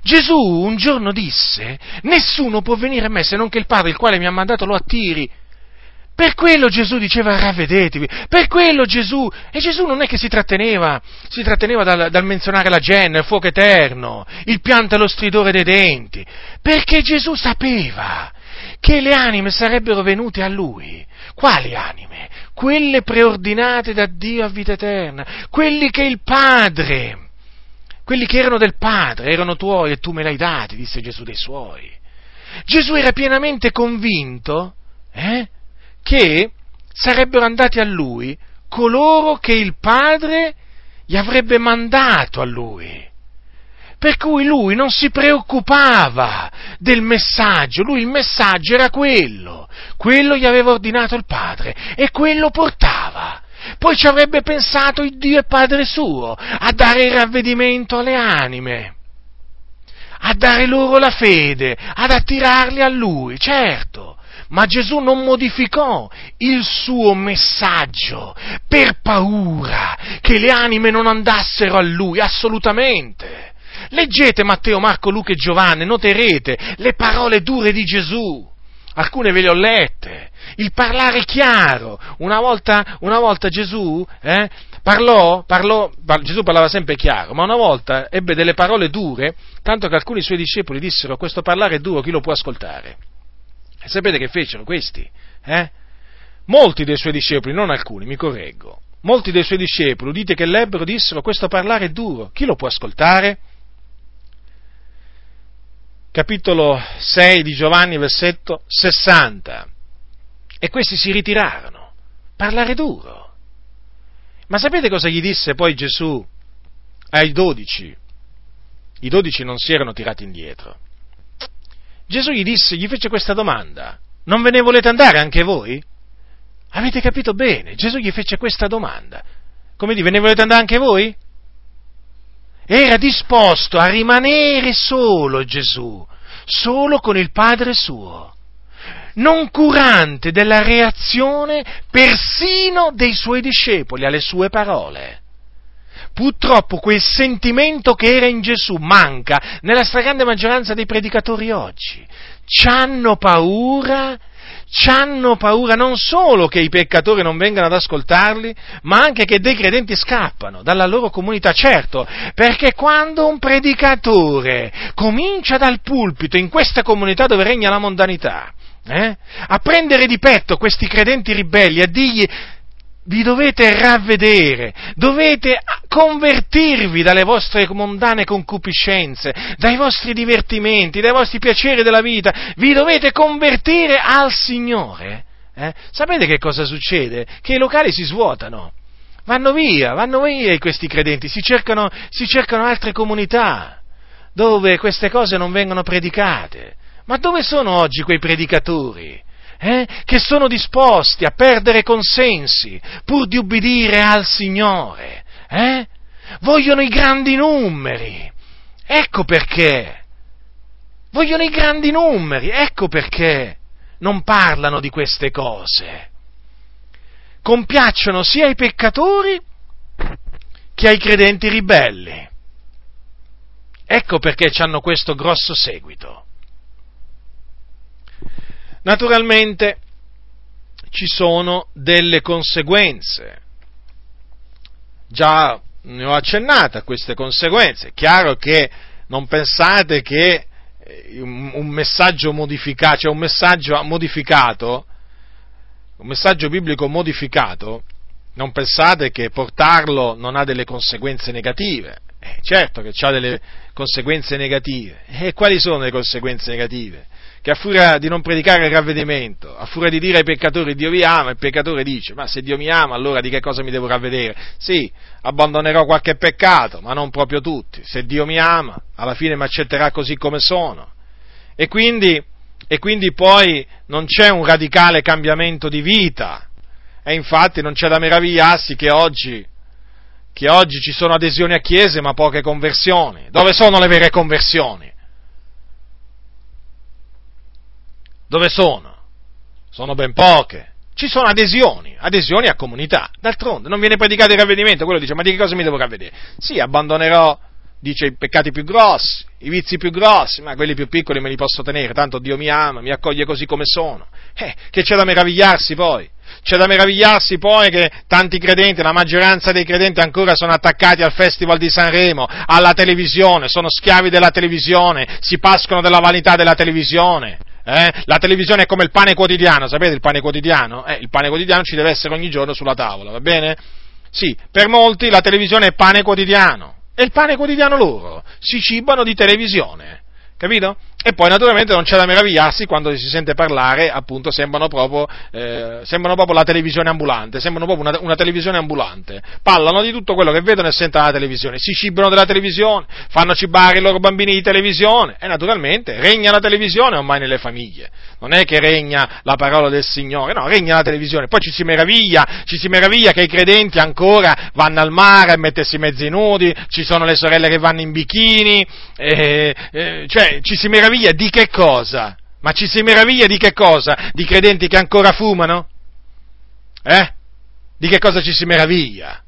Gesù un giorno disse, nessuno può venire a me se non che il Padre, il quale mi ha mandato, lo attiri. Per quello Gesù diceva ravvedetevi, per quello Gesù, e Gesù non è che si tratteneva, si tratteneva dal, dal menzionare la genna, il fuoco eterno, il pianto e lo stridore dei denti, perché Gesù sapeva che le anime sarebbero venute a Lui. Quali anime? Quelle preordinate da Dio a vita eterna, quelli che il Padre, quelli che erano del Padre, erano tuoi e tu me l'hai dati, disse Gesù dei suoi. Gesù era pienamente convinto, eh? Che sarebbero andati a lui coloro che il Padre gli avrebbe mandato a lui. Per cui lui non si preoccupava del messaggio, lui il messaggio era quello, quello gli aveva ordinato il Padre e quello portava. Poi ci avrebbe pensato il Dio e Padre suo a dare il ravvedimento alle anime, a dare loro la fede, ad attirarli a lui, certo. Ma Gesù non modificò il suo messaggio per paura che le anime non andassero a lui, assolutamente. Leggete Matteo, Marco, Luca e Giovanni, noterete le parole dure di Gesù. Alcune ve le ho lette. Il parlare chiaro. Una volta, una volta Gesù eh, parlò, parlò, Gesù parlava sempre chiaro, ma una volta ebbe delle parole dure, tanto che alcuni suoi discepoli dissero questo parlare è duro, chi lo può ascoltare? E sapete che fecero questi? Eh? Molti dei suoi discepoli, non alcuni, mi correggo, molti dei suoi discepoli, udite che l'ebbero, dissero questo parlare è duro, chi lo può ascoltare? Capitolo 6 di Giovanni, versetto 60. E questi si ritirarono. Parlare duro. Ma sapete cosa gli disse poi Gesù ai dodici? I dodici non si erano tirati indietro. Gesù gli disse, gli fece questa domanda, non ve ne volete andare anche voi? Avete capito bene, Gesù gli fece questa domanda. Come dire, ve ne volete andare anche voi? Era disposto a rimanere solo Gesù, solo con il Padre suo, non curante della reazione persino dei suoi discepoli alle sue parole. Purtroppo quel sentimento che era in Gesù manca nella stragrande maggioranza dei predicatori oggi. C'hanno paura hanno paura non solo che i peccatori non vengano ad ascoltarli, ma anche che dei credenti scappano dalla loro comunità, certo, perché quando un predicatore comincia dal pulpito in questa comunità dove regna la mondanità, eh, a prendere di petto questi credenti ribelli, a dirgli vi dovete ravvedere, dovete convertirvi dalle vostre mondane concupiscenze, dai vostri divertimenti, dai vostri piaceri della vita, vi dovete convertire al Signore. Eh? Sapete che cosa succede? Che i locali si svuotano, vanno via, vanno via questi credenti, si cercano, si cercano altre comunità dove queste cose non vengono predicate. Ma dove sono oggi quei predicatori? Eh, che sono disposti a perdere consensi pur di ubbidire al Signore. Eh? Vogliono i grandi numeri. Ecco perché. Vogliono i grandi numeri. Ecco perché non parlano di queste cose. Compiacciono sia ai peccatori che ai credenti ribelli. Ecco perché hanno questo grosso seguito. Naturalmente ci sono delle conseguenze. Già ne ho accennato a queste conseguenze. È chiaro che non pensate che eh, un messaggio modificato, cioè un messaggio modificato, un messaggio biblico modificato, non pensate che portarlo non ha delle conseguenze negative. Eh, certo che ha delle conseguenze negative. E quali sono le conseguenze negative? Che a furia di non predicare il ravvedimento, a furia di dire ai peccatori Dio vi ama, il peccatore dice, ma se Dio mi ama allora di che cosa mi devo ravvedere? Sì, abbandonerò qualche peccato, ma non proprio tutti. Se Dio mi ama, alla fine mi accetterà così come sono. E quindi, e quindi poi non c'è un radicale cambiamento di vita. E infatti non c'è da meravigliarsi che oggi, che oggi ci sono adesioni a chiese ma poche conversioni. Dove sono le vere conversioni? Dove sono? Sono ben poche. Ci sono adesioni, adesioni a comunità. D'altronde non viene predicato il ravvedimento, quello dice, ma di che cosa mi devo ravvedere? Sì, abbandonerò, dice, i peccati più grossi, i vizi più grossi, ma quelli più piccoli me li posso tenere, tanto Dio mi ama, mi accoglie così come sono. Eh, che c'è da meravigliarsi poi? C'è da meravigliarsi poi che tanti credenti, la maggioranza dei credenti ancora sono attaccati al Festival di Sanremo, alla televisione, sono schiavi della televisione, si pascono della vanità della televisione. Eh? La televisione è come il pane quotidiano, sapete il pane quotidiano? Eh, il pane quotidiano ci deve essere ogni giorno sulla tavola, va bene? Sì, per molti la televisione è pane quotidiano, e il pane quotidiano loro si cibano di televisione, capito? E poi naturalmente non c'è da meravigliarsi quando si sente parlare, appunto, sembrano proprio, eh, sembrano proprio la televisione ambulante, sembrano proprio una, una, televisione ambulante. Parlano di tutto quello che vedono e sentono alla televisione, si cibano della televisione, fanno cibare i loro bambini di televisione e naturalmente regna la televisione ormai nelle famiglie. Non è che regna la parola del Signore, no, regna la televisione. Poi ci si meraviglia, ci si meraviglia che i credenti ancora vanno al mare a mettersi mezzi nudi, ci sono le sorelle che vanno in bikini, eh, eh, cioè ci si meraviglia meraviglia di che cosa? Ma ci si meraviglia di che cosa? Di credenti che ancora fumano? Eh? Di che cosa ci si meraviglia?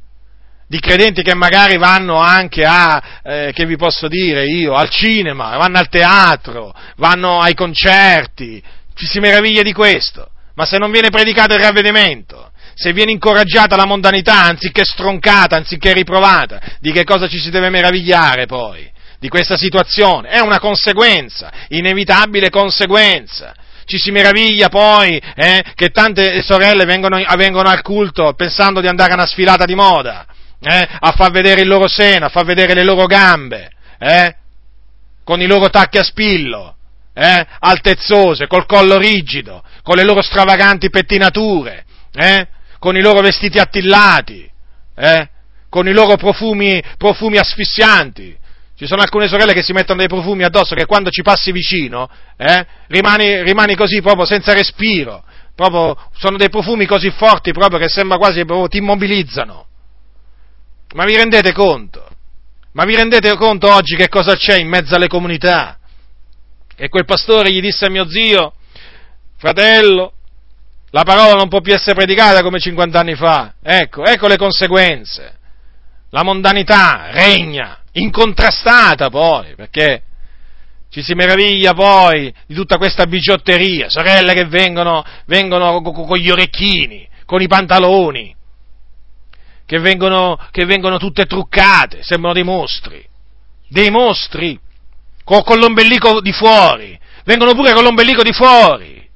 Di credenti che magari vanno anche a, eh, che vi posso dire io, al cinema, vanno al teatro, vanno ai concerti, ci si meraviglia di questo. Ma se non viene predicato il ravvedimento, se viene incoraggiata la mondanità anziché stroncata, anziché riprovata, di che cosa ci si deve meravigliare poi? Di questa situazione, è una conseguenza, inevitabile conseguenza. Ci si meraviglia poi eh, che tante sorelle vengono, vengono, al culto pensando di andare a una sfilata di moda, eh, a far vedere il loro seno, a far vedere le loro gambe, eh, con i loro tacchi a spillo, eh, altezzose, col collo rigido, con le loro stravaganti pettinature, eh, con i loro vestiti attillati, eh, con i loro profumi, profumi asfissianti, ci sono alcune sorelle che si mettono dei profumi addosso che quando ci passi vicino eh, rimani, rimani, così proprio senza respiro. Proprio, sono dei profumi così forti proprio che sembra quasi che ti immobilizzano. Ma vi rendete conto? Ma vi rendete conto oggi che cosa c'è in mezzo alle comunità? E quel pastore gli disse a mio zio, fratello, la parola non può più essere predicata come 50 anni fa. Ecco, ecco le conseguenze. la mondanità regna, incontrastata poi, perché ci si meraviglia poi di tutta questa bigiotteria, sorelle che vengono, vengono con gli orecchini, con i pantaloni, che vengono, che vengono tutte truccate, sembrano dei mostri, dei mostri, con, con l'ombelico di fuori, vengono pure con l'ombelico di fuori,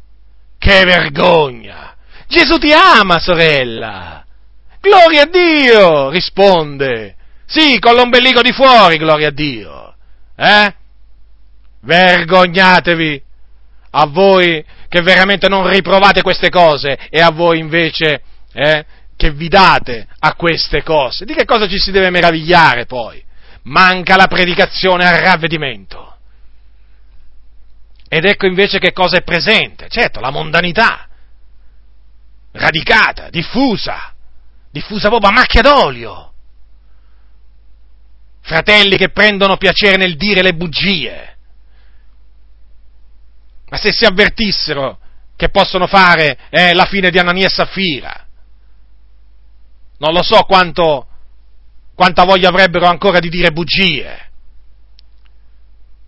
che vergogna! Gesù ti ama, sorella! Gloria a Dio! risponde. Sì, con l'ombelico di fuori, gloria a Dio. Eh? Vergognatevi a voi che veramente non riprovate queste cose e a voi invece eh, che vi date a queste cose. Di che cosa ci si deve meravigliare poi? Manca la predicazione al ravvedimento. Ed ecco invece che cosa è presente. Certo, la mondanità, radicata, diffusa, diffusa proprio a macchia d'olio. Fratelli che prendono piacere nel dire le bugie, ma se si avvertissero che possono fare eh, la fine di Anania e Saffira, non lo so quanto, quanta voglia avrebbero ancora di dire bugie.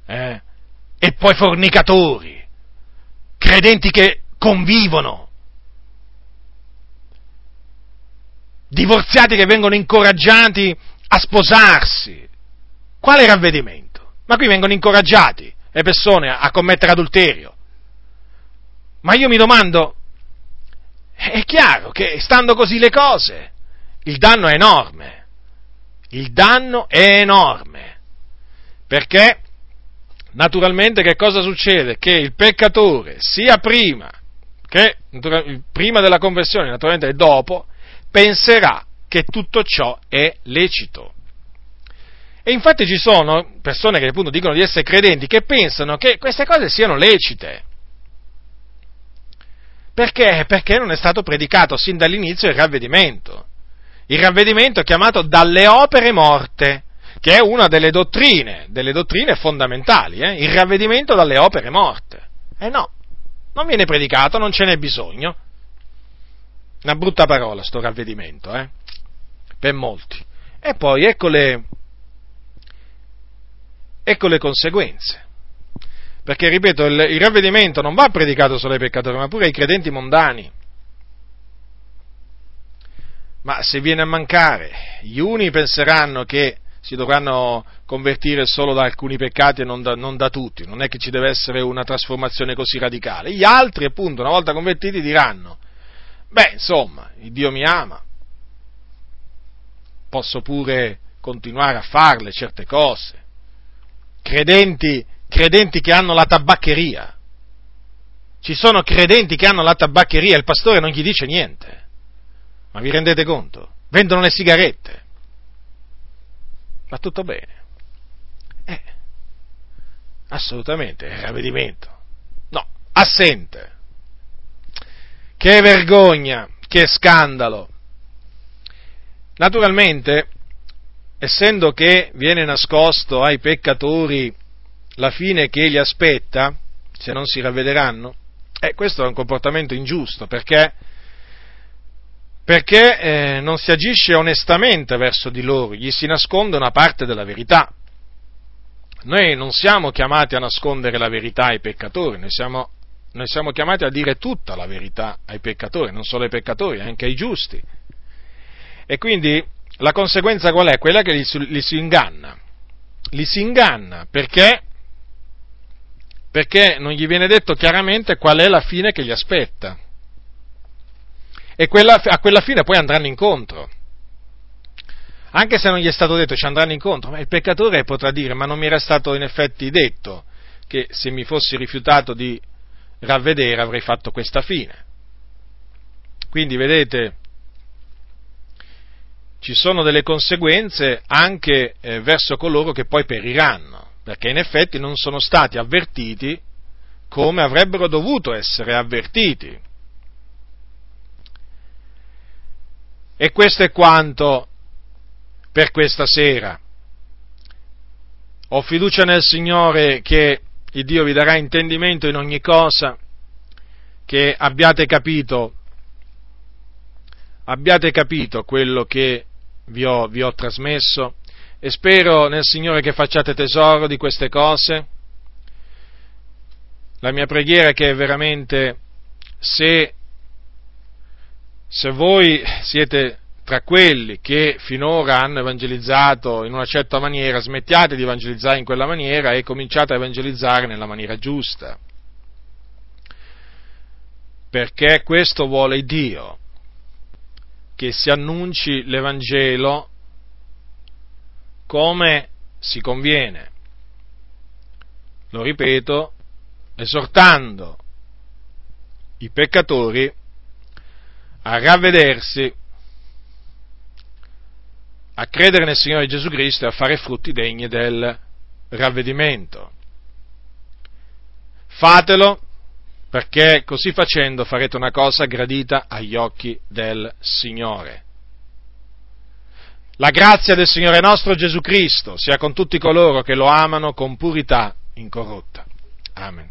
Eh? E poi fornicatori, credenti che convivono, divorziati che vengono incoraggiati a sposarsi. Quale ravvedimento? Ma qui vengono incoraggiati le persone a commettere adulterio. Ma io mi domando, è chiaro che stando così le cose, il danno è enorme. Il danno è enorme. Perché, naturalmente, che cosa succede? Che il peccatore, sia prima che prima della conversione, naturalmente e dopo, penserà che tutto ciò è lecito. E infatti ci sono persone che appunto dicono di essere credenti che pensano che queste cose siano lecite. Perché? Perché non è stato predicato sin dall'inizio il ravvedimento. Il ravvedimento è chiamato dalle opere morte, che è una delle dottrine, delle dottrine fondamentali, eh? il ravvedimento dalle opere morte. Eh no, non viene predicato, non ce n'è bisogno. Una brutta parola sto ravvedimento, eh? Per molti. E poi ecco le, Ecco le conseguenze. Perché, ripeto, il, il ravvedimento non va predicato solo ai peccatori, ma pure ai credenti mondani. Ma se viene a mancare, gli uni penseranno che si dovranno convertire solo da alcuni peccati e non da, non da, tutti, non è che ci deve essere una trasformazione così radicale. Gli altri, appunto, una volta convertiti, diranno, beh, insomma, il Dio mi ama, posso pure continuare a farle certe cose, credenti, credenti che hanno la tabaccheria. Ci sono credenti che hanno la tabaccheria e il pastore non gli dice niente. Ma vi rendete conto? Vendono le sigarette. Ma tutto bene. Eh, assolutamente, ravvedimento. No, assente. Che vergogna, che scandalo. Naturalmente, essendo che viene nascosto ai peccatori la fine che li aspetta, se non si ravvederanno, eh, questo è un comportamento ingiusto, perché, perché eh, non si agisce onestamente verso di loro, gli si nasconde una parte della verità. Noi non siamo chiamati a nascondere la verità ai peccatori, noi siamo, noi siamo chiamati a dire tutta la verità ai peccatori, non solo ai peccatori, anche ai giusti. E quindi la conseguenza qual è? Quella che li, li si inganna. Li si inganna perché? Perché non gli viene detto chiaramente qual è la fine che gli aspetta. E quella, a quella fine poi andranno incontro. Anche se non gli è stato detto ci andranno incontro, ma il peccatore potrà dire, ma non mi era stato in effetti detto che se mi fossi rifiutato di ravvedere avrei fatto questa fine. Quindi vedete, ci sono delle conseguenze anche eh, verso coloro che poi periranno, perché in effetti non sono stati avvertiti come avrebbero dovuto essere avvertiti. E questo è quanto per questa sera. Ho fiducia nel Signore che il Dio vi darà intendimento in ogni cosa, che abbiate capito, abbiate capito quello che vi ho, vi ho trasmesso e spero nel Signore che facciate tesoro di queste cose. La mia preghiera è che veramente se, se voi siete tra quelli che finora hanno evangelizzato in una certa maniera, smettiate di evangelizzare in quella maniera e cominciate a evangelizzare nella maniera giusta. Perché questo vuole Dio, che si annunci l'Evangelo come si conviene. Lo ripeto, esortando i peccatori a ravvedersi, a credere nel Signore Gesù Cristo e a fare frutti degni del ravvedimento. Fatelo perché così facendo farete una cosa gradita agli occhi del Signore. La grazia del Signore nostro Gesù Cristo sia con tutti coloro che lo amano con purità incorrotta. Amen.